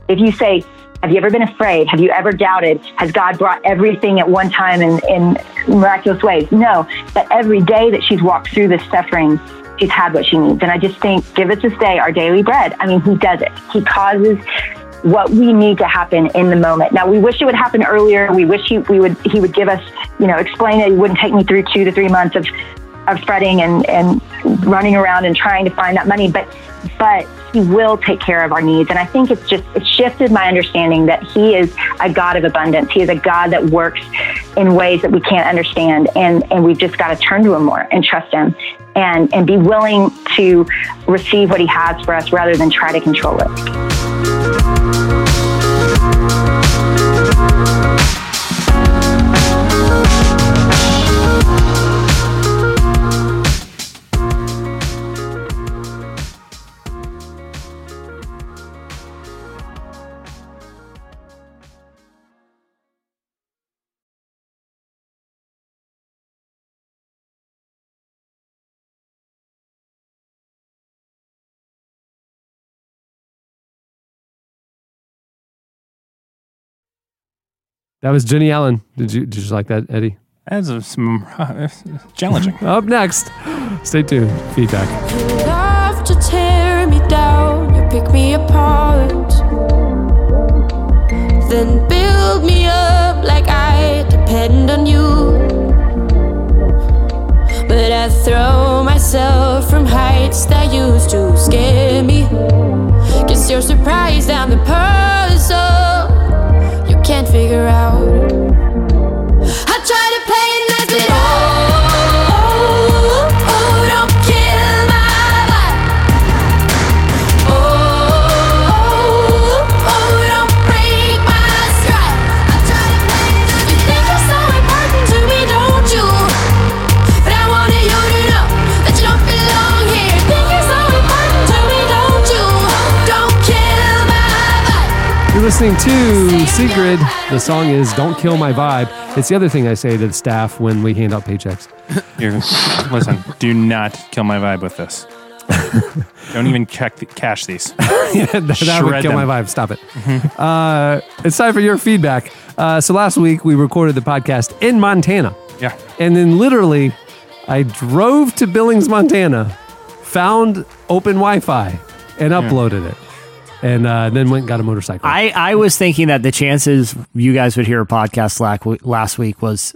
N: if you say, have you ever been afraid? Have you ever doubted? Has God brought everything at one time in, in miraculous ways? No. But every day that she's walked through this suffering, she's had what she needs. And I just think, give us this day our daily bread. I mean, He does it. He causes what we need to happen in the moment. Now we wish it would happen earlier. We wish he we would he would give us, you know, explain it. It wouldn't take me through two to three months of of fretting and, and running around and trying to find that money. But but he will take care of our needs. And I think it's just it shifted my understanding that he is a God of abundance. He is a God that works in ways that we can't understand. And and we've just got to turn to him more and trust him and, and be willing to receive what he has for us rather than try to control it.
B: That was Jennie Allen. Did you did you like that, Eddie?
C: That's a, some challenging.
B: Up next, stay tuned. Feedback.
M: love to tear me down, you pick me apart. Then build me up like I depend on you. But I throw myself from heights that used to scare me. Guess you're surprised I'm the puzzle you can't figure out.
B: Listening to Sigrid. The song is "Don't Kill My Vibe." It's the other thing I say to the staff when we hand out paychecks.
C: You're, listen, do not kill my vibe with this. Don't even check the, cash these.
B: yeah, that, that would kill
C: them.
B: my vibe. Stop it. Uh, it's time for your feedback. Uh, so last week we recorded the podcast in Montana.
C: Yeah.
B: And then literally, I drove to Billings, Montana, found open Wi-Fi, and uploaded it, and uh, then went and got a motorcycle.
E: I, I was thinking that the chances you guys would hear a podcast last week was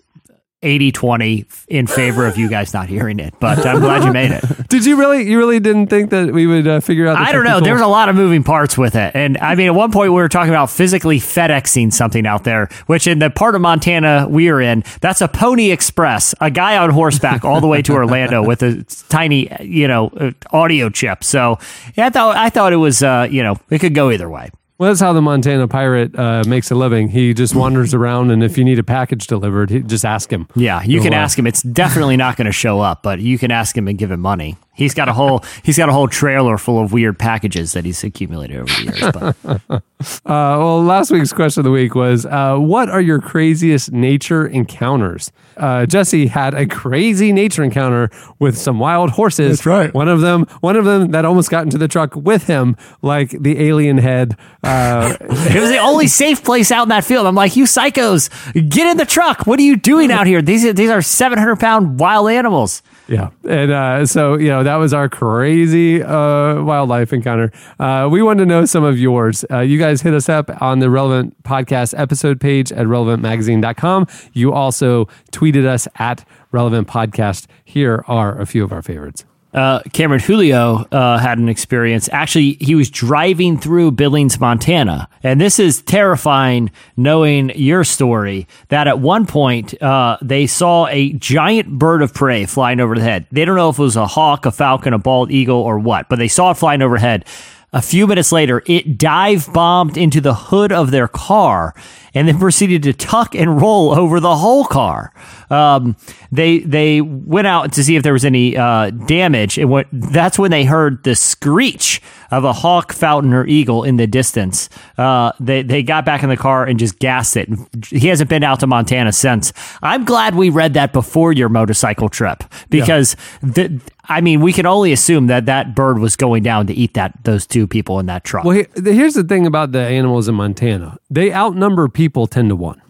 E: 80 20 in favor of you guys not hearing it, but I'm glad you made it.
B: Did you really? You really didn't think that we would uh, figure out? The
E: I don't know. There was a lot of moving parts with it. And I mean, at one point, we were talking about physically FedExing something out there, which in the part of Montana we are in, that's a Pony Express, a guy on horseback all the way to Orlando with a tiny, you know, uh, audio chip. So yeah, I thought, I thought it was, uh, you know, it could go either way.
B: Well, that's how the Montana pirate uh, makes a living. He just wanders around, and if you need a package delivered, he, just ask him.
E: Yeah, you can
B: uh,
E: ask him. It's definitely not going to show up, but you can ask him and give him money. He's got a whole he's got a whole trailer full of weird packages that he's accumulated over the years. But
B: Uh, well, last week's question of the week was, uh, "What are your craziest nature encounters?" Uh, Jesse had a crazy nature encounter with some wild horses. That's right. One of them, one of them that almost got into the truck with him, like the alien head. Uh,
E: it was the only safe place out in that field. I'm like, you psychos, get in the truck. What are you doing out here? These these are 700 pound wild animals.
B: Yeah. And uh, so, you know, that was our crazy uh, wildlife encounter. Uh, we wanted to know some of yours. Uh, you guys hit us up on the Relevant Podcast episode page at relevantmagazine.com. You also tweeted us at Relevant Podcast. Here are a few of our favorites.
E: Uh, Cameron Julio uh, had an experience. Actually, he was driving through Billings, Montana. And this is terrifying knowing your story that at one point uh, they saw a giant bird of prey flying over the head. They don't know if it was a hawk, a falcon, a bald eagle, or what, but they saw it flying overhead. A few minutes later, it dive bombed into the hood of their car and then proceeded to tuck and roll over the whole car. Um, they they went out to see if there was any uh, damage, and what, that's when they heard the screech of a hawk, falcon, or eagle in the distance. Uh, they they got back in the car and just gassed it. He hasn't been out to Montana since. I'm glad we read that before your motorcycle trip because the, I mean we can only assume that that bird was going down to eat that those two people in that truck.
B: Well, here's the thing about the animals in Montana. They outnumber people 10 to 1.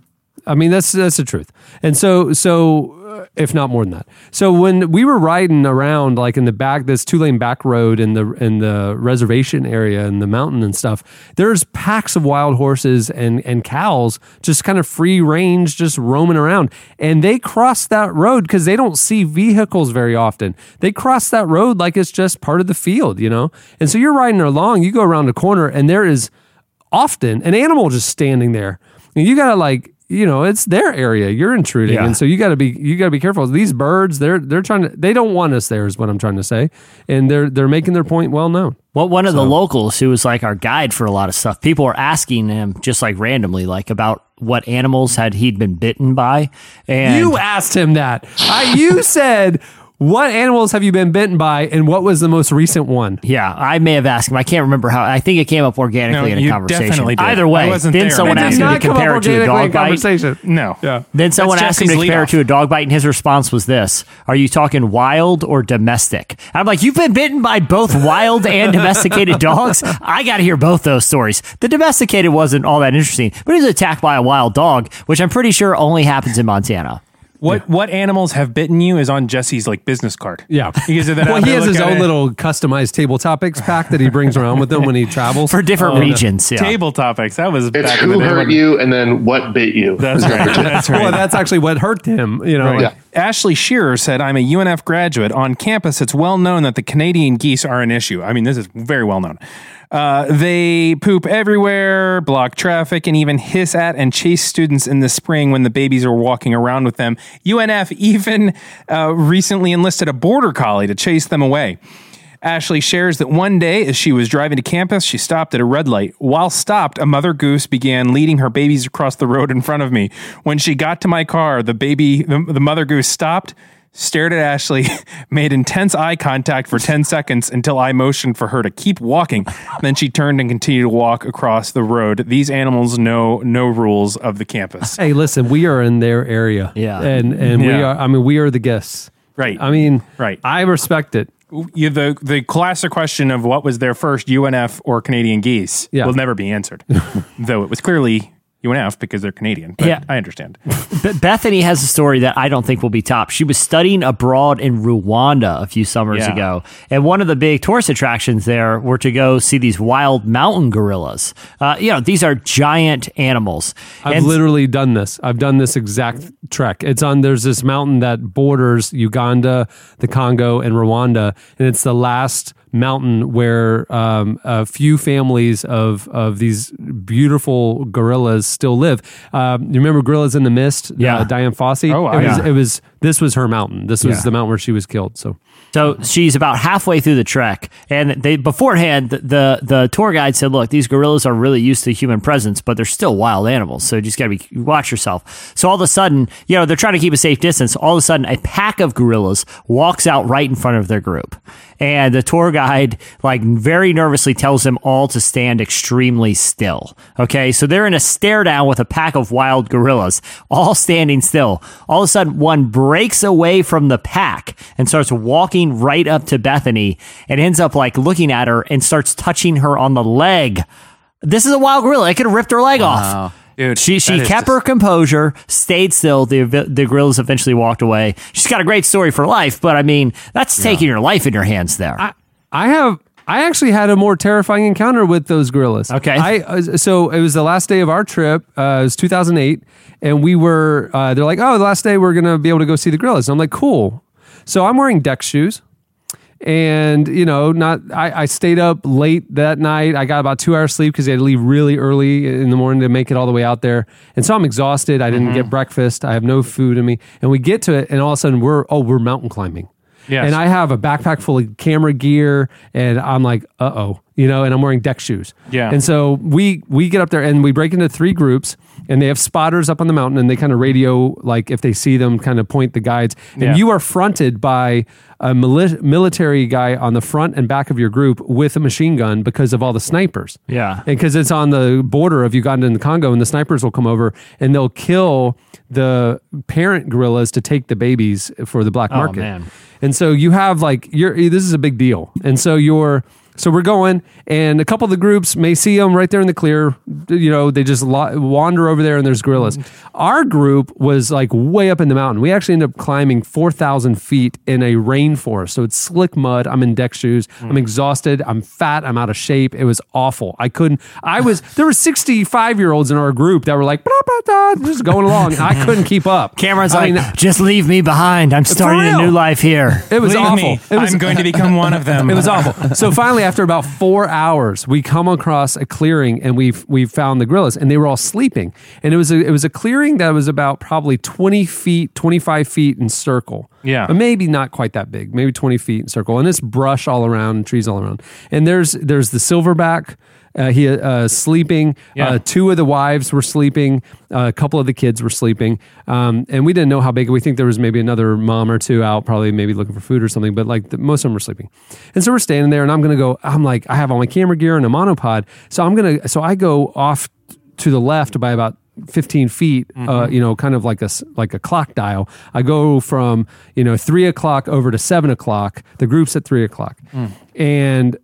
B: I mean, that's that's the truth. And so so uh, if not more than that. So when we were riding around like in the back this two-lane back road in the in the reservation area and the mountain and stuff, there's packs of wild horses and and cows just kind of free range just roaming around. And they cross that road cuz they don't see vehicles very often. They cross that road like it's just part of the field, you know? And so you're riding along, you go around a corner and there is often an animal just standing there. And you gotta like, you know, it's their area. You're intruding,
E: Yeah.
B: and so you gotta be you gotta be careful. These birds, they're they're trying to they don't want us there, is what I'm trying to say, and they're they're making their point well known.
E: Well, one of the locals who was like our guide for a lot of stuff, people were asking him just like randomly, like about what animals had he'd been bitten by. And
B: you asked him that. I, you said, "What animals have you been bitten by, and what was the most recent one?"
E: Yeah, I may have asked him. I can't remember how. I think it came up organically
C: No,
E: in a
C: you
E: conversation.
C: definitely did.
E: Either
C: I
E: way,
C: wasn't
E: then
C: there.
E: someone
C: It did
E: asked him to
B: not come up
E: compare it to a
B: organically in
E: dog bite.
B: conversation.
C: No.
B: Yeah.
E: Then someone
C: That's
E: asked him to
C: Jesse's
E: compare it to a dog bite, and his response was this: "Are you talking wild or domestic?" I'm like, "You've been bitten by both wild and domesticated dogs. I got to hear both those stories. The domesticated wasn't all that interesting, but he was attacked by a wild dog, which I'm pretty sure only happens in Montana."
C: What what animals have bitten you is on Jesse's like business card.
B: Yeah.
C: Because of that
B: well,
C: out
B: he
C: there,
B: has his
C: at
B: own
C: it.
B: little customized table topics pack that he brings around with him when he travels
E: for different
B: Oh,
E: regions. Yeah.
C: table topics. That was
F: It's
C: back in the
F: who
C: day
F: hurt
C: when-
F: you and then what bit you.
C: That's right. That's right.
B: Well, that's actually what hurt him. You know,
F: Yeah.
B: like-
C: Ashley Shearer said, I'm a UNF graduate. On campus, it's well known that the Canadian geese are an issue. I mean, this is very well known. Uh, they poop everywhere, block traffic, and even hiss at and chase students in the spring when the babies are walking around with them. UNF even uh, recently enlisted a border collie to chase them away. Ashley shares that one day, as she was driving to campus, she stopped at a red light. While stopped, a mother goose began leading her babies across the road in front of me. When she got to my car, the baby, the, the mother goose stopped, stared at Ashley, made intense eye contact for 10 seconds until I motioned for her to keep walking. Then she turned and continued to walk across the road. These animals know no rules of the campus.
B: Hey, listen, we are in their area.
E: Yeah.
B: And and we
C: Yeah.
B: are I mean, we are the guests.
C: Right.
B: I mean,
C: Right.
B: I respect it.
C: You, the the classic question of what was their first, UNF or Canadian geese,
B: Yeah.
C: will never be answered. Though it was clearly UNF because they're Canadian. But
E: Yeah.
C: I understand.
E: Be- Bethany has a story that I don't think will be top. She was studying abroad in Rwanda a few summers
C: Yeah.
E: ago, and one of the big tourist attractions there were to go see these wild mountain gorillas. Uh, you know, these are giant animals.
B: I've
E: And-
B: literally done this. I've done this exact trek. It's on there's this mountain that borders Uganda, the Congo, and Rwanda, and it's the last mountain where um, a few families of of these beautiful gorillas still live. Um, you remember Gorillas in the Mist?
E: Yeah.
B: uh, Dian Fossey.
C: Oh,
B: it was.
E: yeah.
B: It was. This was her mountain. This was
E: Yeah.
B: the mountain where she was killed. So
E: So she's about halfway through the trek, and they beforehand the, the the tour guide said, "Look, these gorillas are really used to human presence, but they're still wild animals. So you just got to be watch yourself." So all of a sudden, you know, they're trying to keep a safe distance. All of a sudden, a pack of gorillas walks out right in front of their group, and the tour guide like very nervously tells them all to stand extremely still. Okay, so they're in a stare down with a pack of wild gorillas, all standing still. All of a sudden, one breaks away from the pack and starts walking right up to Bethany and ends up like looking at her and starts touching her on the leg. This is a wild gorilla. It could have ripped her leg off.
C: Dude,
E: she she kept
C: just-
E: her composure, stayed still. The the gorillas eventually walked away. She's got a great story for life, but I mean, that's taking your life in your hands there.
B: I, I have. I actually had a more terrifying encounter with those gorillas.
E: Okay.
B: I uh, so it was the last day of our trip. Uh, it was 2008, and we were. Uh, they're like, "Oh, the last day we're gonna be able to go see the gorillas." And I'm like, "Cool." So I'm wearing deck shoes, and you know, not. I, I stayed up late that night. I got about two hours sleep because I had to leave really early in the morning to make it all the way out there. And so I'm exhausted. I didn't get breakfast. I have no food in me. And we get to it, and all of a sudden we're oh we're mountain climbing.
C: Yes.
B: And I have a backpack full of camera gear, and I'm like, uh oh, you know, and I'm wearing deck shoes.
C: Yeah.
B: And so we we get up there and we break into three groups, and they have spotters up on the mountain, and they kind of radio like if they see them, kind of point the guides. And
C: Yeah.
B: you are fronted by a mili- military guy on the front and back of your group with a machine gun because of all the snipers.
E: Yeah.
B: And because it's on the border of Uganda and the Congo, and the snipers will come over and they'll kill the parent gorillas to take the babies for the black
E: Oh,
B: market.
E: man.
B: And so you have like you're this is a big deal. And so you're so we're going, and a couple of the groups may see them right there in the clear. You know, they just lo- wander over there, and there's gorillas. Mm-hmm. Our group was like way up in the mountain. We actually ended up climbing four thousand feet in a rainforest. So it's slick mud. I'm in deck shoes. I'm mm. exhausted. I'm fat. I'm out of shape. It was awful. I couldn't. I was there were 65 year olds in our group that were like "Blah, blah, blah," just going along. I couldn't keep up.
E: Cameron's
B: I
E: like,
B: mean,
E: just leave me behind. I'm starting a
B: real.
E: new life here.
B: it was
C: Leave
B: awful.
C: me.
B: It was,
C: I'm going to become one of them.
B: It was awful. So finally, after about four hours, we come across a clearing and we've we found the gorillas, and they were all sleeping. And it was a it was a clearing that was about probably twenty feet, twenty five feet in circle.
C: Yeah.
B: but maybe not quite that big, maybe twenty feet in circle. And it's brush all around, and trees all around. And there's there's the silverback. Uh, he uh, sleeping.
C: Yeah.
B: Uh, two of the wives were sleeping. Uh, a couple of the kids were sleeping. Um, and we didn't know how big. We think there was maybe another mom or two out, probably maybe looking for food or something. But like the, most of them were sleeping. And so we're standing there, and I'm gonna go. I'm like, I have all my camera gear and a monopod. So I'm gonna. So I go off to the left by about 15 feet, uh, you know, kind of like a like a clock dial. I go from you know three o'clock over to seven o'clock. The group's at three o'clock, and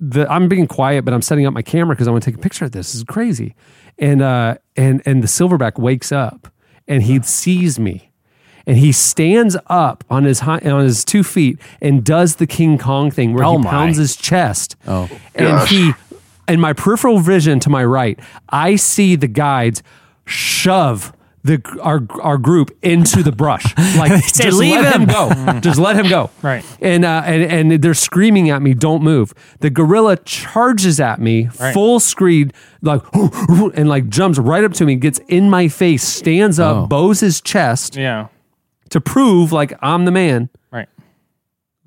B: the I'm being quiet, but I'm setting up my camera because I want to take a picture of this. This is crazy, and uh, and and the silverback wakes up and he sees me. And he stands up on his hi- on his two feet and does the King Kong thing where
E: Oh
B: he
E: my.
B: pounds his chest.
I: Oh.
B: and he in my peripheral vision to my right, I see the guides shove the our our group into the brush. Like
E: Say,
B: just
E: "Leave
B: let him,
E: him."
B: go. just let him go.
C: Right.
B: And uh, and and they're screaming at me, "Don't move!" The gorilla charges at me,
C: Right.
B: full screed, like and like jumps right up to me, gets in my face, stands up,
I: Oh.
B: bows his chest
C: Yeah.
B: to prove like I'm the man.
C: Right.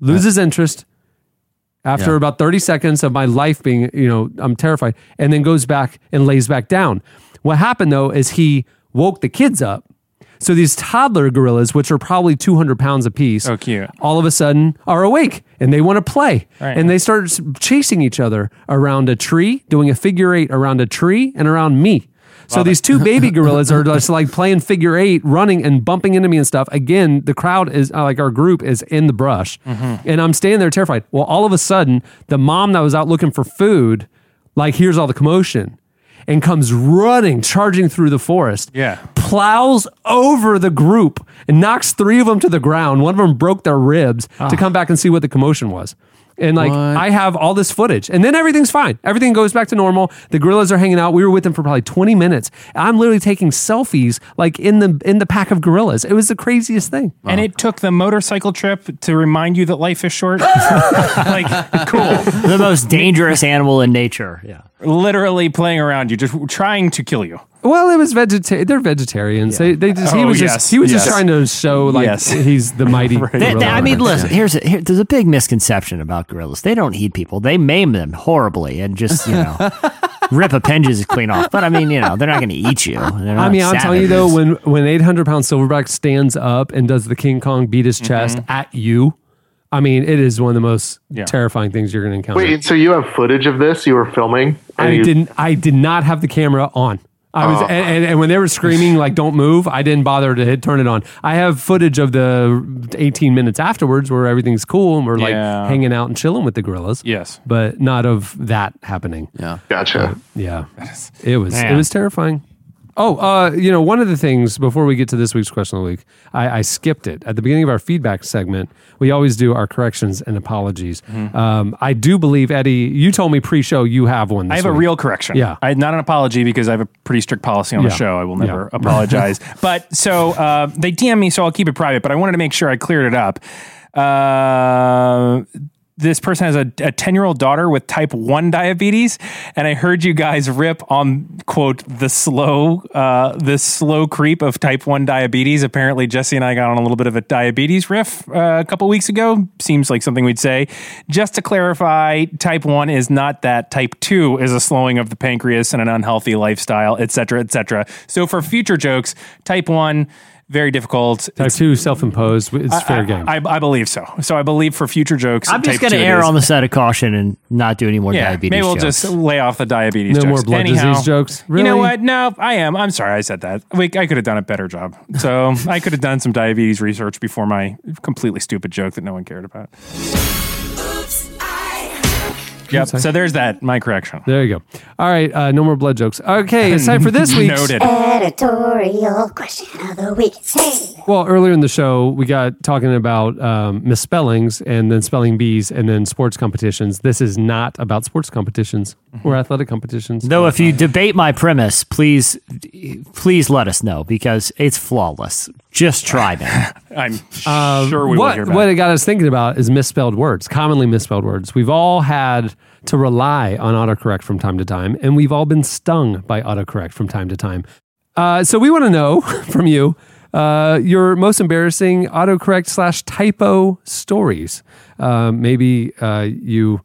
B: Loses interest after
I: Yeah.
B: about 30 seconds of my life being, you know, I'm terrified, and then goes back and lays back down. What happened though is he woke the kids up. So these toddler gorillas, which are probably 200 pounds apiece,
C: Oh, cute.
B: all of a sudden are awake and they want to play.
C: Right.
B: And they start chasing each other around a tree, doing a figure eight around a tree and around me. So these two baby gorillas are just like playing figure eight, running and bumping into me and stuff. Again, the crowd is uh, like our group is in the brush, and I'm standing there terrified. Well, all of a sudden, the mom that was out looking for food, like hears all the commotion, and comes running, charging through the forest
C: Yeah.
B: plows over the group and knocks three of them to the ground. One of them broke their ribs to ah. come back and see what the commotion was. And like
I: What?
B: I have all this footage, and then everything's fine. Everything goes back to normal. The gorillas are hanging out. We were with them for probably twenty minutes. I'm literally taking selfies, like in the in the pack of gorillas. It was the craziest thing.
C: And it took the motorcycle trip to remind you that life is short. like, cool.
E: the most dangerous animal in nature. Yeah.
C: Literally playing around you, just trying to kill you.
B: Well, it was vegetarian. They're vegetarians. They, they just he
C: Oh,
B: was
C: yes,
B: just he was just trying to show like
C: Yes.
B: he's the mighty.
E: They- they- I mean, listen. Here's a, here, there's a big misconception about gorillas. They don't eat people. They maim them horribly and just you know rip appendages clean off. But I mean, you know, they're not going to eat you.
B: I mean, I'm telling you though, when when 800 pound silverback stands up and does the King Kong beat his chest mm-hmm. at you, I mean, it is one of the most
C: Yeah.
B: terrifying things you're going to encounter.
F: Wait, so you have footage of this? You were filming? and
B: I
F: you-
B: didn't. I did not have the camera on. I was,
F: Oh.
B: and, and, and when they were screaming like "Don't move," I didn't bother to hit turn it on. I have footage of the 18 minutes afterwards where everything's cool and we're like
C: Yeah.
B: hanging out and chilling with the gorillas.
C: Yes.
B: but not of that happening.
I: Yeah.
F: Gotcha.
B: Yeah, it was
E: Man.
B: it was terrifying. Oh, uh, you know, one of the things before we get to this week's question of the week, I, I skipped it at the beginning of our feedback segment. We always do our corrections and apologies.
C: Mm-hmm.
B: Um, I do believe Eddie. You told me pre-show you have one.
C: I have a real correction.
B: Yeah.
C: I, not an apology because I have a pretty strict policy on
B: Yeah.
C: the show. I will
B: Yeah.
C: never apologize. but so uh, they DM me, so I'll keep it private. But I wanted to make sure I cleared it up. Uh, this person has a, a 10 year old daughter with type 1 diabetes and i heard you guys rip on quote the slow uh, the slow creep of type 1 diabetes. Apparently jesse and i got on a little bit of a diabetes riff uh, a couple weeks ago. Seems like something we'd say. Just to clarify type 1 is not that. Type 2 is a slowing of the pancreas and an unhealthy lifestyle etc etc so for future jokes type 1 very difficult
B: Type two, self-imposed. It's
C: I-
B: fair
C: I,
B: game.
C: I, I believe so. So I believe for future jokes,
E: I'm just going to err on the side of caution and not do any more
C: yeah,
E: diabetes
C: maybe we'll
E: jokes.
C: just lay off the diabetes.
B: No
C: jokes.
B: more blood
C: Anyhow,
B: disease jokes?
C: You know what? No, I am. I'm sorry I said that. We, I could have done a better job. So I could have done some diabetes research before my completely stupid joke that no one cared about. Yep. So there's that. My correction.
B: There you go. All right, uh, no more blood jokes. Okay, it's time for this week's.
C: Noted.
M: Editorial question of the week. Hey.
B: Well, earlier in the show, we got talking about um, misspellings and then spelling bees and then sports competitions. This is not about sports competitions or athletic competitions.
E: Though, if you debate my premise, please, please let us know because it's flawless. Just try, man.
C: I'm
B: Um,
C: sure we will
B: what,
C: hear back.
B: what it got us thinking about is misspelled words, commonly misspelled words. We've all had to rely on autocorrect from time to time, and we've all been stung by autocorrect from time to time. Uh, so we want to know from you uh, your most embarrassing autocorrect slash typo stories. Uh, maybe uh, you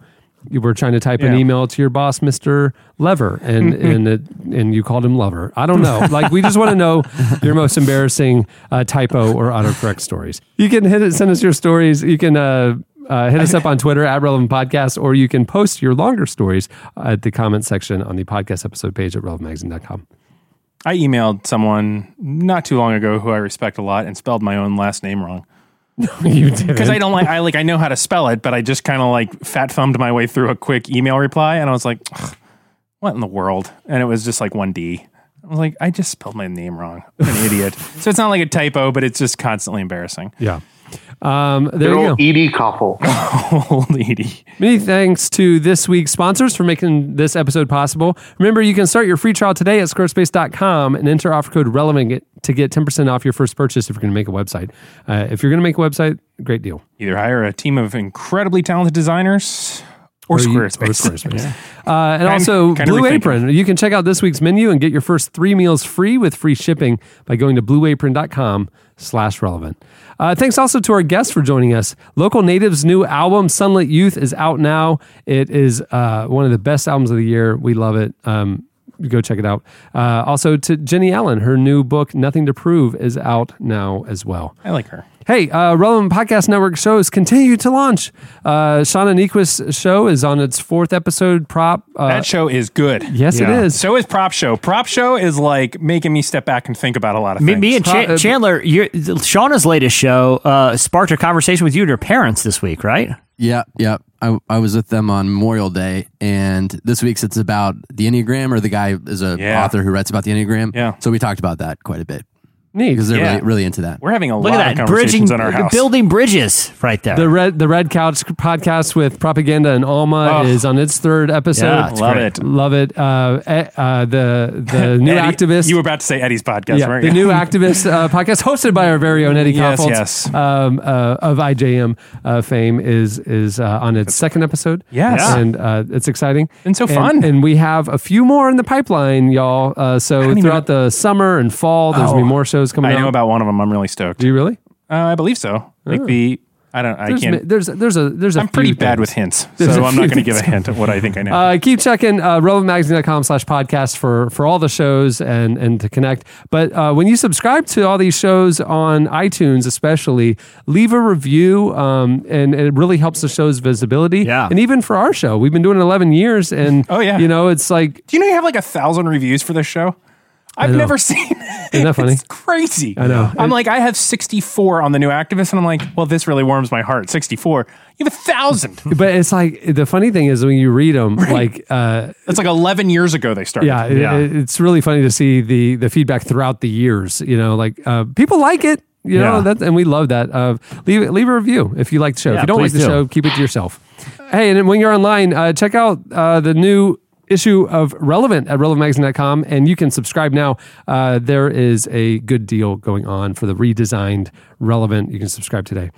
B: you were trying to type an email to your boss, Mister Lever, and and it, and you called him Lover. I don't know. Like we just want to know your most embarrassing uh, typo or autocorrect stories. You can hit it, send us your stories. You can. Uh, uh, hit us up on Twitter at Relevant Podcast, or you can post your longer stories at the comment section on the podcast episode page at relevantmagazine.com.
C: I emailed someone not too long ago who I respect a lot and spelled my own last name wrong.
B: you did
C: Because I don't like I like I know how to spell it, but I just kind of like fat thumbed my way through a quick email reply, and I was like, "What in the world?" And it was just like one D. I was like, "I just spelled my name wrong. I'm an idiot." So it's not like a typo, but it's just constantly embarrassing.
B: Yeah. Um, there
F: Good
B: you
F: old
B: go.
F: Eddie Kaufholz.
C: Old Edie.
B: Many thanks to this week's sponsors for making this episode possible. Remember, you can start your free trial today at squarespace.com and enter offer code relevant to get 10% off your first purchase if you're going to make a website. Uh, if you're going to make a website, great deal.
C: Either hire a team of incredibly talented designers or,
B: Or you- or
C: Squarespace.
B: Squarespace. Uh, and also
C: kinda
B: Blue
C: rethinking.
B: Apron. You can check out this week's menu and get your first three meals free with free shipping by going to blueapron.com slash relevant. Uh, thanks also to our guests for joining us. Local Natives' new album, Sunlit Youth, is out now. It is uh, one of the best albums of the year. We love it. Um, go check it out. Uh, also to Jennie Allen, her new book, Nothing to Prove, is out now as well.
C: I like her.
B: Hey, uh, Relevant Podcast Network shows continue to launch. Uh, Shauna Niequist's show is on its fourth episode. Prop. Uh,
C: that show is good.
B: Yes, it is.
C: So is Prop Show. Prop Show is like making me step back and think about a lot of
E: Me,
C: things.
E: me and Cha- Chandler, your, Shauna's latest show uh, sparked a conversation with you and your parents this week, right?
I: Yeah, yeah. I, I was with them on Memorial Day, and this week's it's about the Enneagram, or the guy is a
C: Yeah.
I: author who writes about the Enneagram.
C: Yeah.
I: So we talked about that quite a bit
B: Neat.
I: because they're
C: Yeah.
I: really, really into that.
C: We're having a
E: Look
C: lot
E: at
C: of
E: that,
C: conversations
E: bridging,
C: in our house.
E: building bridges right there.
B: The red the Red Couch podcast with Propaganda and Alma
C: Oh.
B: is on its third episode.
E: Yeah, it's
C: Love
E: great.
C: it.
B: Love it. Uh, eh, uh, the the new
C: Eddie-
B: activist.
C: You were about to say Eddie's podcast,
B: yeah,
C: weren't
B: the
C: you?
B: new activist uh, podcast hosted by our very own Eddie
C: Yes,
B: Kaufholz,
C: yes.
B: Um, uh, of IJM uh, fame is is uh, on its second episode.
C: Yes.
E: Yeah.
B: and uh, it's exciting
C: And so fun.
B: And, we have a few more in the pipeline, y'all. Uh, so
C: even
B: throughout the summer and fall, there's gonna be
C: Oh,
B: more shows coming.
C: I know about one of them. I'm really stoked.
B: Do you really?
C: Uh, I believe so. Like
B: Oh.
C: the I don't. I
B: There's,
C: can't.
B: there's there's a there's a
C: I'm pretty
B: few
C: bad with hints,
B: There's
C: so I'm not going to give a hint of what I think I know.
B: Uh, keep checking uh, relevantmagazine.com slash podcast for, for all the shows and, and to connect. But uh, when you subscribe to all these shows on iTunes, especially, leave a review um, and it really helps the show's visibility.
E: Yeah.
B: And even for our show, we've been doing it 11 years. And,
C: Oh, yeah.
B: you know, it's like,
C: Do you know you have like a thousand reviews for this show? I've never seen.
B: Isn't that funny?
C: It's crazy.
B: I know.
C: I'm like, I have 64 on the new Activist, and I'm like, well, this really warms my heart. 64. You have a thousand.
B: But it's like the funny thing is when you read them, like uh,
C: It's like 11 years ago they started.
B: yeah, it- it's really funny to see the the feedback throughout the years. You know, like uh, people like it. You know,
E: Yeah.
B: that, and we love that. Uh, leave leave a review if you like the show. if you don't like the
E: do.
B: show, keep it to yourself. Hey, and when you're online, uh, check out uh, the new issue of Relevant at relevantmagazine.com, and you can subscribe now. Uh, there is a good deal going on for the redesigned Relevant. You can subscribe today.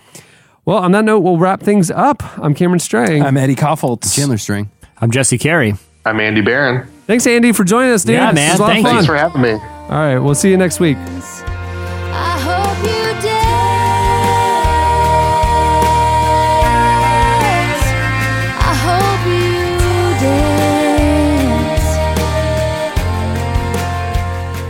B: Well, on that note, we'll wrap things up. I'm Cameron Strang.
C: I'm Eddie Kaufholz.
I: Chandler Strang.
E: I'm Jesse Carey.
F: I'm Andy Barron.
B: Thanks, Andy, for joining us, dude.
E: Yeah, man.
B: was a lot of
E: Thank
F: Thanks for having me.
B: All right, we'll see you next week.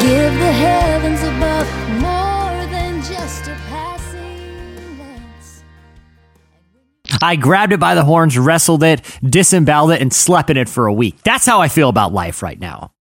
M: Give the heavens above more than just a passing glance.
E: I grabbed it by the horns, wrestled it, disemboweled it, and slept in it for a week. That's how I feel about life right now.